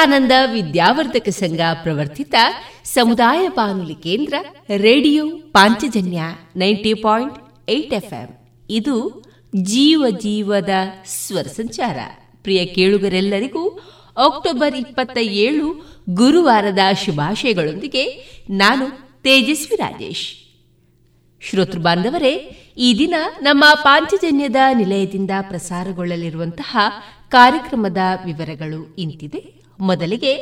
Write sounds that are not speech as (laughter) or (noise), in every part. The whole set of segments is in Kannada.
ವಿವೇಕಾನಂದ ವಿದ್ಯಾವರ್ಧಕ ಸಂಘ ಪ್ರವರ್ತಿತ ಸಮುದಾಯ ಬಾನುಲಿ ಕೇಂದ್ರ radio Panchajanya ninety point eight FM. ಇದು ಜೀವ ಜೀವದ ಸ್ವರ ಸಂಚಾರ. ಪ್ರಿಯ ಕೇಳುಗರೆಲ್ಲರಿಗೂ ಅಕ್ಟೋಬರ್ ಇಪ್ಪತ್ತ ಏಳು ಗುರುವಾರದ ಶುಭಾಶಯಗಳೊಂದಿಗೆ ನಾನು ತೇಜಸ್ವಿ ರಾಜೇಶ್. ಶ್ರೋತೃ ಬಾಂಧವರೇ, ಈ ದಿನ ನಮ್ಮ ಪಾಂಚಜನ್ಯದ ನಿಲಯದಿಂದ ಪ್ರಸಾರಗೊಳ್ಳಲಿರುವಂತಹ ಕಾರ್ಯಕ್ರಮದ ವಿವರಗಳು ಇಂತಿದೆ. ಮೊದಲಿಗೆ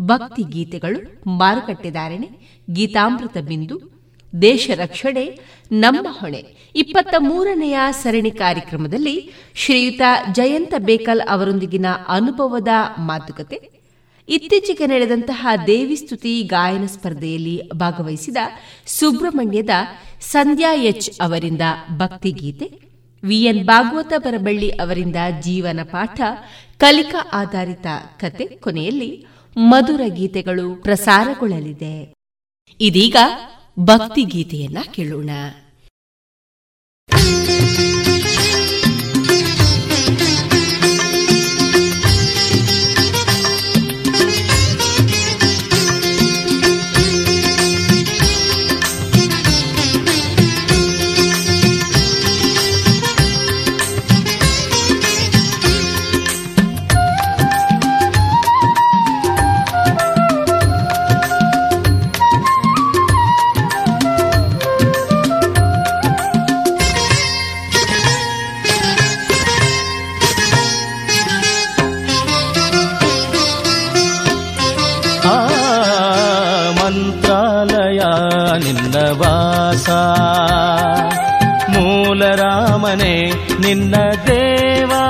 ಭಕ್ತಿ ಗೀತೆಗಳು ಮಾರುಕಟ್ಟೆದಾರಣೆ, ಗೀತಾಮೃತ ಬಿಂದು ದೇಶ ರಕ್ಷಣೆ ನಮ್ಮ ಹೊಣೆ. ಇಪ್ಪತ್ತ ಮೂರನೆಯ ಸರಣಿ ಕಾರ್ಯಕ್ರಮದಲ್ಲಿ ಶ್ರೀಯುತ ಜಯಂತ ಬೇಕಲ್ ಅವರೊಂದಿಗಿನ ಅನುಭವದ ಮಾತುಕತೆ, ಇತ್ತೀಚೆಗೆ ನಡೆದಂತಹ ದೇವಿಸ್ತುತಿ ಗಾಯನ ಸ್ಪರ್ಧೆಯಲ್ಲಿ ಭಾಗವಹಿಸಿದ ಸುಬ್ರಹ್ಮಣ್ಯದ ಸಂಧ್ಯಾ ಎಚ್ ಅವರಿಂದ ಭಕ್ತಿಗೀತೆ ವಿಎನ್ ಭಾಗವತ ಬರಬಳ್ಳಿ ಅವರಿಂದ ಜೀವನ ಪಾಠ, ಕಲಿಕಾ ಆಧಾರಿತ ಕತೆ ಕೊನೆಯಲ್ಲಿ ಮಧುರ ಗೀತೆಗಳು ಪ್ರಸಾರಗೊಳ್ಳಲಿದೆ. ಇದೀಗ ಭಕ್ತಿ ಗೀತೆಯನ್ನ ಕೇಳೋಣ. ವಾಸ ಮೂಲರಾಮನೆ ನಿನ್ನ ದೇವಾ.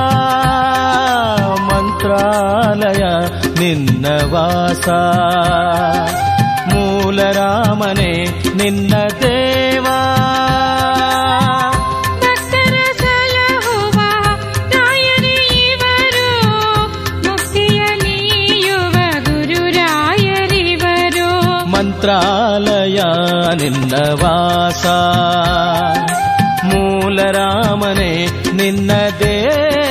ಮಂತ್ರಾಲಯ ನಿನ್ನ ವಾಸ. ಮೂಲರಾಮನೆ ನಿನ್ನ ದೇವಾ. ನಿನ್ನ ವಾಸ. ಮೂಲರಾಮನೆ ನಿನ್ನ ದೇವಾ.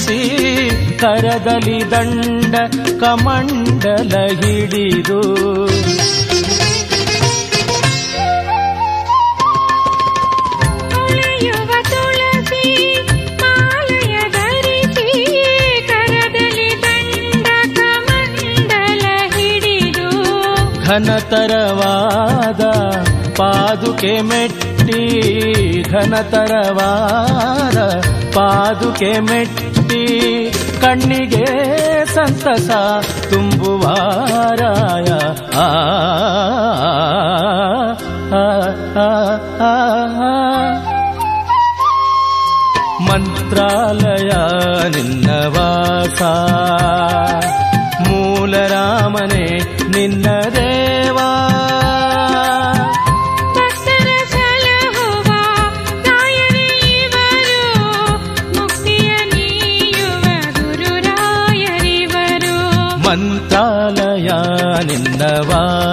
ಧರಿಸಿ ಕರದಲ್ಲಿ ದಂಡ ಕಮಂಡಲ ಹಿಡಿದು. ಘನತರವಾದ ಪಾದುಕೆ ಮೆಟ್ಟಿ ಘನತರವಾದ ಪಾದುಕೆ ಮೆಟ್ಟಿ. ಕಣ್ಣಿಗೆ ಸಂತಸ ತುಂಬುವಾರಾಯ ಆ ಮಂತ್ರಾಲಯ ನಿನ್ನ ವಾಸ. ಮೂಲರಾಮನೆ ನಿನ್ನ ದೇವಾ.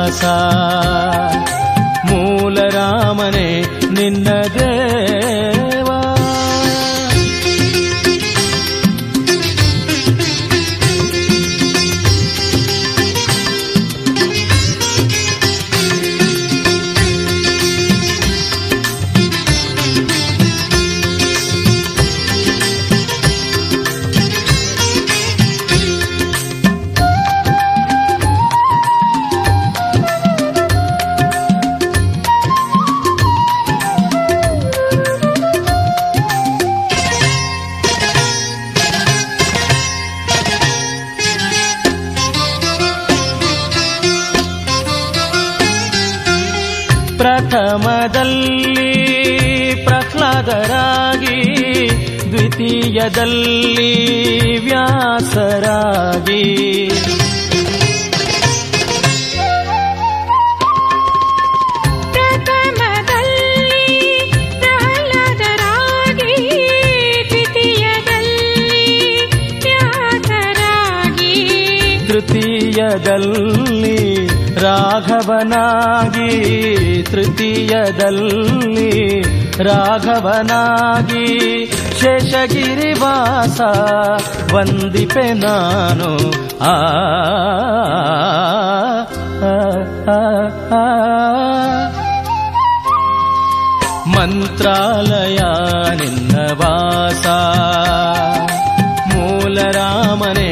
ವಾಸ ದ್ವಿತೀಯದಲ್ಲಿ ವ್ಯಾಸರಾಗಿ. ತೃತೀಯದಲ್ಲಿ ರಾಘವನಾಗಿ ತೃತೀಯದಲ್ಲಿ ರಾಘವನಾಗಿ. ಶೇಷಗಿರಿವಾಸ ವಂದಿಪೆ ನಾನು. ಆ ಮಂತ್ರಾಲಯ ನಿನ್ನ ವಾಸ ಮೂಲ ರಾಮನೆ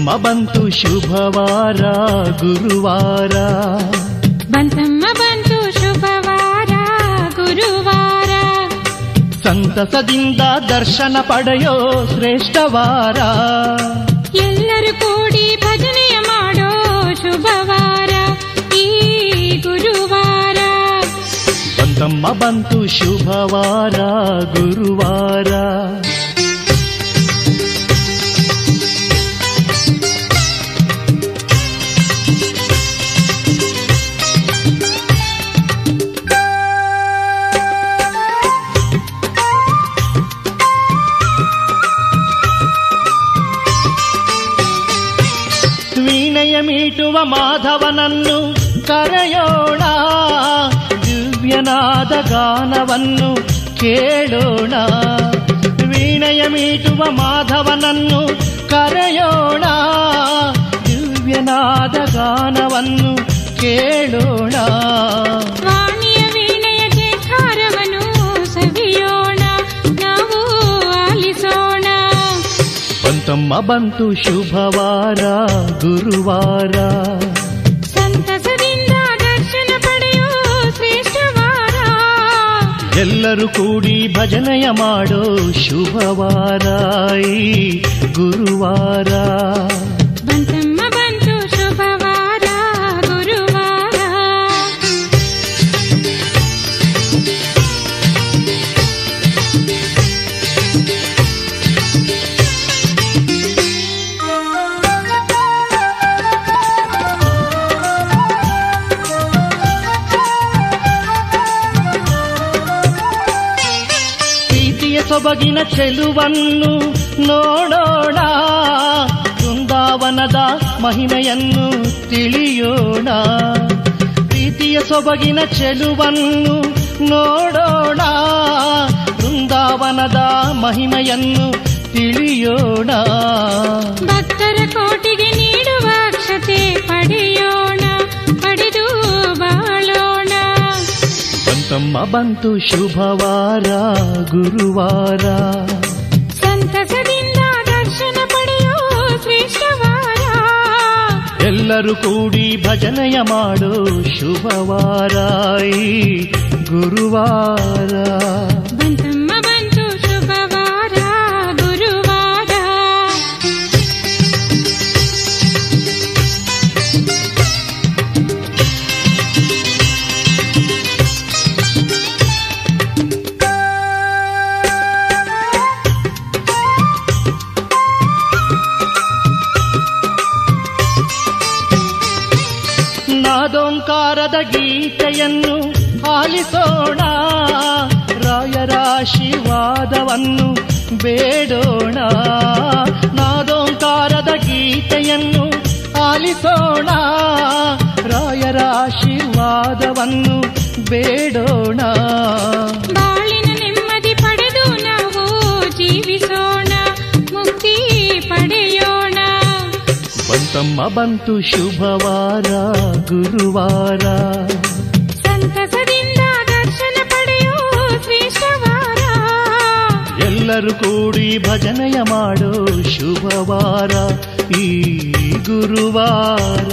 ಬಂತಮ್ಮ ಬಂತು ಶುಭವಾರ ಗುರುವಾರ. ಬಂತಮ್ಮ ಬಂತು ಶುಭವಾರ ಗುರುವಾರ. ಸಂತಸದಿಂದ ದರ್ಶನ ಪಡೆಯೋ ಶ್ರೇಷ್ಠವಾರ ಎಲ್ಲರೂ ಕೂಡಿ ಭಜನೆಯ ಮಾಡೋ ಶುಭವಾರ ಈ ಗುರುವಾರ. ಬಂತಮ್ಮ ಬಂತು ಶುಭವಾರ ಗುರುವಾರ. ಮೀಟುವ ಮಾಧವನನ್ನು ಕರೆಯೋಣ ದಿವ್ಯನಾದ ಗಾನವನ್ನು ಕೇಳೋಣ ವೀಣೆಯ ಮೀಟುವ ಮಾಧವನನ್ನು ಕರೆಯೋಣ ದಿವ್ಯನಾದ ಗಾನವನ್ನು ಕೇಳೋಣ ಬಂತಮ್ಮ ಬಂತು ಶುಭವಾರ ಗುರುವಾರ. ಸಂತಸದಿಂದ ದರ್ಶನ ಪಡೆಯೋ ಶ್ರೇಷ್ಠವಾರ ಎಲ್ಲರೂ ಕೂಡಿ ಭಜನೆಯ ಮಾಡೋ ಶುಭವಾರ ಗುರುವಾರ. ಸೊಬಗಿನ ಚೆಲುವನ್ನು ನೋಡೋಣ. ವೃಂದಾವನದ ಮಹಿಮೆಯನ್ನು ತಿಳಿಯೋಣ. ಪ್ರೀತಿಯ ಸೊಬಗಿನ ಚೆಲುವನ್ನು ನೋಡೋಣ. ವೃಂದಾವನದ ಮಹಿಮೆಯನ್ನು ತಿಳಿಯೋಣ. ಭಕ್ತರ ಕೋಟಿಗೆ ನೀಡುವ ಅಕ್ಷತೆ ಪಡೆಯೋಣ. ಬಂತಮ್ಮ ಬಂತು ಶುಭವಾರ ಗುರುವಾರ. ಸಂತಸದಿಂದ ದರ್ಶನ ಪಡೆಯೋ ಶ್ರೇಷ್ಠವಾರ ಎಲ್ಲರೂ ಕೂಡಿ ಭಜನೆಯ ಮಾಡೋ ಶುಭವಾರ ಗುರುವಾರ. ಗೀತೆಯನ್ನು ಆಲಿಸೋಣ ರಾಯರ ಆಶೀರ್ವಾದವನ್ನು ಬೇಡೋಣ. ನಾದೋಂಕಾರದ ಗೀತೆಯನ್ನು ಆಲಿಸೋಣ ರಾಯರ ಆಶೀರ್ವಾದವನ್ನು ಬೇಡೋಣ. ಬಂತಮ್ಮ ಬಂತು ಶುಭವಾರ ಗುರುವಾರ. ಸಂತಸದಿಂದ ದರ್ಶನ ಪಡೆಯೋ ಶ್ರೇಷ್ಠವಾರ. ಎಲ್ಲರೂ ಕೂಡಿ ಭಜನೆಯ ಮಾಡೋ ಶುಭವಾರ ಈ ಗುರುವಾರ.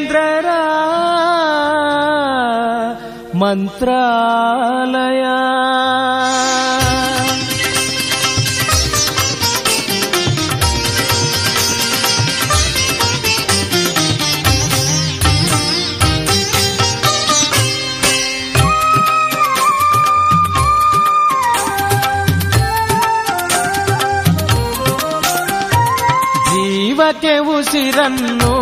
ರಾಘವೇಂದ್ರರ ಮಂತ್ರಾಲಯ ಜೀವಕ್ಕೆ ಉಸಿರನ್ನು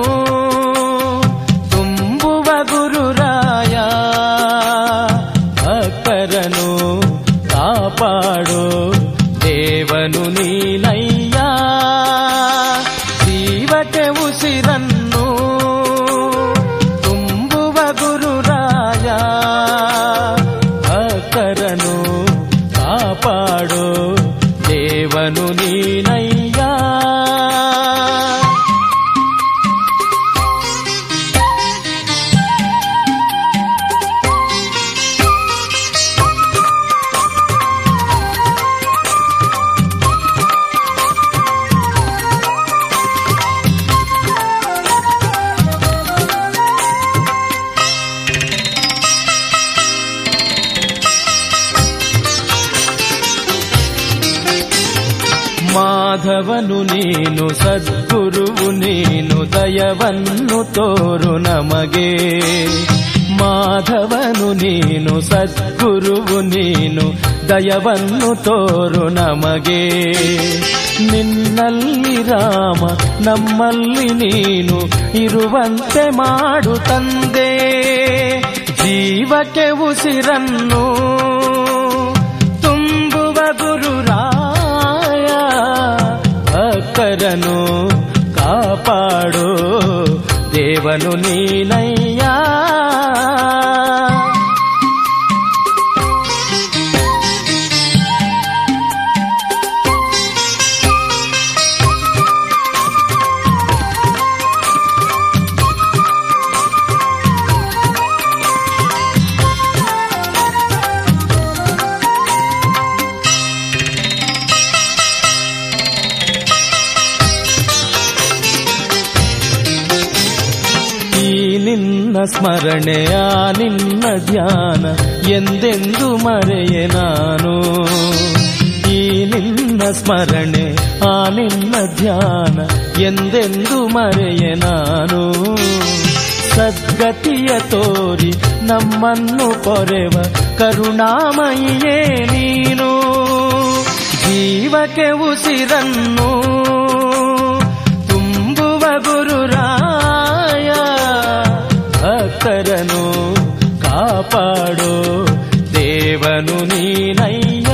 ನೀನು ಸದ್ಗುರುವು ನೀನು ದಯವನ್ನು ತೋರು ನಮಗೆ. ಮಾಧವನು ನೀನು ಸದ್ಗುರುವು ನೀನು ದಯವನ್ನು ತೋರು ನಮಗೆ. ನಿನ್ನಲ್ಲಿ ರಾಮ, ನಮ್ಮಲ್ಲಿ ನೀನು ಇರುವಂತೆ ಮಾಡು ತಂದೆ. ಜೀವಕ್ಕೆ ಉಸಿರನ್ನು ಭಕ್ತರನು ಕಾಪಾಡು ದೇವನು ನೀನಯ್ಯ ಸ್ಮರಣೆಯ ನಿನ್ನ ಧ್ಯಾನ ಎಂದೆಂದು ಮರೆಯ ನಾನು? ಈ ನಿನ್ನ ಸ್ಮರಣೆ, ಆ ನಿನ್ನ ಧ್ಯಾನ ಎಂದೆಂದು ಮರೆಯ ನಾನು? ಸದ್ಗತಿಯ ತೋರಿ ನಮ್ಮನ್ನು ಪೊರೆವ ಕರುಣಾಮಯಿಯೇ ನೀನು? ಜೀವಕ್ಕೆ ಉಸಿರನ್ನು ತುಂಬುವ ಗುರುರಾ శరణు కాపాడో ದೇವನು ನೀನಯ್ಯ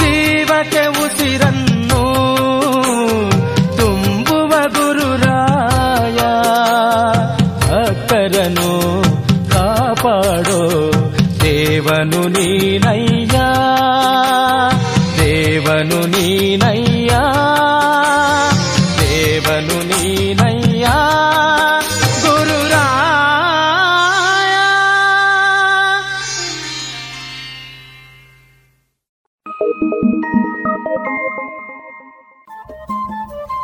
ಜೀವಕ್ಕೆ ಉಸಿರನ್ನು ತುಂಬುವ ಗುರುರಾಯ ಭಕ್ತರನು ಕಾಪಾಡೋ ದೇವನು ನೀನಯ್ಯ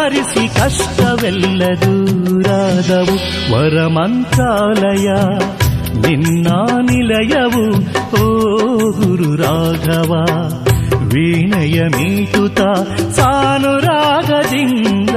ಹರಿಸಿ ಕಷ್ಟವೆಲ್ಲ ದೂರಾದವು. ವರಮಂತ್ರಾಲಯ ನಿನ್ನ ನಿಲಯವು. ಓ ಗುರು ರಾಘವ ವೀಣಯ ಮೀಟುತ ಸಾನುರಾಗದಿಂದ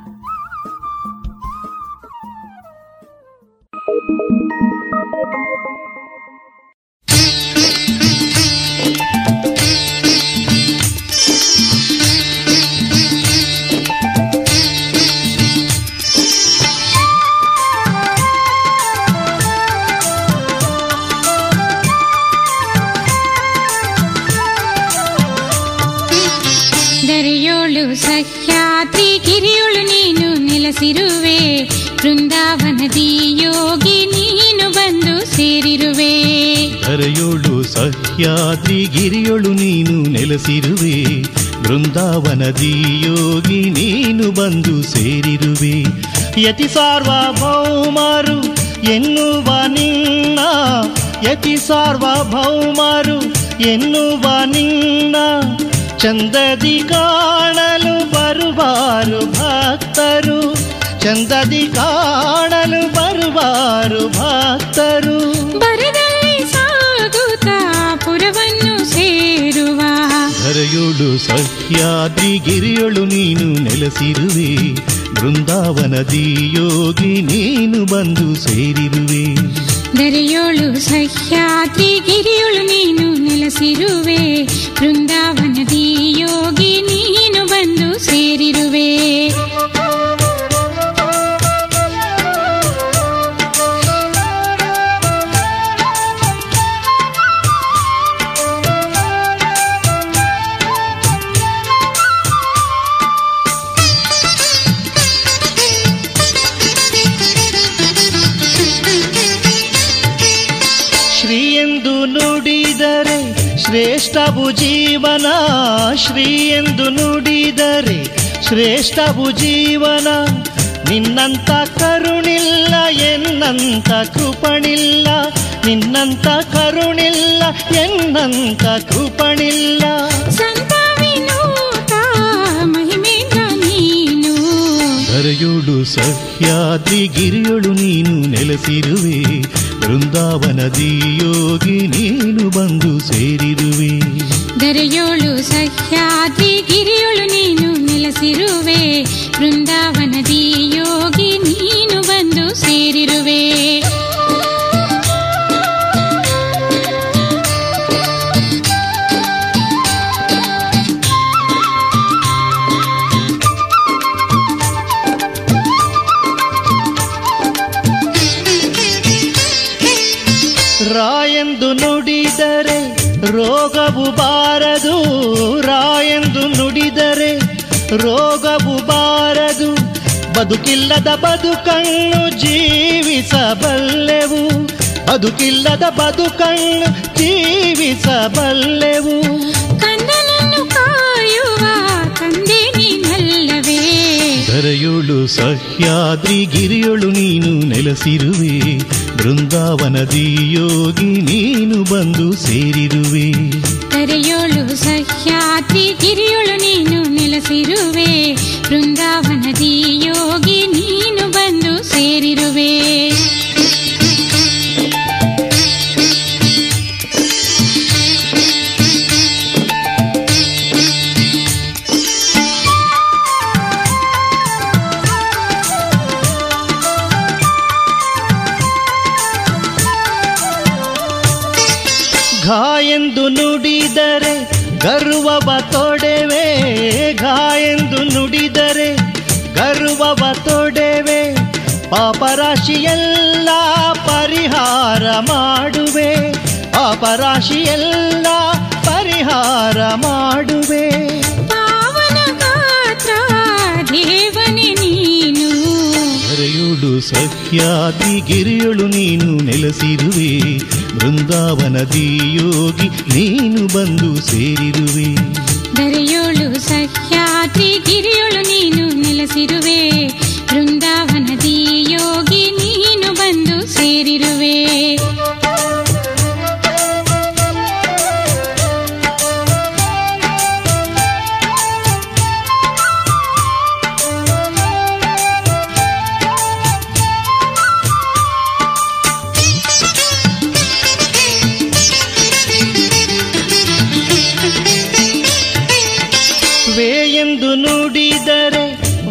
ಯತಿ ಸಾರ್ವಭೌಮರು ಎನ್ನುವ ನಿನ್ನ ಯತಿ ಸಾರ್ವಭೌಮರು ಎನ್ನುವ ನಿನ್ನ ಚಂದದಿ ಕಾಣಲು ಬರುವಾರು ಭಕ್ತರು ಚಂದದಿ ಕಾಣಲು ಧರೆಯೋಳು ಸಹ್ಯಾದ್ರಿ ಗಿರಿಯೊಳು ನೀನು ನೆಲೆಸಿರುವೆ. ಬೃಂದಾವನದಿ ಯೋಗಿ ನೀನು ಬಂದು ಸೇರಿರುವೆ. ದರೆಯೋಳು ಸಹ್ಯಾದ್ರಿ ಗಿರಿಯೋಳು ನೀನು ನೆಲೆಸಿರುವೆ. ಬೃಂದಾವನದಿ ಯೋಗಿ ನೀನು ಬಂದು ಸೇರಿರುವೆ. ಶ್ರೇಷ್ಠವು ಜೀವನ ನಿನ್ನಂತ ಕರುಣಿಲ್ಲ ಎನ್ನಂತ ಕೃಪಣಿಲ್ಲ. ನಿನ್ನಂತ ಕರುಣಿಲ್ಲ ಎನ್ನಂತ ಕೃಪಣಿಲ್ಲ. ಧರೆಯೋಳು ಸಹ್ಯಾದ್ರಿ ಗಿರಿಯೊಳು ನೀನು ನೆಲೆಸಿರುವೆ. ವೃಂದಾವನದಿ ಯೋಗಿ ನೀನು ಬಂದು ಸೇರಿರುವೆ. ಕರೆಯೋಳು ಸಹ್ಯಾದ್ರಿ ಗಿರಿಯೋಳು ನೀನು ನೆಲೆಸಿರುವೆ ಬೃಂದಾವನದಿ ಯೋಗಿ ನೀನು ಬಂದು ಸೇರಿರುವೆ. ರೋಗವು ಬಾರದು. ಬದುಕಿಲ್ಲದ ಬದುಕನ್ನು ಜೀವಿಸಬಲ್ಲೆವು. ಬದುಕಿಲ್ಲದ ಬದುಕನ್ನು ಜೀವಿಸಬಲ್ಲೆವು. ಧರೆಯೋಳು ಸಹ್ಯಾದ್ರಿ ಗಿರಿಯೊಳು ನೀನು ನೆಲೆಸಿರುವೆ. ಬೃಂದಾವನದಿ ಯೋಗಿ ನೀನು ಬಂದು ಸೇರಿರುವೆ. ಕರೆಯೋಳು ಸಹ್ಯಾದ್ರಿ ಗಿರಿಯೊಳು ನೀನು ನೆಲೆಸಿರುವೆ. ಬೃಂದಾವನದಿ ಯೋಗಿ ನೀನು ಬಂದು ಸೇರಿರುವೆ. ಗರ್ವವ ತೊಡೆವೆ ಎಂದು ನುಡಿದರೆ ಗರ್ವವ ತೊಡೆವೆ ಪಾಪರಾಶಿಯೆಲ್ಲ ಪರಿಹಾರ ಮಾಡುವೆ ಪಾಪರಾಶಿಯೆಲ್ಲ ಪರಿಹಾರ ಮಾಡುವೆ. ಸಹ್ಯಾದ್ರಿ ಗಿರಿಯೊಳು ನೀನು ನೆಲೆಸಿರುವೆ. ಬೃಂದಾವನದಿ ಯೋಗಿ ನೀನು ಬಂದು ಸೇರಿರುವೆ. ದರೆಯೋಳು ಸಹ್ಯಾದ್ರಿ, ಗಿರಿಯೋಳು ನೀನು ನೆಲೆಸಿರುವೆ. ಬೃಂದಾವನದಿ ಯೋಗಿ ನೀನು ಬಂದು ಸೇರಿರುವೆ.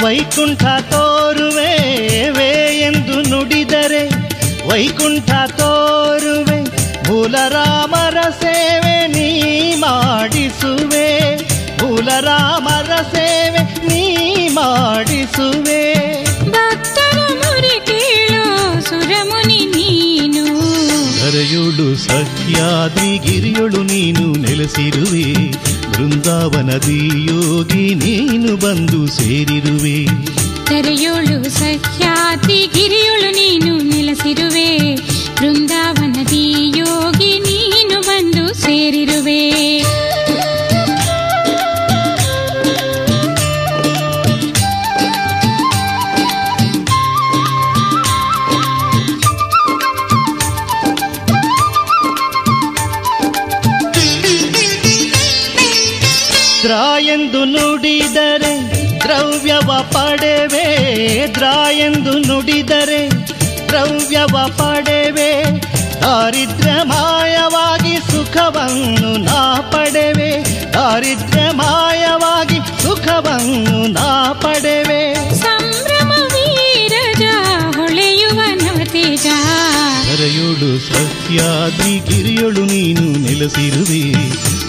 ವೈಕುಂಠ ತೋರುವೆ ವೇ ಎಂದು ನುಡಿದರೆ, ವೈಕುಂಠ ತೋರುವೆ ಭೂಲರಾಮರ ಸೇವೆ ನೀ ಮಾಡಿಸುವೆ ಭೂಲರಾಮರ ಸೇವೆ ನೀ ಮಾಡಿಸುವೆ. ಧರೆಯೊಳು ಸಹ್ಯಾದ್ರಿ ಗಿರಿಯೊಳು ನೀನು ನೆಲೆಸಿರುವೆ. ಬೃಂದಾವನದಿ ಯೋಗಿ ನೀನು ಬಂದು ಸೇರಿರುವೆ. ತೆರೆಯೋಳು ಸಹ್ಯಾದ್ರಿ ಗಿರಿಯೋಳು ನೀನು ನೆಲೆಸಿರುವೆ. ಬೃಂದಾವನದಿ ನುಡಿದರೆ ದ್ರವ್ಯವ ಪಡೆವೆ ದ್ರಾ ಎಂದು ನುಡಿದರೆ ದ್ರವ್ಯವ ಪಡೆವೆ ದಾರಿದ್ರ್ಯ ಮಾಯವಾಗಿ ಸುಖವನ್ನು ನಾ ಪಡೆವೆ ದಾರಿದ್ರ್ಯ ಮಾಯವಾಗಿ ಸುಖವನ್ನು ನಾ ಪಡೆವೆ ಸಂಭ್ರಮ ವೀರಜ ಹೊಳೆಯುವ ನವತೇಜ. ಕರೆಯೋಳು ಸತ್ಯಾದಿ ಗಿರಿಯೊಳು ನೀನು ನೆಲೆಸಿರುವೆ.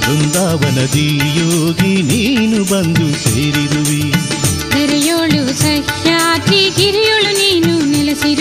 ಬೃಂದಾವನದಿ ಯೋಗಿ ನೀನು ಬಂದು ಸೇರಿರುವಿ. ತೆರೆಯೋಳು ಸಹ್ಯಾದ್ರಿ ಗಿರಿಯೋಳು ನೀನು ನೆಲೆಸಿರುವೆ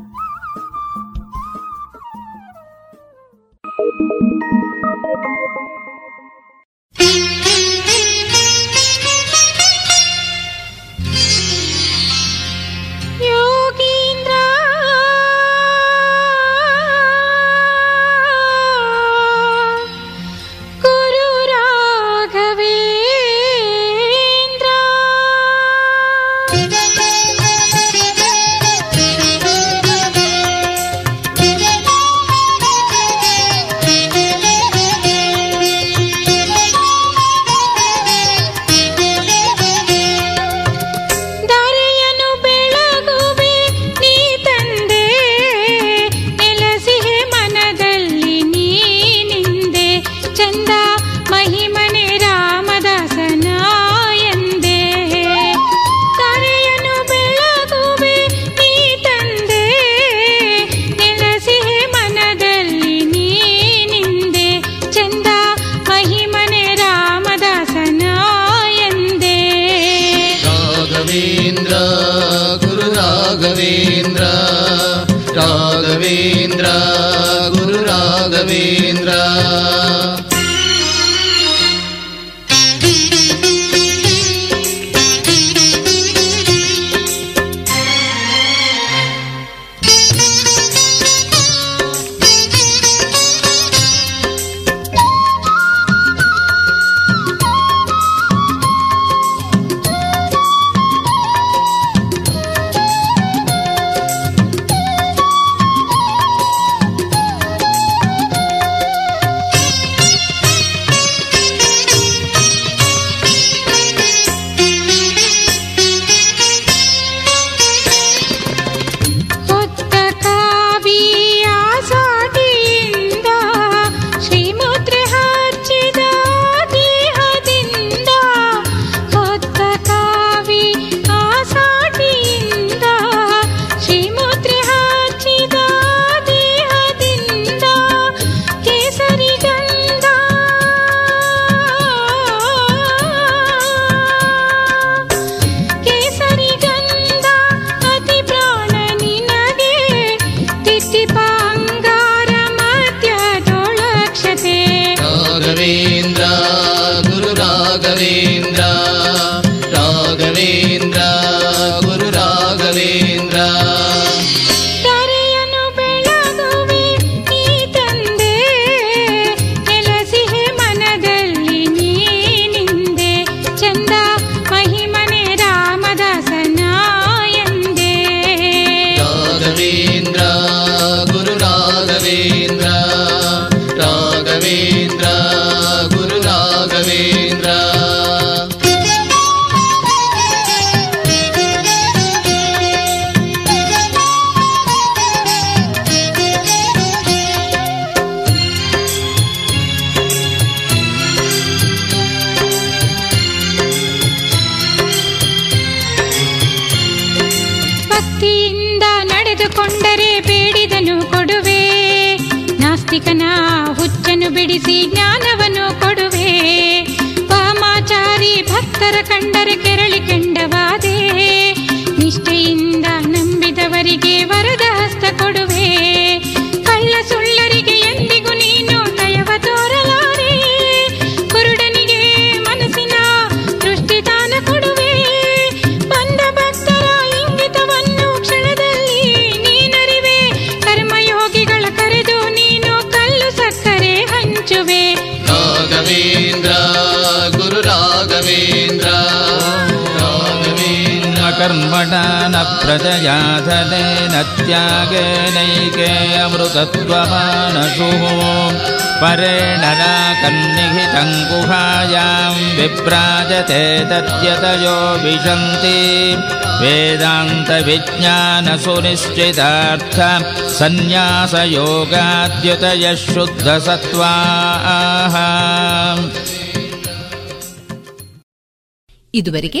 ಕರ್ಮಣ ನ ಪ್ರಜಯಾ ಧನೇನ ತ್ಯಾಗೇನೈಕೆ ಅಮೃತತ್ವಮಾನಸು ಪರೇಣ ನ ಕನ್ನಿಹಿತಂ ಗುಹಾಯಾಂ ವಿಭ್ರಾಜತೆ ತದ್ಯತಯೋ ವಿಶಂತಿ ವೇದಾಂತ ವಿಜ್ಞಾನ ಸುನಿಶ್ಚಿತಾರ್ಥ ಸನ್ಯಾಸ ಯೋಗಾದ್ಯುತಯ ಶುದ್ಧ ಸತ್ವಾಹ ಇದುವರೆಗೆ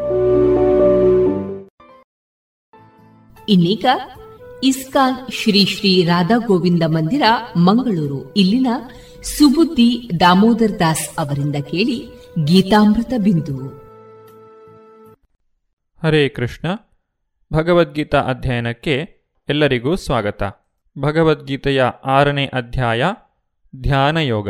ಇನ್ನೀಗ ಇಸ್ಕಾನ್ ಶ್ರೀ ಶ್ರೀ ರಾಧಾ ಗೋವಿಂದ ಮಂದಿರ, ಮಂಗಳೂರು. ಇಲ್ಲಿನ ಸುಬುದ್ದಿ ದಾಮೋದರ್ ದಾಸ್ ಅವರಿಂದ ಕೇಳಿ ಗೀತಾಮೃತ ಬಿಂದು. ಹರೇ ಕೃಷ್ಣ. ಭಗವದ್ಗೀತಾ ಅಧ್ಯಯನಕ್ಕೆ ಎಲ್ಲರಿಗೂ ಸ್ವಾಗತ. ಭಗವದ್ಗೀತೆಯ ಆರನೇ ಅಧ್ಯಾಯ ಧ್ಯಾನಯೋಗ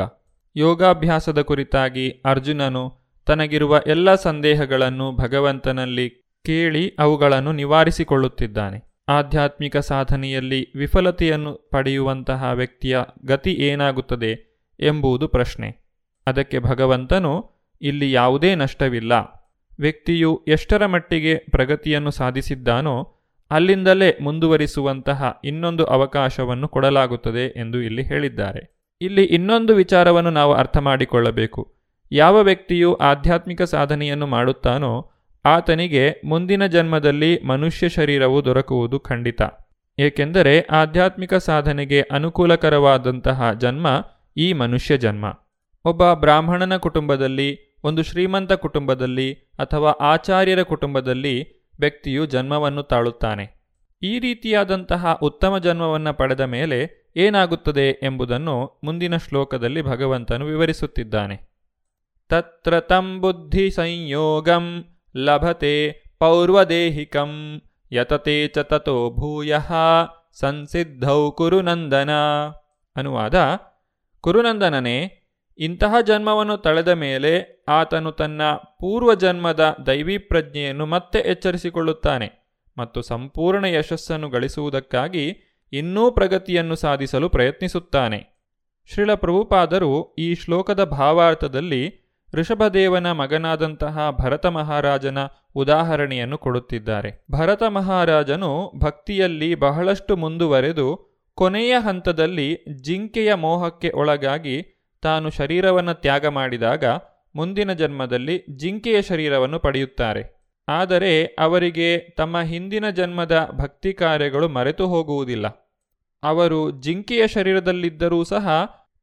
ಯೋಗಾಭ್ಯಾಸದ ಕುರಿತಾಗಿ ಅರ್ಜುನನು ತನಗಿರುವ ಎಲ್ಲ ಸಂದೇಹಗಳನ್ನು ಭಗವಂತನಲ್ಲಿ ಕೇಳಿ ಅವುಗಳನ್ನು ನಿವಾರಿಸಿಕೊಳ್ಳುತ್ತಿದ್ದಾನೆ. ಆಧ್ಯಾತ್ಮಿಕ ಸಾಧನೆಯಲ್ಲಿ ವಿಫಲತೆಯನ್ನು ಪಡೆಯುವಂತಹ ವ್ಯಕ್ತಿಯ ಗತಿ ಏನಾಗುತ್ತದೆ ಎಂಬುದು ಪ್ರಶ್ನೆ. ಅದಕ್ಕೆ ಭಗವಂತನು ಇಲ್ಲಿ ಯಾವುದೇ ನಷ್ಟವಿಲ್ಲ. ವ್ಯಕ್ತಿಯು ಎಷ್ಟರ ಮಟ್ಟಿಗೆ ಪ್ರಗತಿಯನ್ನು ಸಾಧಿಸಿದ್ದಾನೋ ಅಲ್ಲಿಂದಲೇ ಮುಂದುವರಿಸುವಂತಹ ಇನ್ನೊಂದು ಅವಕಾಶವನ್ನು ಕೊಡಲಾಗುತ್ತದೆ ಎಂದು ಇಲ್ಲಿ ಹೇಳಿದ್ದಾರೆ. ಇಲ್ಲಿ ಇನ್ನೊಂದು ವಿಚಾರವನ್ನು ನಾವು ಅರ್ಥ ಮಾಡಿಕೊಳ್ಳಬೇಕು. ಯಾವ ವ್ಯಕ್ತಿಯು ಆಧ್ಯಾತ್ಮಿಕ ಸಾಧನೆಯನ್ನು ಮಾಡುತ್ತಾನೋ ಆತನಿಗೆ ಮುಂದಿನ ಜನ್ಮದಲ್ಲಿ ಮನುಷ್ಯ ಶರೀರವು ದೊರಕುವುದು ಖಂಡಿತ. ಏಕೆಂದರೆ ಆಧ್ಯಾತ್ಮಿಕ ಸಾಧನೆಗೆ ಅನುಕೂಲಕರವಾದಂತಹ ಜನ್ಮ ಈ ಮನುಷ್ಯ ಜನ್ಮ. ಒಬ್ಬ ಬ್ರಾಹ್ಮಣನ ಕುಟುಂಬದಲ್ಲಿ, ಒಂದು ಶ್ರೀಮಂತ ಕುಟುಂಬದಲ್ಲಿ ಅಥವಾ ಆಚಾರ್ಯರ ಕುಟುಂಬದಲ್ಲಿ ವ್ಯಕ್ತಿಯು ಜನ್ಮವನ್ನು ತಾಳುತ್ತಾನೆ. ಈ ರೀತಿಯಾದಂತಹ ಉತ್ತಮ ಜನ್ಮವನ್ನು ಪಡೆದ ಮೇಲೆ ಏನಾಗುತ್ತದೆ ಎಂಬುದನ್ನು ಮುಂದಿನ ಶ್ಲೋಕದಲ್ಲಿ ಭಗವಂತನು ವಿವರಿಸುತ್ತಿದ್ದಾನೆ. ತತ್ರ ತಂ ಬುದ್ಧಿ ಸಂಯೋಗಂ ಲಭತೆ ಪೌರ್ವದೇಹಿಕಂ ಯತತೆ ಚ ತತೋ ಭೂಯ ಸಂಸಿದ್ಧೌ ಕುರುನಂದನ ಅನುವಾದ. ಕುರುನಂದನನೇ, ಇಂತಹ ಜನ್ಮವನ್ನು ತಳೆದ ಮೇಲೆ ಆತನು ತನ್ನ ಪೂರ್ವಜನ್ಮದ ದೈವೀ ಪ್ರಜ್ಞೆಯನ್ನು ಮತ್ತೆ ಎಚ್ಚರಿಸಿಕೊಳ್ಳುತ್ತಾನೆ ಮತ್ತು ಸಂಪೂರ್ಣ ಯಶಸ್ಸನ್ನು ಗಳಿಸುವುದಕ್ಕಾಗಿ ಇನ್ನೂ ಪ್ರಗತಿಯನ್ನು ಸಾಧಿಸಲು ಪ್ರಯತ್ನಿಸುತ್ತಾನೆ. ಶ್ರೀಲ ಪ್ರಭುಪಾದರು ಈ ಶ್ಲೋಕದ ಭಾವಾರ್ಥದಲ್ಲಿ ಋಷಭದೇವನ ಮಗನಾದಂತಹ ಭರತ ಮಹಾರಾಜನ ಉದಾಹರಣೆಯನ್ನು ಕೊಡುತ್ತಿದ್ದಾರೆ. ಭರತ ಮಹಾರಾಜನು ಭಕ್ತಿಯಲ್ಲಿ ಬಹಳಷ್ಟು ಮುಂದುವರೆದು ಕೊನೆಯ ಹಂತದಲ್ಲಿ ಜಿಂಕೆಯ ಮೋಹಕ್ಕೆ ಒಳಗಾಗಿ ತಾನು ಶರೀರವನ್ನು ತ್ಯಾಗ ಮಾಡಿದಾಗ ಮುಂದಿನ ಜನ್ಮದಲ್ಲಿ ಜಿಂಕೆಯ ಶರೀರವನ್ನು ಪಡೆಯುತ್ತಾರೆ. ಆದರೆ ಅವರಿಗೆ ತಮ್ಮ ಹಿಂದಿನ ಜನ್ಮದ ಭಕ್ತಿ ಕಾರ್ಯಗಳು ಮರೆತು ಹೋಗುವುದಿಲ್ಲ. ಅವರು ಜಿಂಕೆಯ ಶರೀರದಲ್ಲಿದ್ದರೂ ಸಹ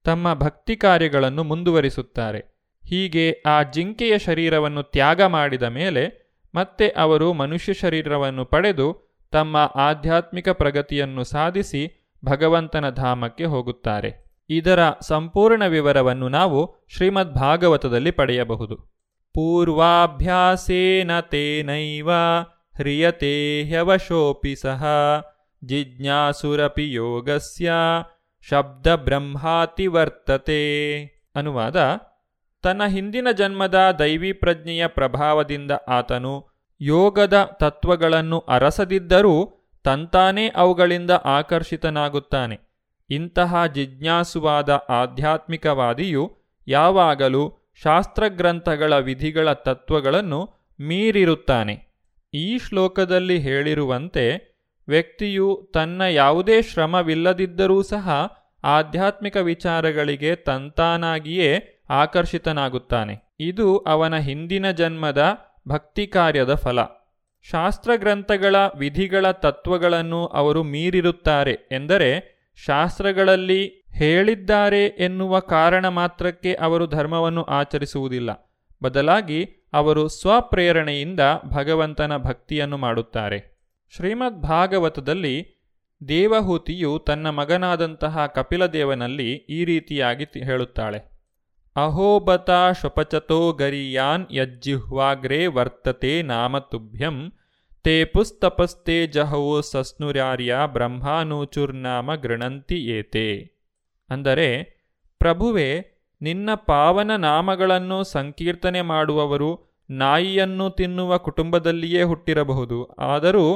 ತಮ್ಮ ಭಕ್ತಿ ಕಾರ್ಯಗಳನ್ನು ಮುಂದುವರಿಸುತ್ತಾರೆ. ಹೀಗೆ ಆ ಜಿಂಕೆಯ ಶರೀರವನ್ನು ತ್ಯಾಗ ಮಾಡಿದ ಮೇಲೆ ಮತ್ತೆ ಅವರು ಮನುಷ್ಯ ಶರೀರವನ್ನು ಪಡೆದು ತಮ್ಮ ಆಧ್ಯಾತ್ಮಿಕ ಪ್ರಗತಿಯನ್ನು ಸಾಧಿಸಿ ಭಗವಂತನ ಧಾಮಕ್ಕೆ ಹೋಗುತ್ತಾರೆ. ಇದರ ಸಂಪೂರ್ಣ ವಿವರವನ್ನು ನಾವು ಶ್ರೀಮದ್ ಭಾಗವತದಲ್ಲಿ ಪಡೆಯಬಹುದು. ಪೂರ್ವಾಭ್ಯಾಸೇನ ತೇನೈವ ಹ್ರಿಯತೆ ಹ್ಯವಶೋಪಿ ಸಹ ಜಿಜ್ಞಾಸುರಪಿ ಯೋಗಸ್ಯ ಶಬ್ದ ಬ್ರಹ್ಮಾತಿ ವರ್ತತೆ ಅನುವಾದ ತನ್ನ ಹಿಂದಿನ ಜನ್ಮದ ದೈವಿ ಪ್ರಜ್ಞೆಯ ಪ್ರಭಾವದಿಂದ ಆತನು ಯೋಗದ ತತ್ವಗಳನ್ನು ಅರಸದಿದ್ದರೂ ತಂತಾನೇ ಅವುಗಳಿಂದ ಆಕರ್ಷಿತನಾಗುತ್ತಾನೆ. ಇಂತಹ ಜಿಜ್ಞಾಸುವಾದ ಆಧ್ಯಾತ್ಮಿಕವಾದಿಯು ಯಾವಾಗಲೂ ಶಾಸ್ತ್ರಗ್ರಂಥಗಳ ವಿಧಿಗಳ ತತ್ವಗಳನ್ನು ಮೀರಿರುತ್ತಾನೆ. ಈ ಶ್ಲೋಕದಲ್ಲಿ ಹೇಳಿರುವಂತೆ ವ್ಯಕ್ತಿಯು ತನ್ನ ಯಾವುದೇ ಶ್ರಮವಿಲ್ಲದಿದ್ದರೂ ಸಹ ಆಧ್ಯಾತ್ಮಿಕ ವಿಚಾರಗಳಿಗೆ ತಂತಾನಾಗಿಯೇ ಆಕರ್ಷಿತನಾಗುತ್ತಾನೆ. ಇದು ಅವನ ಹಿಂದಿನ ಜನ್ಮದ ಭಕ್ತಿ ಕಾರ್ಯದ ಫಲ. ಶಾಸ್ತ್ರಗ್ರಂಥಗಳ ವಿಧಿಗಳ ತತ್ವಗಳನ್ನು ಅವರು ಮೀರಿರುತ್ತಾರೆ ಎಂದರೆ ಶಾಸ್ತ್ರಗಳಲ್ಲಿ ಹೇಳಿದ್ದಾರೆ ಎನ್ನುವ ಕಾರಣ ಮಾತ್ರಕ್ಕೆ ಅವರು ಧರ್ಮವನ್ನು ಆಚರಿಸುವುದಿಲ್ಲ. ಬದಲಾಗಿ ಅವರು ಸ್ವಪ್ರೇರಣೆಯಿಂದ ಭಗವಂತನ ಭಕ್ತಿಯನ್ನು ಮಾಡುತ್ತಾರೆ. ಶ್ರೀಮದ್ ಭಾಗವತದಲ್ಲಿ ದೇವಹೂತಿಯು ತನ್ನ ಮಗನಾದಂತಹ ಕಪಿಲದೇವನಲ್ಲಿ ಈ ರೀತಿಯಾಗಿ ಹೇಳುತ್ತಾಳೆ. ಅಹೋಬತ ಶ್ವಪಚತೋ ಗರಿಯಾನ್ ಯಜ್ಜಿಹ್ವಾಗ್ರೇ ವರ್ತತೆ ನಾಮ ತುಭ್ಯಂ ತೇ ಪುಸ್ತಪಸ್ತೆ ಜಹವೋ ಸಸ್ನುರಾರ್ಯ ಬ್ರಹ್ಮಾನೂಚುರ್ನಾಮ ಗೃಣಂತಿ ಏತೆ ಅಂದರೆ, ಪ್ರಭುವೆ, ನಿನ್ನ ಪಾವನ ನಾಮಗಳನ್ನು ಸಂಕೀರ್ತನೆ ಮಾಡುವವರು ನಾಯಿಯನ್ನು ತಿನ್ನುವ ಕುಟುಂಬದಲ್ಲಿಯೇ ಹುಟ್ಟಿರಬಹುದು, ಆದರೂ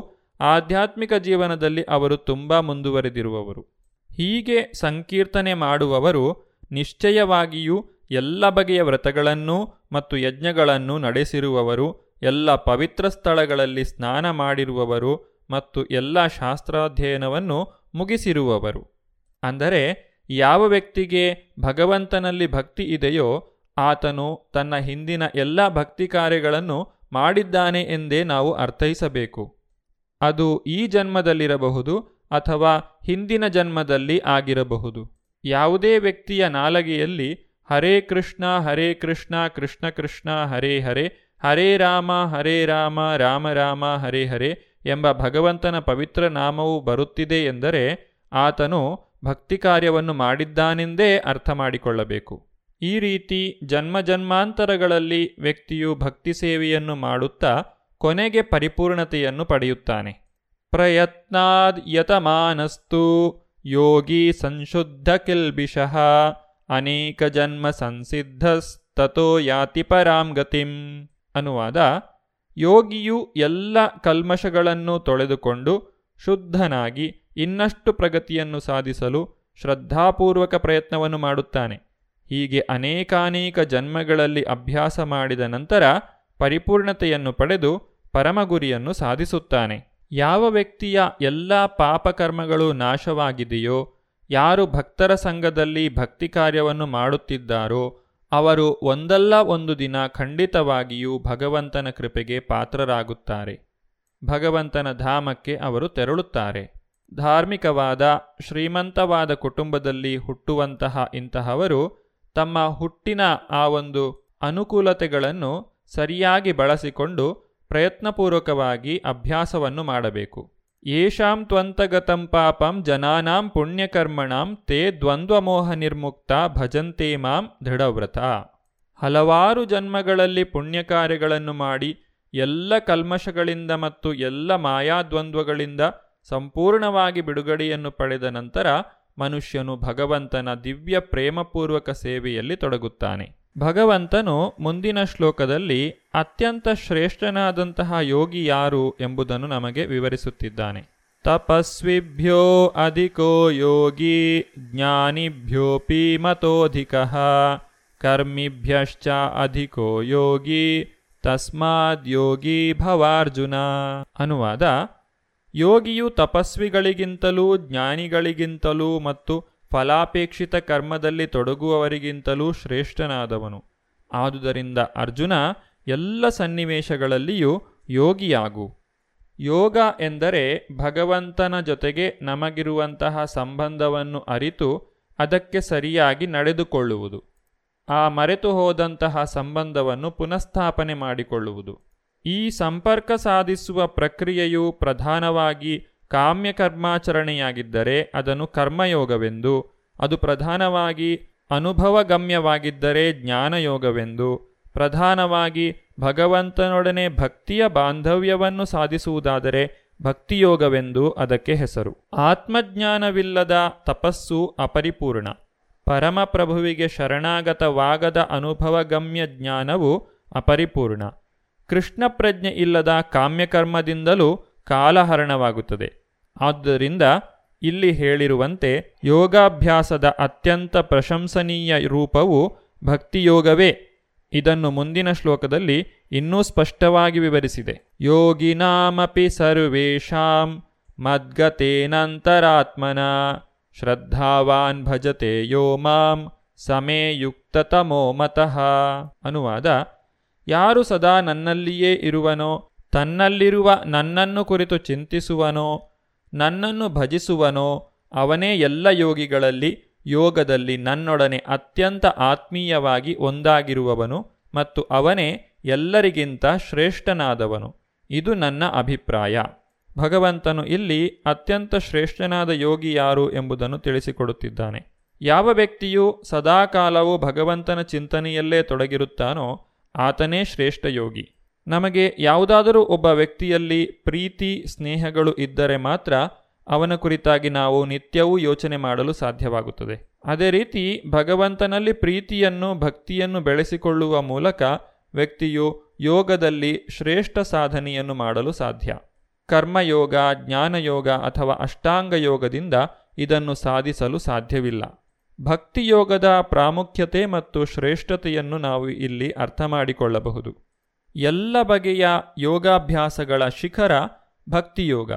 ಆಧ್ಯಾತ್ಮಿಕ ಜೀವನದಲ್ಲಿ ಅವರು ತುಂಬ ಮುಂದುವರೆದಿರುವವರು. ಹೀಗೆ ಸಂಕೀರ್ತನೆ ಮಾಡುವವರು ನಿಶ್ಚಯವಾಗಿಯೂ ಎಲ್ಲ ಬಗೆಯ ವ್ರತಗಳನ್ನೂ ಮತ್ತು ಯಜ್ಞಗಳನ್ನು ನಡೆಸಿರುವವರು, ಎಲ್ಲ ಪವಿತ್ರ ಸ್ಥಳಗಳಲ್ಲಿ ಸ್ನಾನ ಮಾಡಿರುವವರು ಮತ್ತು ಎಲ್ಲ ಶಾಸ್ತ್ರಾಧ್ಯಯನವನ್ನು ಮುಗಿಸಿರುವವರು. ಅಂದರೆ, ಯಾವ ವ್ಯಕ್ತಿಗೆ ಭಗವಂತನಲ್ಲಿ ಭಕ್ತಿ ಇದೆಯೋ, ಆತನು ತನ್ನ ಹಿಂದಿನ ಎಲ್ಲ ಭಕ್ತಿ ಕಾರ್ಯಗಳನ್ನು ಮಾಡಿದ್ದಾನೆ ಎಂದೇ ನಾವು ಅರ್ಥೈಸಬೇಕು. ಅದು ಈ ಜನ್ಮದಲ್ಲಿರಬಹುದು ಅಥವಾ ಹಿಂದಿನ ಜನ್ಮದಲ್ಲಿ ಆಗಿರಬಹುದು. ಯಾವುದೇ ವ್ಯಕ್ತಿಯ ನಾಲಗೆಯಲ್ಲಿ ಹರೇ ಕೃಷ್ಣ ಹರೇ ಕೃಷ್ಣ ಕೃಷ್ಣ ಕೃಷ್ಣ, ಹರೇ ಹರೇ ಹರೇ ರಾಮ ಹರೇ ರಾಮ ರಾಮ ರಾಮ, ಹರೇ ಹರೇ ಎಂಬ ಭಗವಂತನ ಪವಿತ್ರ ನಾಮವು ಬರುತ್ತಿದೆ ಎಂದರೆ ಆತನು ಭಕ್ತಿ ಕಾರ್ಯವನ್ನು ಮಾಡಿದ್ದಾನೆಂದೇ ಅರ್ಥ ಮಾಡಿಕೊಳ್ಳಬೇಕು. ಈ ರೀತಿ ಜನ್ಮ ಜನ್ಮಾಂತರಗಳಲ್ಲಿ ವ್ಯಕ್ತಿಯು ಭಕ್ತಿ ಸೇವೆಯನ್ನು ಮಾಡುತ್ತಾ ಕೊನೆಗೆ ಪರಿಪೂರ್ಣತೆಯನ್ನು ಪಡೆಯುತ್ತಾನೆ. ಪ್ರಯತ್ನಾದ್ ಯತಮಾನಸ್ತು ಯೋಗಿ ಸಂಶುದ್ಧ ಕಿಲ್ಬಿಷಃ ಅನೇಕ ಜನ್ಮ ಸಂಸಿದ್ಧಸ್ತೋ ಯಾತಿ ಪರಾಂ ಗತಿಂ. ಅನುವಾದ, ಯೋಗಿಯು ಎಲ್ಲ ಕಲ್ಮಶಗಳನ್ನು ತೊಳೆದುಕೊಂಡು ಶುದ್ಧನಾಗಿ ಇನ್ನಷ್ಟು ಪ್ರಗತಿಯನ್ನು ಸಾಧಿಸಲು ಶ್ರದ್ಧಾಪೂರ್ವಕ ಪ್ರಯತ್ನವನ್ನು ಮಾಡುತ್ತಾನೆ. ಹೀಗೆ ಅನೇಕಾನೇಕ ಜನ್ಮಗಳಲ್ಲಿ ಅಭ್ಯಾಸ ಮಾಡಿದ ನಂತರ ಪರಿಪೂರ್ಣತೆಯನ್ನು ಪಡೆದು ಪರಮಗುರಿಯನ್ನು ಸಾಧಿಸುತ್ತಾನೆ. ಯಾವ ವ್ಯಕ್ತಿಯ ಎಲ್ಲ ಪಾಪಕರ್ಮಗಳು ನಾಶವಾಗಿದೆಯೋ ಯಾರು ಭಕ್ತರ ಸಂಘದಲ್ಲಿ ಭಕ್ತಿ ಕಾರ್ಯವನ್ನು ಮಾಡುತ್ತಿದ್ದಾರೋ ಅವರು ಒಂದಲ್ಲ ಒಂದು ದಿನ ಖಂಡಿತವಾಗಿಯೂ ಭಗವಂತನ ಕೃಪೆಗೆ ಪಾತ್ರರಾಗುತ್ತಾರೆ. ಭಗವಂತನ ಧಾಮಕ್ಕೆ ಅವರು ತೆರಳುತ್ತಾರೆ. ಧಾರ್ಮಿಕವಾದ, ಶ್ರೀಮಂತವಾದ ಕುಟುಂಬದಲ್ಲಿ ಹುಟ್ಟುವಂತಹ ಇಂತಹವರು ತಮ್ಮ ಹುಟ್ಟಿನ ಆ ಒಂದು ಅನುಕೂಲತೆಗಳನ್ನು ಸರಿಯಾಗಿ ಬಳಸಿಕೊಂಡು ಪ್ರಯತ್ನಪೂರ್ವಕವಾಗಿ ಅಭ್ಯಾಸವನ್ನು ಮಾಡಬೇಕು. ಯೇಷಾಂ ತ್ವಂತಗತಂ ಪಾಪಂ ಜನಾನಾಂ ಪುಣ್ಯಕರ್ಮಣಾಂ ತೇ ದ್ವಂದ್ವಮೋಹ ನಿರ್ಮುಕ್ತ ಭಜಂತೆ ಮಾಂ ದೃಢವ್ರತ ಹಲವಾರು ಜನ್ಮಗಳಲ್ಲಿ ಪುಣ್ಯಕಾರ್ಯಗಳನ್ನು ಮಾಡಿ, ಎಲ್ಲ ಕಲ್ಮಶಗಳಿಂದ ಮತ್ತು ಎಲ್ಲ ಮಾಯಾದ್ವಂದ್ವಗಳಿಂದ ಸಂಪೂರ್ಣವಾಗಿ ಬಿಡುಗಡೆಯನ್ನು ಪಡೆದ ನಂತರ ಮನುಷ್ಯನು ಭಗವಂತನ ದಿವ್ಯ ಪ್ರೇಮಪೂರ್ವಕ ಸೇವೆಯಲ್ಲಿ ತೊಡಗುತ್ತಾನೆ. ಭಗವಂತನು ಮುಂದಿನ ಶ್ಲೋಕದಲ್ಲಿ ಅತ್ಯಂತ ಶ್ರೇಷ್ಠನಾದಂತಹ ಯೋಗಿ ಯಾರು ಎಂಬುದನ್ನು ನಮಗೆ ವಿವರಿಸುತ್ತಿದ್ದಾನೆ. ತಪಸ್ವಿಭ್ಯೋ ಅಧಿಕೋ ಯೋಗಿ ಜ್ಞಾನಿಭ್ಯೋಪಿ ಮತೋಧಿಕ, ಕರ್ಮಿಭ್ಯಶ್ಚ ಅಧಿಕೋ ಯೋಗಿ ತಸ್ಮಾದ್ ಯೋಗಿ ಭವಾರ್ಜುನ ಅನುವಾದ. ಯೋಗಿಯು ತಪಸ್ವಿಗಳಿಗಿಂತಲೂ ಜ್ಞಾನಿಗಳಿಗಿಂತಲೂ ಮತ್ತು ಫಲಾಪೇಕ್ಷಿತ ಕರ್ಮದಲ್ಲಿ ತೊಡಗುವವರಿಗಿಂತಲೂ ಶ್ರೇಷ್ಠನಾದವನು. ಆದುದರಿಂದ ಅರ್ಜುನ ಎಲ್ಲ ಸನ್ನಿವೇಶಗಳಲ್ಲಿಯೂ ಯೋಗಿಯಾಗು. ಯೋಗ ಎಂದರೆ ಭಗವಂತನ ಜೊತೆಗೆ ನಮಗಿರುವಂತಹ ಸಂಬಂಧವನ್ನು ಅರಿತು ಅದಕ್ಕೆ ಸರಿಯಾಗಿ ನಡೆದುಕೊಳ್ಳುವುದು. ಆ ಮರೆತು ಹೋದಂತಹ ಸಂಬಂಧವನ್ನು ಪುನಃಸ್ಥಾಪನೆ ಮಾಡಿಕೊಳ್ಳುವುದು. ಈ ಸಂಪರ್ಕ ಸಾಧಿಸುವ ಪ್ರಕ್ರಿಯೆಯು ಪ್ರಧಾನವಾಗಿ ಕಾಮ್ಯಕರ್ಮಾಚರಣೆಯಾಗಿದ್ದರೆ ಅದನ್ನು ಕರ್ಮಯೋಗವೆಂದು, ಅದು ಪ್ರಧಾನವಾಗಿ ಅನುಭವಗಮ್ಯವಾಗಿದ್ದರೆ ಜ್ಞಾನಯೋಗವೆಂದು, ಪ್ರಧಾನವಾಗಿ ಭಗವಂತನೊಡನೆ ಭಕ್ತಿಯ ಬಾಂಧವ್ಯವನ್ನು ಸಾಧಿಸುವುದಾದರೆ ಭಕ್ತಿಯೋಗವೆಂದು ಅದಕ್ಕೆ ಹೆಸರು. ಆತ್ಮಜ್ಞಾನವಿಲ್ಲದ ತಪಸ್ಸು ಅಪರಿಪೂರ್ಣ. ಪರಮಪ್ರಭುವಿಗೆ ಶರಣಾಗತವಾಗದ ಅನುಭವಗಮ್ಯ ಜ್ಞಾನವು ಅಪರಿಪೂರ್ಣ. ಕೃಷ್ಣ ಪ್ರಜ್ಞೆ ಇಲ್ಲದ ಕಾಮ್ಯಕರ್ಮದಿಂದಲೂ ಕಾಲಹರಣವಾಗುತ್ತದೆ. ಆದ್ದರಿಂದ ಇಲ್ಲಿ ಹೇಳಿರುವಂತೆ ಯೋಗಾಭ್ಯಾಸದ ಅತ್ಯಂತ ಪ್ರಶಂಸನೀಯ ರೂಪವು ಭಕ್ತಿಯೋಗವೇ. ಇದನ್ನು ಮುಂದಿನ ಶ್ಲೋಕದಲ್ಲಿ ಇನ್ನೂ ಸ್ಪಷ್ಟವಾಗಿ ವಿವರಿಸಿದೆ. ಯೋಗಿನಾಮಪಿ ಸರ್ವೇಷಾಂ ಮದ್ಗತೇನಂತರಾತ್ಮನ ಶ್ರದ್ಧಾವಾನ್ ಭಜತೆ ಯೋ ಮಾಂ ಸಮೇ ಯುಕ್ತತಮೋ ಮತಃ ಅನುವಾದ, ಯಾರು ಸದಾ ನನ್ನಲ್ಲಿಯೇ ಇರುವನೋ, ತನ್ನಲ್ಲಿರುವ ನನ್ನನ್ನು ಕುರಿತು ಚಿಂತಿಸುವನೋ ನನ್ನನ್ನು ಭಜಿಸುವನೋ, ಅವನೇ ಎಲ್ಲ ಯೋಗಿಗಳಲ್ಲಿ ಯೋಗದಲ್ಲಿ ನನ್ನೊಡನೆ ಅತ್ಯಂತ ಆತ್ಮೀಯವಾಗಿ ಒಂದಾಗಿರುವವನು ಮತ್ತು ಅವನೇ ಎಲ್ಲರಿಗಿಂತ ಶ್ರೇಷ್ಠನಾದವನು. ಇದು ನನ್ನ ಅಭಿಪ್ರಾಯ. ಭಗವಂತನು ಇಲ್ಲಿ ಅತ್ಯಂತ ಶ್ರೇಷ್ಠನಾದ ಯೋಗಿ ಯಾರು ಎಂಬುದನ್ನು ತಿಳಿಸಿಕೊಡುತ್ತಿದ್ದಾನೆ. ಯಾವ ವ್ಯಕ್ತಿಯು ಸದಾಕಾಲವೂ ಭಗವಂತನ ಚಿಂತನೆಯಲ್ಲೇ ತೊಡಗಿರುತ್ತಾನೋ, ಆತನೇ ಶ್ರೇಷ್ಠ ಯೋಗಿ. ನಮಗೆ ಯಾವುದಾದರೂ ಒಬ್ಬ ವ್ಯಕ್ತಿಯಲ್ಲಿ ಪ್ರೀತಿ, ಸ್ನೇಹಗಳು ಇದ್ದರೆ ಮಾತ್ರ ಅವನ ಕುರಿತಾಗಿ ನಾವು ನಿತ್ಯವೂ ಯೋಚನೆ ಮಾಡಲು ಸಾಧ್ಯವಾಗುತ್ತದೆ. ಅದೇ ರೀತಿ ಭಗವಂತನಲ್ಲಿ ಪ್ರೀತಿಯನ್ನು, ಭಕ್ತಿಯನ್ನು ಬೆಳೆಸಿಕೊಳ್ಳುವ ಮೂಲಕ ವ್ಯಕ್ತಿಯು ಯೋಗದಲ್ಲಿ ಶ್ರೇಷ್ಠ ಸಾಧನೆಯನ್ನು ಮಾಡಲು ಸಾಧ್ಯ. ಕರ್ಮಯೋಗ, ಜ್ಞಾನಯೋಗ ಅಥವಾ ಅಷ್ಟಾಂಗ ಯೋಗದಿಂದ ಇದನ್ನು ಸಾಧಿಸಲು ಸಾಧ್ಯವಿಲ್ಲ. ಭಕ್ತಿಯೋಗದ ಪ್ರಾಮುಖ್ಯತೆ ಮತ್ತು ಶ್ರೇಷ್ಠತೆಯನ್ನು ನಾವು ಇಲ್ಲಿ ಅರ್ಥ ಮಾಡಿಕೊಳ್ಳಬಹುದು. ಎಲ್ಲ ಬಗೆಯ ಯೋಗಾಭ್ಯಾಸಗಳ ಶಿಖರ ಭಕ್ತಿಯೋಗ.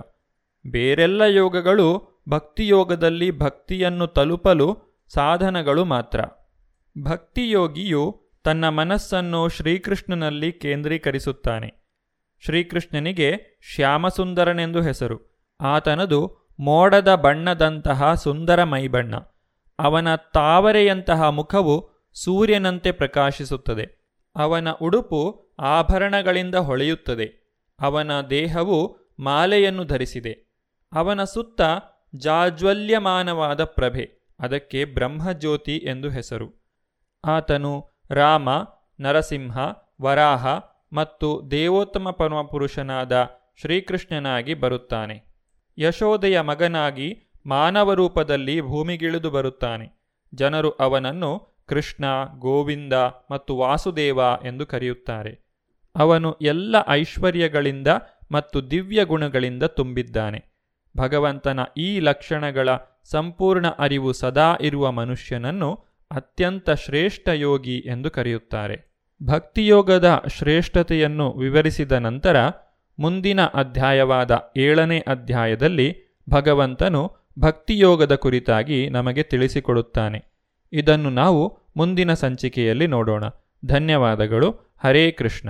ಬೇರೆಲ್ಲ ಯೋಗಗಳು ಭಕ್ತಿಯೋಗದಲ್ಲಿ ಭಕ್ತಿಯನ್ನು ತಲುಪಲು ಸಾಧನಗಳು ಮಾತ್ರ. ಭಕ್ತಿಯೋಗಿಯು ತನ್ನ ಮನಸ್ಸನ್ನು ಶ್ರೀಕೃಷ್ಣನಲ್ಲಿ ಕೇಂದ್ರೀಕರಿಸುತ್ತಾನೆ. ಶ್ರೀಕೃಷ್ಣನಿಗೆ ಶ್ಯಾಮಸುಂದರನೆಂದು ಹೆಸರು. ಆತನದು ಮೋಡದ ಬಣ್ಣದಂತಹ ಸುಂದರ ಮೈಬಣ್ಣ. ಅವನ ತಾವರೆಯಂತಹ ಮುಖವು ಸೂರ್ಯನಂತೆ ಪ್ರಕಾಶಿಸುತ್ತದೆ. ಅವನ ಉಡುಪು ಆಭರಣಗಳಿಂದ ಹೊಳೆಯುತ್ತದೆ. ಅವನ ದೇಹವು ಮಾಲೆಯನ್ನು ಧರಿಸಿದೆ. ಅವನ ಸುತ್ತ ಜಾಜ್ವಲ್ಯಮಾನವಾದ ಪ್ರಭೆ, ಅದಕ್ಕೆ ಬ್ರಹ್ಮಜ್ಯೋತಿ ಎಂದು ಹೆಸರು. ಆತನು ರಾಮ, ನರಸಿಂಹ, ವರಾಹ ಮತ್ತು ದೇವೋತ್ತಮ ಪರಮಪುರುಷನಾದ ಶ್ರೀಕೃಷ್ಣನಾಗಿ ಬರುತ್ತಾನೆ. ಯಶೋದೆಯ ಮಗನಾಗಿ ಮಾನವ ರೂಪದಲ್ಲಿ ಭೂಮಿಗಿಳಿದು ಬರುತ್ತಾನೆ. ಜನರು ಅವನನ್ನು ಕೃಷ್ಣ, ಗೋವಿಂದ ಮತ್ತು ವಾಸುದೇವ ಎಂದು ಕರೆಯುತ್ತಾರೆ. ಅವನು ಎಲ್ಲ ಐಶ್ವರ್ಯಗಳಿಂದ ಮತ್ತು ದಿವ್ಯ ಗುಣಗಳಿಂದ ತುಂಬಿದ್ದಾನೆ. ಭಗವಂತನ ಈ ಲಕ್ಷಣಗಳ ಸಂಪೂರ್ಣ ಅರಿವು ಸದಾ ಇರುವ ಮನುಷ್ಯನನ್ನು ಅತ್ಯಂತ ಶ್ರೇಷ್ಠ ಯೋಗಿ ಎಂದು ಕರೆಯುತ್ತಾರೆ. ಭಕ್ತಿಯೋಗದ ಶ್ರೇಷ್ಠತೆಯನ್ನು ವಿವರಿಸಿದ ನಂತರ ಮುಂದಿನ ಅಧ್ಯಾಯವಾದ ಏಳನೇ ಅಧ್ಯಾಯದಲ್ಲಿ ಭಗವಂತನು ಭಕ್ತಿಯೋಗದ ಕುರಿತಾಗಿ ನಮಗೆ ತಿಳಿಸಿಕೊಡುತ್ತಾನೆ. ಇದನ್ನು ನಾವು ಮುಂದಿನ ಸಂಚಿಕೆಯಲ್ಲಿ ನೋಡೋಣ. ಧನ್ಯವಾದಗಳು. ಹರೇ ಕೃಷ್ಣ.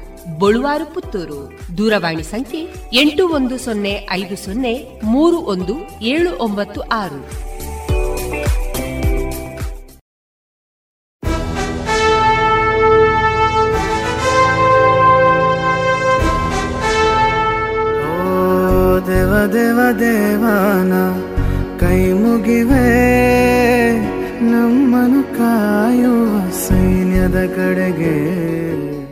ಬಳುವಾರು ಪುತ್ತೂರು ದೂರವಾಣಿ ಸಂಖ್ಯೆ ಎಂಟು ಒಂದು ಸೊನ್ನೆ ಐದು ಸೊನ್ನೆ ಮೂರು ಒಂದು ಏಳು ಒಂಬತ್ತು ಆರು. ದೇವ ದೇವ, ದೇವಾನ, ಕೈ ಮುಗಿವೆ. ನಮ್ಮನು ಕಾಯುವ ಸೈನ್ಯದ ಕಡೆಗೆ.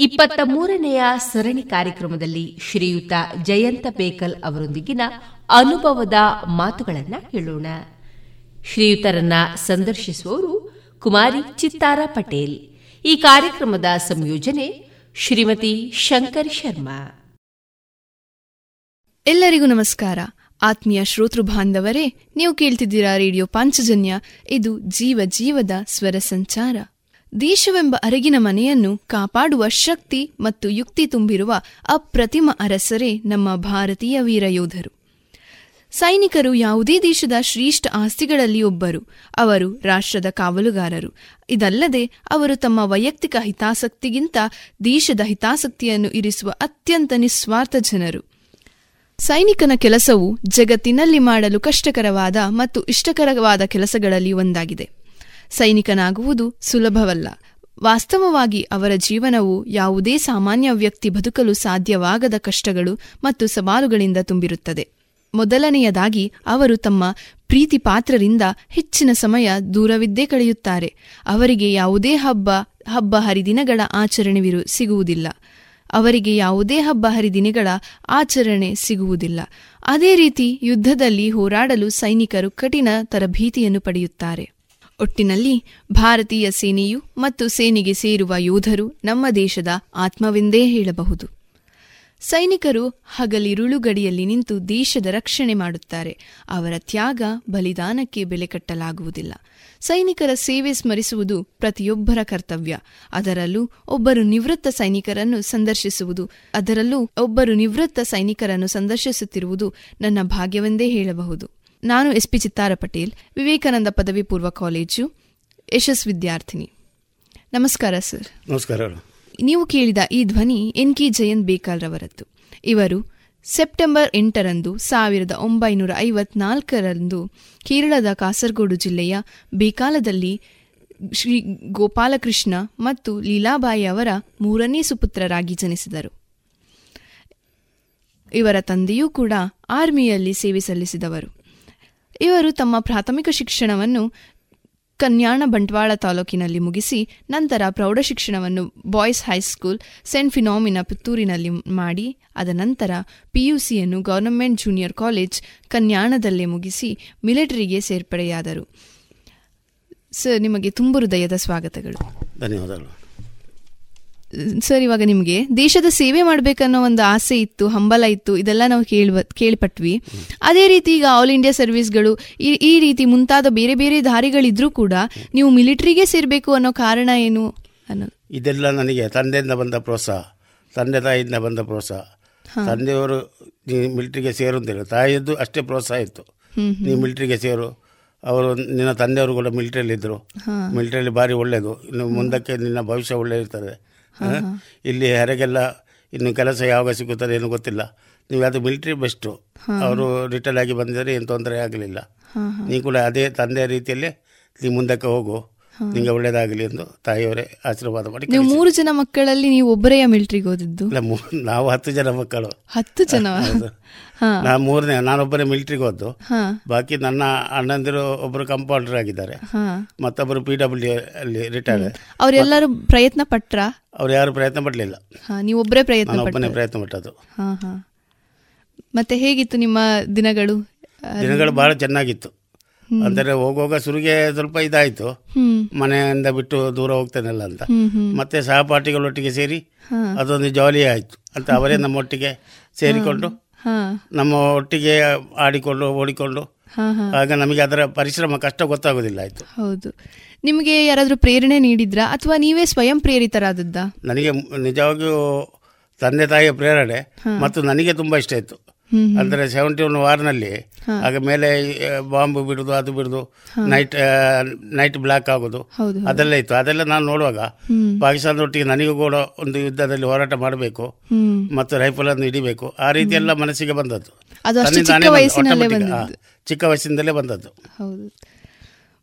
ಇಪ್ಪತ್ತ ಮೂರನೆಯ ಸರಣಿ ಕಾರ್ಯಕ್ರಮದಲ್ಲಿ ಶ್ರೀಯುತ ಜಯಂತ ಬೇಕಲ್ ಅವರೊಂದಿಗಿನ ಅನುಭವದ ಮಾತುಗಳನ್ನು ಕೇಳೋಣ. ಶ್ರೀಯುತರನ್ನ ಸಂದರ್ಶಿಸುವವರು ಕುಮಾರಿ ಚಿತ್ತಾರ ಪಟೇಲ್. ಈ ಕಾರ್ಯಕ್ರಮದ ಸಂಯೋಜನೆ ಶ್ರೀಮತಿ ಶಂಕರ್ ಶರ್ಮಾ. ಎಲ್ಲರಿಗೂ ನಮಸ್ಕಾರ. ಆತ್ಮೀಯ ಶ್ರೋತೃ ಬಾಂಧವರೇ, ನೀವು ಕೇಳ್ತಿದ್ದೀರಾ ರೇಡಿಯೋ ಪಾಂಚಜನ್ಯ. ಇದು ಜೀವ ಜೀವದ ಸ್ವರ ಸಂಚಾರ. ದೇಶವೆಂಬ ಅರಗಿನ ಮನೆಯನ್ನು ಕಾಪಾಡುವ ಶಕ್ತಿ ಮತ್ತು ಯುಕ್ತಿ ತುಂಬಿರುವ ಅಪ್ರತಿಮ ಅರಸರೇ ನಮ್ಮ ಭಾರತೀಯ ವೀರಯೋಧರು ಸೈನಿಕರು ಯಾವುದೇ ದೇಶದ ಶ್ರೇಷ್ಠ ಆಸ್ತಿಗಳಲ್ಲಿ ಒಬ್ಬರು. ಅವರು ರಾಷ್ಟ್ರದ ಕಾವಲುಗಾರರು. ಇದಲ್ಲದೆ ಅವರು ತಮ್ಮ ವೈಯಕ್ತಿಕ ಹಿತಾಸಕ್ತಿಗಿಂತ ದೇಶದ ಹಿತಾಸಕ್ತಿಯನ್ನು ಇರಿಸುವ ಅತ್ಯಂತ ನಿಸ್ವಾರ್ಥ ಜನರು. ಸೈನಿಕನ ಕೆಲಸವು ಜಗತ್ತಿನಲ್ಲಿ ಮಾಡಲು ಕಷ್ಟಕರವಾದ ಮತ್ತು ಇಷ್ಟಕರವಾದ ಕೆಲಸಗಳಲ್ಲಿ ಒಂದಾಗಿದೆ. ಸೈನಿಕನಾಗುವುದು ಸುಲಭವಲ್ಲ. ವಾಸ್ತವವಾಗಿ ಅವರ ಜೀವನವು ಯಾವುದೇ ಸಾಮಾನ್ಯ ವ್ಯಕ್ತಿ ಬದುಕಲು ಸಾಧ್ಯವಾಗದ ಕಷ್ಟಗಳು ಮತ್ತು ಸವಾಲುಗಳಿಂದ ತುಂಬಿರುತ್ತದೆ. ಮೊದಲನೆಯದಾಗಿ ಅವರು ತಮ್ಮ ಪ್ರೀತಿ ಪಾತ್ರರಿಂದ ಹೆಚ್ಚಿನ ಸಮಯ ದೂರವಿದ್ದೇ ಕಳೆಯುತ್ತಾರೆ. ಅವರಿಗೆ ಯಾವುದೇ ಹಬ್ಬ ಹಬ್ಬ ಹರಿದಿನಗಳ ಆಚರಣೆವಿರು ಸಿಗುವುದಿಲ್ಲ. ಅವರಿಗೆ ಯಾವುದೇ ಹಬ್ಬ ಹರಿದಿನಗಳ ಆಚರಣೆ ಸಿಗುವುದಿಲ್ಲ. ಅದೇ ರೀತಿ ಯುದ್ಧದಲ್ಲಿ ಹೋರಾಡಲು ಸೈನಿಕರು ಕಠಿಣ ತರಬೇತಿಯನ್ನು ಪಡೆಯುತ್ತಾರೆ. ಒಟ್ಟಿನಲ್ಲಿ ಭಾರತೀಯ ಸೇನೆಯು ಮತ್ತು ಸೇನೆಗೆ ಸೇರುವ ಯೋಧರು ನಮ್ಮ ದೇಶದ ಆತ್ಮವೆಂದೇ ಹೇಳಬಹುದು. ಸೈನಿಕರು ಹಗಲಿರುಳು ಗಡಿಯಲ್ಲಿ ನಿಂತು ದೇಶದ ರಕ್ಷಣೆ ಮಾಡುತ್ತಾರೆ. ಅವರ ತ್ಯಾಗ ಬಲಿದಾನಕ್ಕೆ ಬೆಲೆ ಕಟ್ಟಲಾಗುವುದಿಲ್ಲ. ಸೈನಿಕರ ಸೇವೆ ಸ್ಮರಿಸುವುದು ಪ್ರತಿಯೊಬ್ಬರ ಕರ್ತವ್ಯ. ಅದರಲ್ಲೂ ಒಬ್ಬರು ನಿವೃತ್ತ ಸೈನಿಕರನ್ನು ಸಂದರ್ಶಿಸುವುದು, ಅದರಲ್ಲೂ ಒಬ್ಬರು ನಿವೃತ್ತ ಸೈನಿಕರನ್ನು ಸಂದರ್ಶಿಸುತ್ತಿರುವುದು ನನ್ನ ಭಾಗ್ಯವೆಂದೇ ಹೇಳಬಹುದು. ನಾನು ಎಸ್ ಪಿ ಚಿತ್ತಾರ ಪಟೇಲ್ ವಿವೇಕಾನಂದ ಪದವಿ ಪೂರ್ವ ಕಾಲೇಜು ಯಶಸ್ ವಿದ್ಯಾರ್ಥಿನಿ. ನಮಸ್ಕಾರ ಸರ್. ನಮಸ್ಕಾರ. ನೀವು ಕೇಳಿದ ಈ ಧ್ವನಿ ಎನ್ ಕೆ ಜಯಂತ್ ಬೇಕಾಲ್ರವರದ್ದು. ಇವರು ಸೆಪ್ಟೆಂಬರ್ ಎಂಟರಂದು ಸಾವಿರದ ಒಂಬೈನೂರ ಐವತ್ನಾಲ್ಕರಂದು ಕೇರಳದ ಕಾಸರಗೋಡು ಜಿಲ್ಲೆಯ ಬೇಕಾಲದಲ್ಲಿ ಶ್ರೀ ಗೋಪಾಲಕೃಷ್ಣ ಮತ್ತು ಲೀಲಾಬಾಯಿ ಅವರ ಮೂರನೇ ಸುಪುತ್ರರಾಗಿ ಜನಿಸಿದರು. ಇವರ ತಂದೆಯೂ ಕೂಡ ಆರ್ಮಿಯಲ್ಲಿ ಸೇವೆ ಸಲ್ಲಿಸಿದವರು. ಇವರು ತಮ್ಮ ಪ್ರಾಥಮಿಕ ಶಿಕ್ಷಣವನ್ನು ಕನ್ಯಾಣ ಬಂಟ್ವಾಳ ತಾಲೂಕಿನಲ್ಲಿ ಮುಗಿಸಿ ನಂತರ ಪ್ರೌಢ ಶಿಕ್ಷಣವನ್ನು boys high school saint Philomena ಪುತ್ತೂರಿನಲ್ಲಿ ಮಾಡಿ ಅದ ನಂತರ ಪಿಯುಸಿಯನ್ನು ಗವರ್ನಮೆಂಟ್ ಜೂನಿಯರ್ ಕಾಲೇಜ್ ಕನ್ಯಾಣದಲ್ಲೇ ಮುಗಿಸಿ ಮಿಲಿಟರಿಗೆ ಸೇರ್ಪಡೆಯಾದರು. ಸರ್, ನಿಮಗೆ ತುಂಬ ಹೃದಯದ ಸ್ವಾಗತಗಳು. ಧನ್ಯವಾದಗಳು. ಸರ್ ಇವಾಗ ನಿಮಗೆ ದೇಶದ ಸೇವೆ ಮಾಡ್ಬೇಕನ್ನೋ ಒಂದು ಆಸೆ ಇತ್ತು ಹಂಬಲ ಇತ್ತು ಇದೆಲ್ಲ ನಾವು ಕೇಳ್ ಕೇಳ್ಪಟ್ವಿ. ಅದೇ ರೀತಿ ಈಗ ಆಲ್ ಇಂಡಿಯಾ ಸರ್ವಿಸ್ಗಳು ಈ ರೀತಿ ಮುಂತಾದ ಬೇರೆ ಬೇರೆ ದಾರಿಗಳಿದ್ರೂ ಕೂಡ ನೀವು ಮಿಲಿಟರಿಗೆ ಸೇರಬೇಕು ಅನ್ನೋ ಕಾರಣ ಏನು ಅನ್ನೋದು? ಇದೆಲ್ಲ ನನಗೆ ತಂದೆಯಿಂದ ಬಂದ ಪ್ರೋತ್ಸಾಹ ತಂದೆ ತಾಯಿಯಿಂದ ಬಂದ ಪ್ರೋತ್ಸಾಹ. ತಂದೆಯವರು ನೀ ಮಿಲಿಟರಿಗೆ ಸೇರು ಅಂತೇಳಿ ತಾಯಿಯದ್ದು ಅಷ್ಟೇ ಪ್ರೋತ್ಸಾಹ ಇತ್ತು. ನೀವು ಮಿಲಿಟರಿಗೆ ಸೇರು ಅವರು ನಿನ್ನ ತಂದೆಯವರು ಕೂಡ ಮಿಲಿಟರಿಯಲ್ಲಿದ್ದರು. ಮಿಲಿಟರಿಯಲ್ಲಿ ಭಾರಿ ಒಳ್ಳೆಯದು ಇನ್ನು ಮುಂದಕ್ಕೆ ನಿನ್ನ ಭವಿಷ್ಯ ಒಳ್ಳೆ ಇರ್ತದೆ. ಇಲ್ಲಿ ಹೊರಗೆಲ್ಲ ಇನ್ನು ಕೆಲಸ ಯಾವಾಗ ಸಿಗುತ್ತದೆ ಏನು ಗೊತ್ತಿಲ್ಲ. ನೀವು ಅದು ಮಿಲಿಟರಿ ಬೆಸ್ಟು ಅವರು ರಿಟೈರ್ ಆಗಿ ಬಂದಿದ್ದಾರೆ ಏನು ತೊಂದರೆ ಆಗಲಿಲ್ಲ. ನೀವು ಕೂಡ ಅದೇ ತಂದೆ ರೀತಿಯಲ್ಲೇ ನೀವು ಮುಂದಕ್ಕೆ ಹೋಗು. ನಿಮಗೆ ಒಳ್ಳೇದಾಗಲಿ ಎಂದು ತಾಯಿಯವರೇ ಆಶೀರ್ವಾದ ಮಾಡಿ ನೀವು ಮೂರು ಜನ ಮಕ್ಕಳಲ್ಲಿ ನೀವು ಒಬ್ಬರೇ ಮಿಲ್ಟ್ರಿಗೆ ಓದಿದ್ದು? ನಾವು ಹತ್ತು ಜನ ಮಕ್ಕಳು. ಹತ್ತು ಜನ? ನಾ ಮೂರನೇ ನಾನೊಬ್ಬರೇ ಮಿಲಿಟರಿಗೆ ಹೋದ್ದು ಬಾಕಿ ನನ್ನ ಅಣ್ಣಂದಿರು ಒಬ್ಬರು ಕಂಪೌಂಡರ್ ಆಗಿದ್ದಾರೆ. ಮತ್ತೊಬ್ಬರು ಪಿ ಡಬ್ಲ್ಯೂ ಅಲ್ಲಿ ರಿಟೈರ್ಡ್ ಅವರೆಲ್ಲರೂ ಪ್ರಯತ್ನ ಪಟ್ರ? ಅವ್ರು ಯಾರು ಪ್ರಯತ್ನ ಪಡಲಿಲ್ಲ. ನೀವು ಒಬ್ಬರೇ ಪ್ರಯತ್ನ ಒಬ್ಬನೇ ಪ್ರಯತ್ನ ಪಟ್ಟದ್ದು. ಮತ್ತೆ ಹೇಗಿತ್ತು ನಿಮ್ಮ ದಿನಗಳು? ದಿನಗಳು ಬಹಳ ಚೆನ್ನಾಗಿತ್ತು. ಅಂದರೆ ಹೋಗುವಾಗ ಸುರಿಗೆ ಸ್ವಲ್ಪ ಇದಾಯ್ತು. ಮನೆಯಿಂದ ಬಿಟ್ಟು ದೂರ ಹೋಗ್ತೇನಲ್ಲ ಅಂತ. ಮತ್ತೆ ಸಹಪಾಠಿಗಳೊಟ್ಟಿಗೆ ಸೇರಿ ಅದೊಂದು ಜಾಲಿ ಆಯ್ತು ಅಂತ ಅವರೇ ನಮ್ಮೊಟ್ಟಿಗೆ ಸೇರಿಕೊಂಡು ನಮ್ಮ ಒಟ್ಟಿಗೆ ಆಡಿಕೊಂಡು ಓಡಿಕೊಂಡು. ಆಗ ನಮಗೆ ಅದರ ಪರಿಶ್ರಮ ಕಷ್ಟ ಗೊತ್ತಾಗೋದಿಲ್ಲ ಆಯ್ತು. ಹೌದು. ನಿಮಗೆ ಯಾರಾದರೂ ಪ್ರೇರಣೆ ನೀಡಿದ್ರಾ? ಅಥವಾ ನೀವೇ ಸ್ವಯಂ ಪ್ರೇರಿತರಾದದ್ದ? ನನಗೆ ನಿಜವಾಗಿಯೂ ತಂದೆ ತಾಯಿಯ ಪ್ರೇರಣೆ ಮತ್ತು ನನಗೆ ತುಂಬಾ ಇಷ್ಟ ಇತ್ತು ಅಂದರೆ ಸೆವೆಂಟಿ ಒನ್ ವಾರ್ನಲ್ಲಿ ಆಗ ಮೇಲೆ ಬಾಂಬ್ ಬಿಡುದು ಅದು ಬಿಡುದು ನೈಟ್ ನೈಟ್ ಬ್ಲಾಕ್ ಆಗೋದು. ಅದೆಲ್ಲ ಇತ್ತು. ಅದೆಲ್ಲ ನಾನು ನೋಡುವಾಗ ಪಾಕಿಸ್ತಾನದೊಟ್ಟಿಗೆ ನನಗೂ ಕೂಡ ಒಂದು ಯುದ್ಧದಲ್ಲಿ ಹೋರಾಟ ಮಾಡಬೇಕು ಮತ್ತು ರೈಫಲ್ ಅನ್ನು ಹಿಡಿಬೇಕು. ಆ ರೀತಿ ಎಲ್ಲ ಮನಸ್ಸಿಗೆ ಬಂದದ್ದು. ಚಿಕ್ಕ ವಯಸ್ಸಿನಿಂದಲೇ ಬಂದದ್ದು.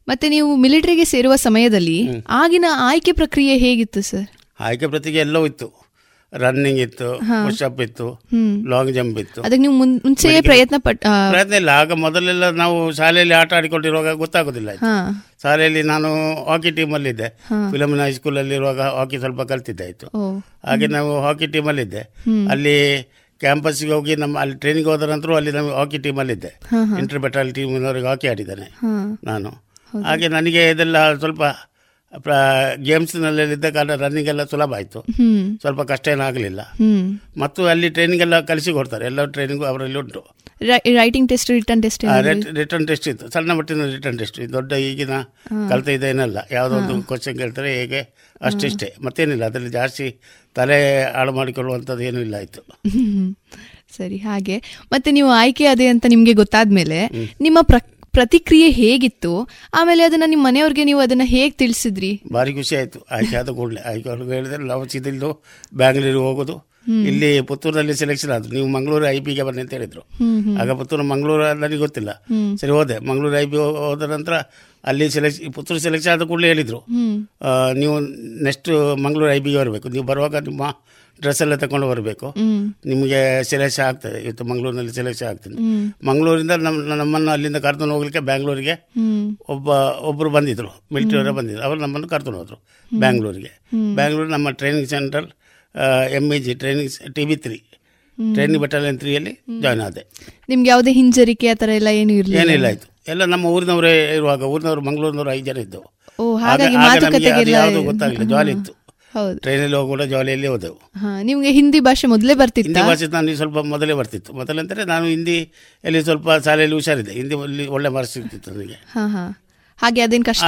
ಮತ್ತೆ ನೀವು ಮಿಲಿಟರಿಗೆ ಸೇರುವ ಸಮಯದಲ್ಲಿ ಆಗಿನ ಆಯ್ಕೆ ಪ್ರಕ್ರಿಯೆ ಹೇಗಿತ್ತು ಸರ್? ಆಯ್ಕೆ ಪ್ರಕ್ರಿಯೆ ಎಲ್ಲವೂ ಇತ್ತು. ರನ್ನಿಂಗ್ ಇತ್ತು ಪುಷಪ್ ಇತ್ತು ಲಾಂಗ್ ಜಂಪ್ ಇತ್ತು. ಅದಕ್ಕೆ ನೀವು ಮುಂಚೆ ಪ್ರಯತ್ನ ಪಟ್ಟ ಪ್ರಯತ್ನ ಇಲ್ಲ. ಆಗ ಮೊದಲೆಲ್ಲ ನಾವು ಶಾಲೆಯಲ್ಲಿ ಆಟ ಆಡಿಕೊಂಡಿರುವಾಗ ಗೊತ್ತಾಗೋದಿಲ್ಲ ಶಾಲೆಯಲ್ಲಿ ನಾನು ಹಾಕಿ ಟೀಮಲ್ಲಿದ್ದೆ ಫಿಲಮಿನ ಹೈಸ್ಕೂಲಲ್ಲಿ ಇರುವಾಗ ಹಾಕಿ ಸ್ವಲ್ಪ ಕಲ್ತಿದ್ದೆ ಆಯ್ತು. ಹಾಗೆ ನಾವು ಹಾಕಿ ಟೀಮಲ್ಲಿದ್ದೆ ಅಲ್ಲಿ ಕ್ಯಾಂಪಸ್ಗೆ ಹೋಗಿ ನಮ್ಮ ಅಲ್ಲಿ ಟ್ರೈನಿಂಗ್ ಹೋದ ನಂತರ ಅಲ್ಲಿ ನಾವು ಹಾಕಿ ಟೀಮಲ್ಲಿದ್ದೆ ಇಂಟರ್ ಬೆಟಾಲ್ ಟೀಮ್ನವ್ರಿಗೆ ಹಾಕಿ ಆಡಿದ್ದಾನೆ ನಾನು. ಹಾಗೆ ನನಗೆ ಇದೆಲ್ಲ ಸ್ವಲ್ಪ ಗೇಮ್ಸ್ನಲ್ಲಿದ್ದ ಕಾರಣ ರನ್ನಿಂಗ್ ಎಲ್ಲ ಸುಲಭ ಆಯಿತು. ಸ್ವಲ್ಪ ಕಷ್ಟ ಏನಾಗಲಿಲ್ಲ ಮತ್ತು ಅಲ್ಲಿ ಟ್ರೈನಿಂಗ್ ಎಲ್ಲ ಕಲಿಸಿ ಕೊಡ್ತಾರೆ. ಎಲ್ಲ ಟ್ರೈನಿಂಗು ಅವರಲ್ಲಿ ಉಂಟು. Writing test written test written test ಇತ್ತು. ಸಣ್ಣ ಮಟ್ಟಿನ ರಿಟರ್ನ್ ಟೆಸ್ಟ್ ದೊಡ್ಡ ಈಗಿನ ಕಲಿತ ಇದೇನಲ್ಲ ಯಾವುದೋ ಒಂದು ಕ್ವಶನ್ ಕೇಳ್ತಾರೆ ಹೇಗೆ? ಅಷ್ಟಿಷ್ಟೇ ಮತ್ತೇನಿಲ್ಲ. ಅದರಲ್ಲಿ ಜಾಸ್ತಿ ತಲೆ ಹಾಳು ಮಾಡಿಕೊಳ್ಳುವಂಥದ್ದು ಏನೂ ಇಲ್ಲ ಆಯಿತು. (laughs) ಸರಿ ಹಾಗೆ. ಮತ್ತೆ ನೀವು ಆಯ್ಕೆ ಅದೇ ಅಂತ ನಿಮ್ಗೆ ಗೊತ್ತಾದ್ಮೇಲೆ ನಿಮ್ಮ ಪ್ರ ಪ್ರತಿಕ್ರಿಯೆ ಹೇಗಿತ್ತು? ಆಮೇಲೆ ಅದನ್ನ ನಿಮ್ಮ ಮನೆಯವ್ರಿಗೆ ನೀವು ಅದನ್ನ ಹೇಗ್ ತಿಳಿಸಿದ್ರಿ? ಭಾರಿ ಖುಷಿ ಆಯ್ತು. ಆಯ್ಕೆ ಆದ ಕೂಡಲೇ. ಆಯ್ಕೆ ಹೇಳಿದ್ರೆ ನಾವು ಸಿದ್ದಿಲ್ದು ಬ್ಯಾಂಗ್ಳೂರಿಗೆ ಹೋಗೋದು. ಇಲ್ಲಿ ಪುತ್ತೂರಲ್ಲಿ ಸೆಲೆಕ್ಷನ್ ಆದ್ರು. ನೀವು ಮಂಗಳೂರು ಐ ಪಿಗೆ ಬನ್ನಿ ಅಂತ ಹೇಳಿದ್ರು. ಆಗ ಪುತ್ತೂರು ಮಂಗಳೂರು ನನಗೆ ಗೊತ್ತಿಲ್ಲ. ಸರಿ ಹೋದೆ. ಮಂಗಳೂರು ಐ ಪಿ ಹೋದ ನಂತರ ಅಲ್ಲಿ ಸೆಲೆಕ್ಷನ್ ಪುತ್ತೂರು ಸೆಲೆಕ್ಷನ್ ಆದ ಕೂಡಲೇ ಹೇಳಿದ್ರು. ನೀವು ನೆಕ್ಸ್ಟ್ ಮಂಗಳೂರು ಐ ಬಿಗೆ ಬರಬೇಕು. ನೀವು ಬರುವಾಗ ನಿಮ್ಮ ಡ್ರೆಸ್ ಎಲ್ಲ ತಗೊಂಡು ಬರಬೇಕು. ನಿಮಗೆ ಸೆಲೆಕ್ಷನ್ ಆಗ್ತದೆ. ಇವತ್ತು ಮಂಗಳೂರಿನಲ್ಲಿ ಸೆಲೆಕ್ಷನ್ ಆಗ್ತದೆ. ಮಂಗಳೂರಿಂದ ನಮ್ಮ ನಮ್ಮನ್ನು ಅಲ್ಲಿಂದ ಕರ್ಕೊಂಡು ಹೋಗ್ಲಿಕ್ಕೆ ಬ್ಯಾಂಗ್ಳೂರಿಗೆ ಒಬ್ಬ ಒಬ್ಬರು ಬಂದಿದ್ರು. ಮಿಲಿಟರಿ ಅವರೇ ಬಂದಿದ್ರು. ಅವರು ನಮ್ಮನ್ನು ಕರ್ಕೊಂಡು ಹೋದ್ರು ಬ್ಯಾಂಗ್ಳೂರಿಗೆ. ಬ್ಯಾಂಗ್ಳೂರು ನಮ್ಮ training centre M E G training T B three training battalion ತ್ರೀಯಲ್ಲಿ join ಆದೆ. ನಿಮ್ಗೆ ಯಾವುದೇ ಹಿಂಜರಿಕೆ ಆ ಥರ ಎಲ್ಲ ಏನು ಇರಲಿಲ್ಲ? ಏನಿಲ್ಲ ಆಯಿತು. ಎಲ್ಲ ನಮ್ಮ ಊರಿನವರೇ ಇರುವಾಗ ಊರಿನವರು ಮಂಗಳೂರಿನವರು ಐದು ಜನ ಇದ್ದವು. ಯಾವುದು ಗೊತ್ತಾಗಲಿಲ್ಲ. ಜಾಲಿ ಇತ್ತು. ಟ್ರೈನಲ್ಲಿ ಹೋಗುವ ಜಾಲಿಯಲ್ಲಿ ಹೋದೆವು. ನಿಮಗೆ ಹಿಂದಿ ಭಾಷೆ ಮೊದಲೇ ಹಿಂದಿ ಭಾಷೆ ನಾನು ಸ್ವಲ್ಪ ಮೊದಲೇ ಬರ್ತಿತ್ತು. ಮೊದಲಂದರೆ ನಾನು ಹಿಂದಿ ಅಲ್ಲಿ ಸ್ವಲ್ಪ ಶಾಲೆಯಲ್ಲಿ ಹುಷಾರಿದ್ದೆ. ಹಿಂದಿ ಅಲ್ಲಿ ಒಳ್ಳೆ ಮಾರ್ಕ್ಸ್ ಸಿಗ್ತಿತ್ತು ನನಗೆ. ಹಾಗೆ ಅದೇನ್ ಕಷ್ಟ